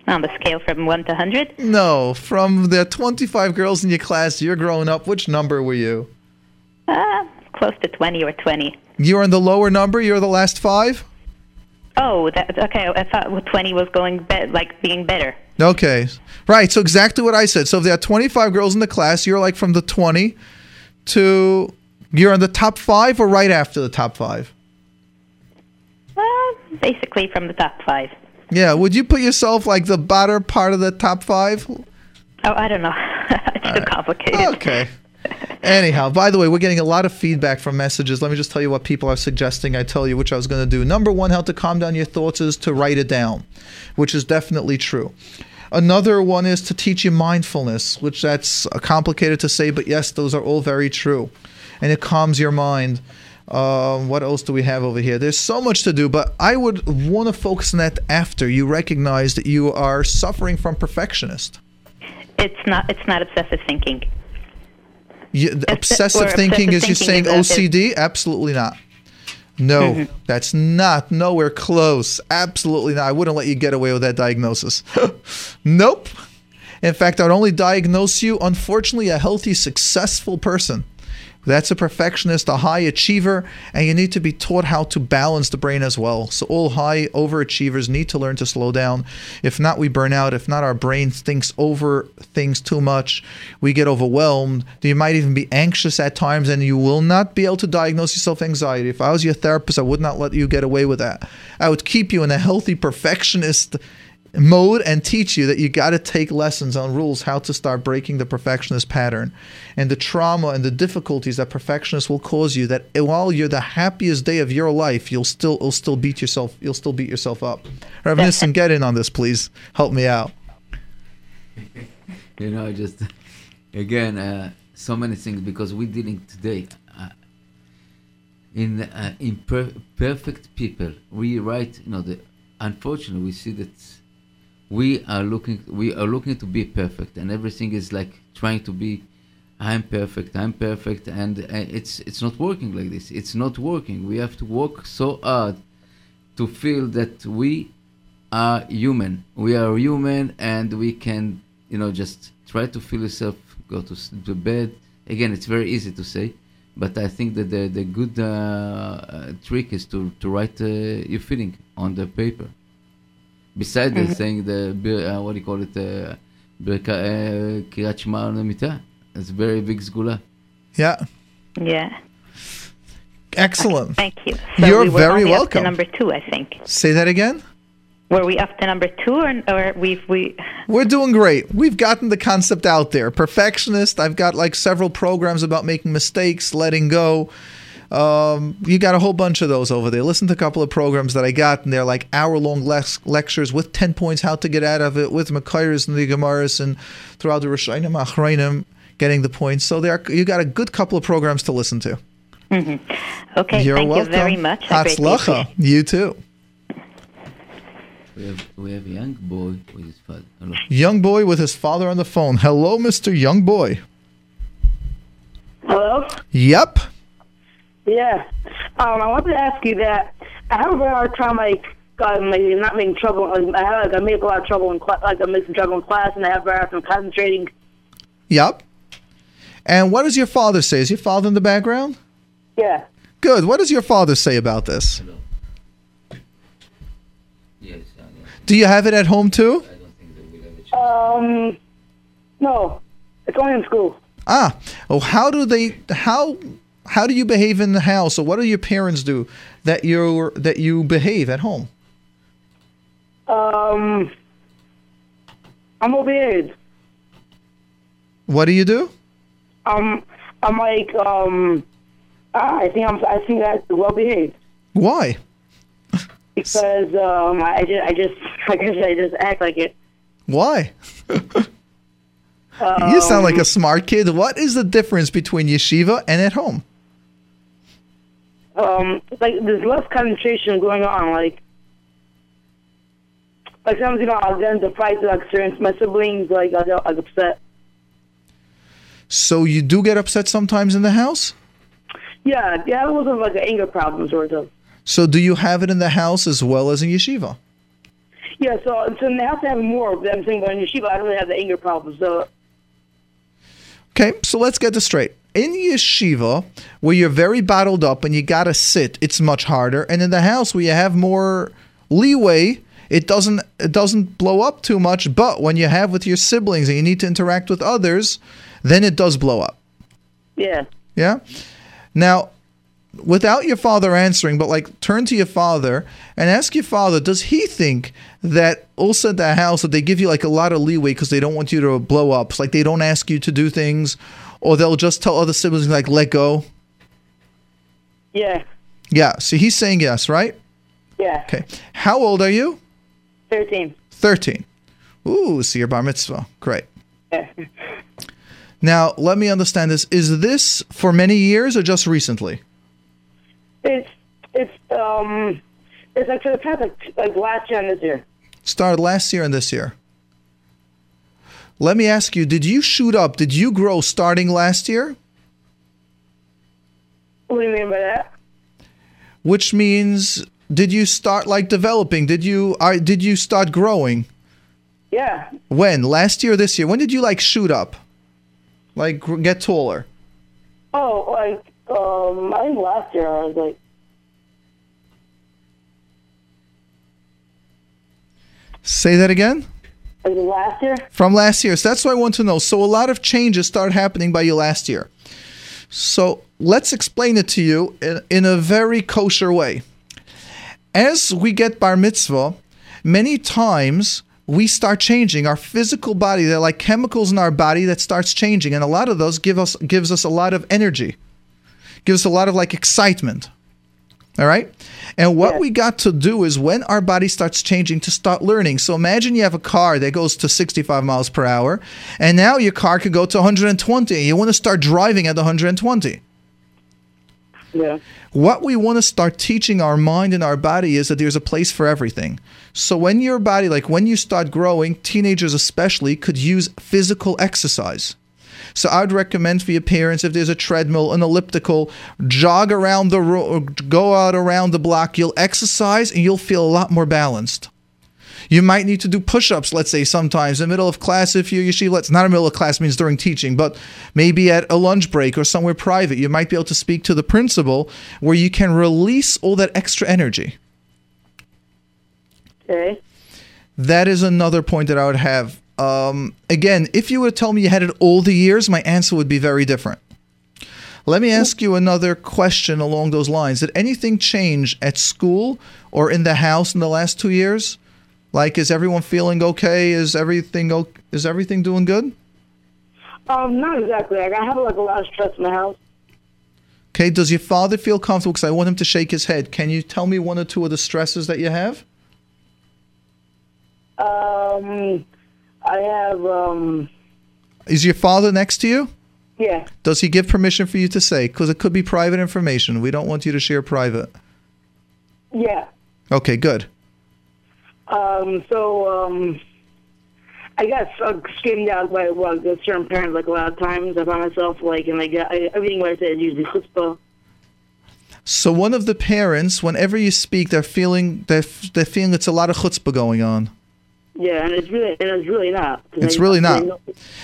On the scale from 1 to 100? No, from the 25 girls in your class, you're growing up. Which number were you? Uh, close to 20 or 20. You were in the lower number. You're the last five. Oh, that, okay. I thought 20 was going be- like being better. Okay. Right. So exactly what I said. So if there are 25 girls in the class, you're like from the 20 to you're in the top five or right after the top five. Well, basically from the top five. Yeah. Would you put yourself like the bottom part of the top five? Oh, I don't know. it's too complicated. Okay. Anyhow, by the way, we're getting a lot of feedback from messages. Let me just tell you what people are suggesting I tell you, which I was going to do. Number one, how to calm down your thoughts is to write it down, which is definitely true. Another one is to teach you mindfulness, which that's complicated to say, but yes, those are all very true. And it calms your mind. Um, what else do we have over here? There's so much to do, but I would want to focus on that after you recognize that you are suffering from perfectionist. It's not. It's not obsessive thinking. You, the Obs- obsessive thinking is you saying thinking is a- OCD? Absolutely not. No, Mm-hmm. that's not nowhere close. Absolutely not. I wouldn't let you get away with that diagnosis. nope. In fact, I'd only diagnose you, unfortunately, a healthy, successful person. That's a perfectionist, a high achiever, and you need to be taught how to balance the brain as well. So, all high overachievers need to learn to slow down. If not, we burn out. If not, our brain thinks over things too much. We get overwhelmed. You might even be anxious at times, and you will not be able to diagnose yourself anxiety. If I was your therapist, I would not let you get away with that. I would keep you in a healthy perfectionist mode and teach you that you got to take lessons on rules how to start breaking the perfectionist pattern and the trauma and the difficulties that perfectionists will cause you that while you're the happiest day of your life you'll still you'll still beat yourself you'll still beat yourself up. Reverend Nissen, get in on this please. Help me out. You know, just again, uh, so many things because we're dealing today. Uh, in uh, in per- perfect people. We write, you know, the unfortunately we see that we are looking we are looking to be perfect, and everything is like trying to be. I'm perfect. I'm perfect, and uh, it's it's not working like this. It's not working. We have to work so hard to feel that we are human. We are human, and we can, you know, just try to feel yourself, go to, to bed, again, it's very easy to say, but I think that the the good uh, uh, trick is to to write uh, your feeling on the paper besides mm-hmm. saying the uh, what do you call it uh, Kriyat uh, Shema Mitah. It's very big zgula. Uh. Yeah. Yeah. Excellent. Okay, thank you. So You're we very welcome. number two, I think. Say that again. Were we up to number two, or, or we've we? We're doing great. We've gotten the concept out there. Perfectionist. I've got like several programs about making mistakes, letting go. Um, you got a whole bunch of those over there. Listen to a couple of programs that I got, and they're like hour long lex- lectures with 10 points how to get out of it, with Makairis and the Gemaras, and throughout the Rishonim, Acharonim, getting the points. So there, you got a good couple of programs to listen to. Mhm. Okay, You're thank welcome. you very much. I Hatzlacha. You too. We have, we have a young boy with his father. Hello. Young boy with his father on the phone. Hello, Mr. Young Boy. Hello? Yep. Yeah. Um, I wanted to ask you that I have a very hard time, like, uh, maybe not making trouble. I have, like, I make a lot of trouble in class, like, I'm making trouble in class, and I have a very hard time concentrating. Yep. And what does your father say? Is your father in the background? Yeah. Good. What does your father say about this? Yes. Do you have it at home too? Um, no. It's only in school. Ah. Oh, how do they? How how do you behave in the house, or what do your parents do that you that you behave at home? Um, I'm obeyed. What do you do? Um, I'm like, um, I think I'm, I think that's well behaved. Why? Because, um, I just, I just, I guess I just act like it. Why? Um, you sound like a smart kid. What is the difference between yeshiva and at home? Um, like there's less concentration going on. Like, like sometimes you know I'll get into fights like certain my siblings. Like I get like upset. So you do get upset sometimes in the house. Yeah, yeah, it was like an anger problem sort of. So do you have it in the house as well as in yeshiva? Yeah, so so now to have more. But I'm saying, but in yeshiva, I don't really have the anger problem. So Okay, so let's get this straight. In yeshiva, where you're very bottled up and you gotta sit, it's much harder. And in the house, where you have more leeway, it doesn't it doesn't blow up too much. But when you have with your siblings and you need to interact with others, then it does blow up. yeah, Yeah. Now, without your father answering, but like turn to your father and ask your father, does he think that also at the house that they give you like a lot of leeway because they don't want you to blow up? Like they don't ask you to do things, or they'll just tell other siblings like let go. yeah, Yeah. So he's saying yes, right? yeah. Okay. How old are you? Thirteen. Thirteen. Ooh, so your bar mitzvah. Great. Yeah. Now let me understand this. Is this for many years or just recently? It's it's um it's like for the past like, like last year and this year. Started last year and this year. Let me ask you, did you shoot up? Did you grow starting last year? What do you mean by that? Which means did you start like developing? Did you are, did you start growing? Yeah. When? Last year or this year? When did you like shoot up? Like get taller? Oh, like um, I think last year I was like, Say that again? Last year. From last year. So that's what I want to know. So a lot of changes started happening by you last year. So let's explain it to you in, in a very kosher way. As we get bar mitzvah, many times we start changing our physical body. They're like chemicals in our body that starts changing, and a lot of those give us gives us a lot of energy, gives us a lot of like excitement. All right. And what we got to do is when our body starts changing to start learning. So imagine you have a car that goes to 65 miles per hour, and now your car could go to 120. You want to start driving at 120. Yeah. What we want to start teaching our mind and our body is that there's a place for everything. So when your body, like when you start growing, teenagers especially, could use physical exercise. So I'd recommend for your parents if there's a treadmill, an elliptical, jog around the ro- go out around the block. You'll exercise and you'll feel a lot more balanced. You might need to do push-ups, let's say, sometimes in the middle of class. If you're yeshiva, it's not in middle of class means during teaching, but maybe at a lunch break or somewhere private, you might be able to speak to the principal where you can release all that extra energy. Okay. That is another point that I would have. Um, again, if you would tell me you had it all the years, my answer would be very different. Let me ask you another question along those lines. Did anything change at school or in the house in the last two years? Like, is everyone feeling okay? Is everything o- is everything doing good? Um, not exactly. Like, I have like a lot of stress in the house. Okay. Does your father feel comfortable? Because I want him to shake his head. Can you tell me one or two of the stresses that you have? Um, I have um, Is your father next to you? yeah. Does he give permission for you to say? Because it could be private information. We don't want you to share private. Yeah. Okay, good. Um, so, um, I got uh, out by well, a certain parent like a lot of times. I find myself like, and like I, everything what I say is usually chutzpah. So one of the parents, whenever you speak, they're feeling they're, they're feeling it's a lot of chutzpah going on. Yeah, and it's really, and it's really not. It's I- really not. know-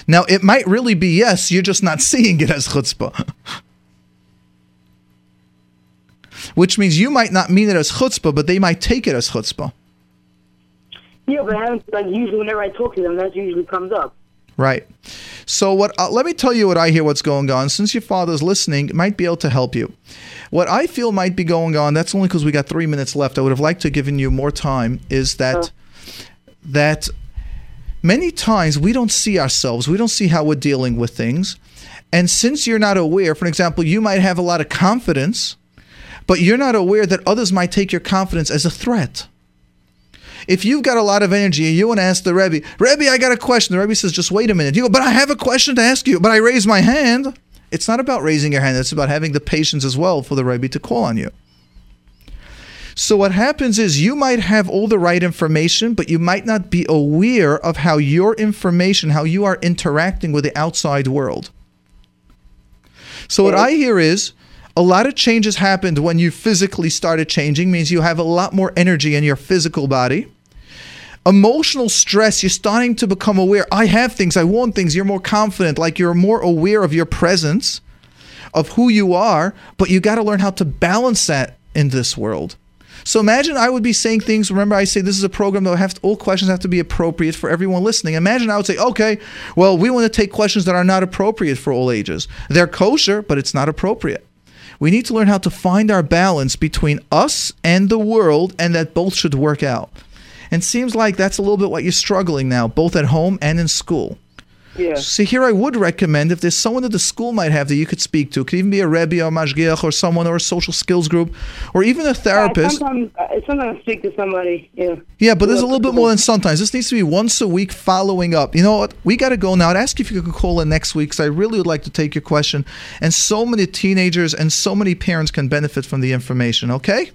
Now it might really be yes, you're just not seeing it as chutzpah. Which means you might not mean it as chutzpah, but they might take it as chutzpah. Yeah, but I haven't, like usually whenever I talk to them, that usually comes up. Right. So what? Uh, let me tell you what I hear. What's going on? Since your father's listening, might be able to help you. What I feel might be going on. That's only because we got three minutes left. I would have liked to have given you more time. Is that that many times we don't see ourselves. We don't see how we're dealing with things. And since you're not aware, for example, you might have a lot of confidence, but you're not aware that others might take your confidence as a threat. If you've got a lot of energy and you want to ask the Rebbe, Rebbe, I got a question. The Rebbe says, just wait a minute. You go, but I have a question to ask you. But I raise my hand. It's not about raising your hand. It's about having the patience as well for the Rebbe to call on you. So what happens is you might have all the right information, but you might not be aware of how your information, how you are interacting with the outside world. So what I hear is a lot of changes happened when you physically started changing, means you have a lot more energy in your physical body. Emotional stress, you're starting to become aware. I have things, I want things, you're more confident, like you're more aware of your presence, of who you are, but you got to learn how to balance that in this world. So imagine I would be saying things. Remember, I say this is a program that have to, all questions have to be appropriate for everyone listening. Imagine I would say, okay, well, we want to take questions that are not appropriate for all ages. They're kosher, but it's not appropriate. We need to learn how to find our balance between us and the world, and that both should work out. And seems like that's a little bit what you're struggling now, both at home and in school. Yeah. So here I would recommend if there's someone that the school might have that you could speak to, it could even be a rebbe or a mashgiach or someone or a social skills group, or even a therapist. sometimes, uh, I sometimes speak to somebody. Yeah. Yeah, but there's a little bit more than sometimes. This needs to be once a week following up. You know what? We got to go now. I'd ask you if you could call in next week because I really would like to take your question. And so many teenagers and so many parents can benefit from the information, okay?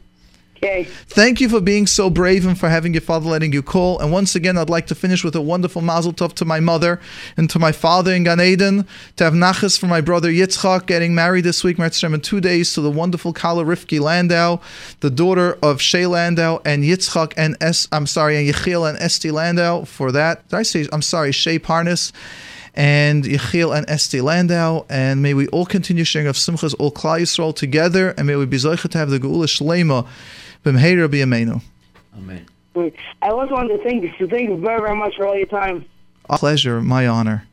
Okay. Thank you for being so brave and for having your father letting you call. And once again, I'd like to finish with a wonderful mazel tov to my mother and to my father in Gan Eden, to have nachas for my brother Yitzchak getting married this week, Meretz in two days to the wonderful Kala Rifki Landau, the daughter of Shay Landau and Yitzchak and Es, I'm sorry, and Yechiel and Esti Landau for that. Did I say, I'm sorry, Shay Parnas and Yechiel and Esti Landau, and may we all continue sharing of Simchas all Klal Yisrael together, and may we be to have the Geula Shlema b'mheira b'yameinu. Amen. I also wanted to thank you. So thank you very, very much for all your time. A pleasure, my honor.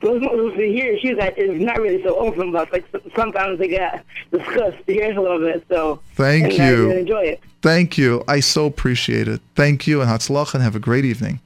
Those those to hear issues that is not really so open, but like sometimes they get discussed here a little bit. So Thank and I you. really enjoy it. Thank you. I so appreciate it. Thank you, and Hatzlach, and have a great evening.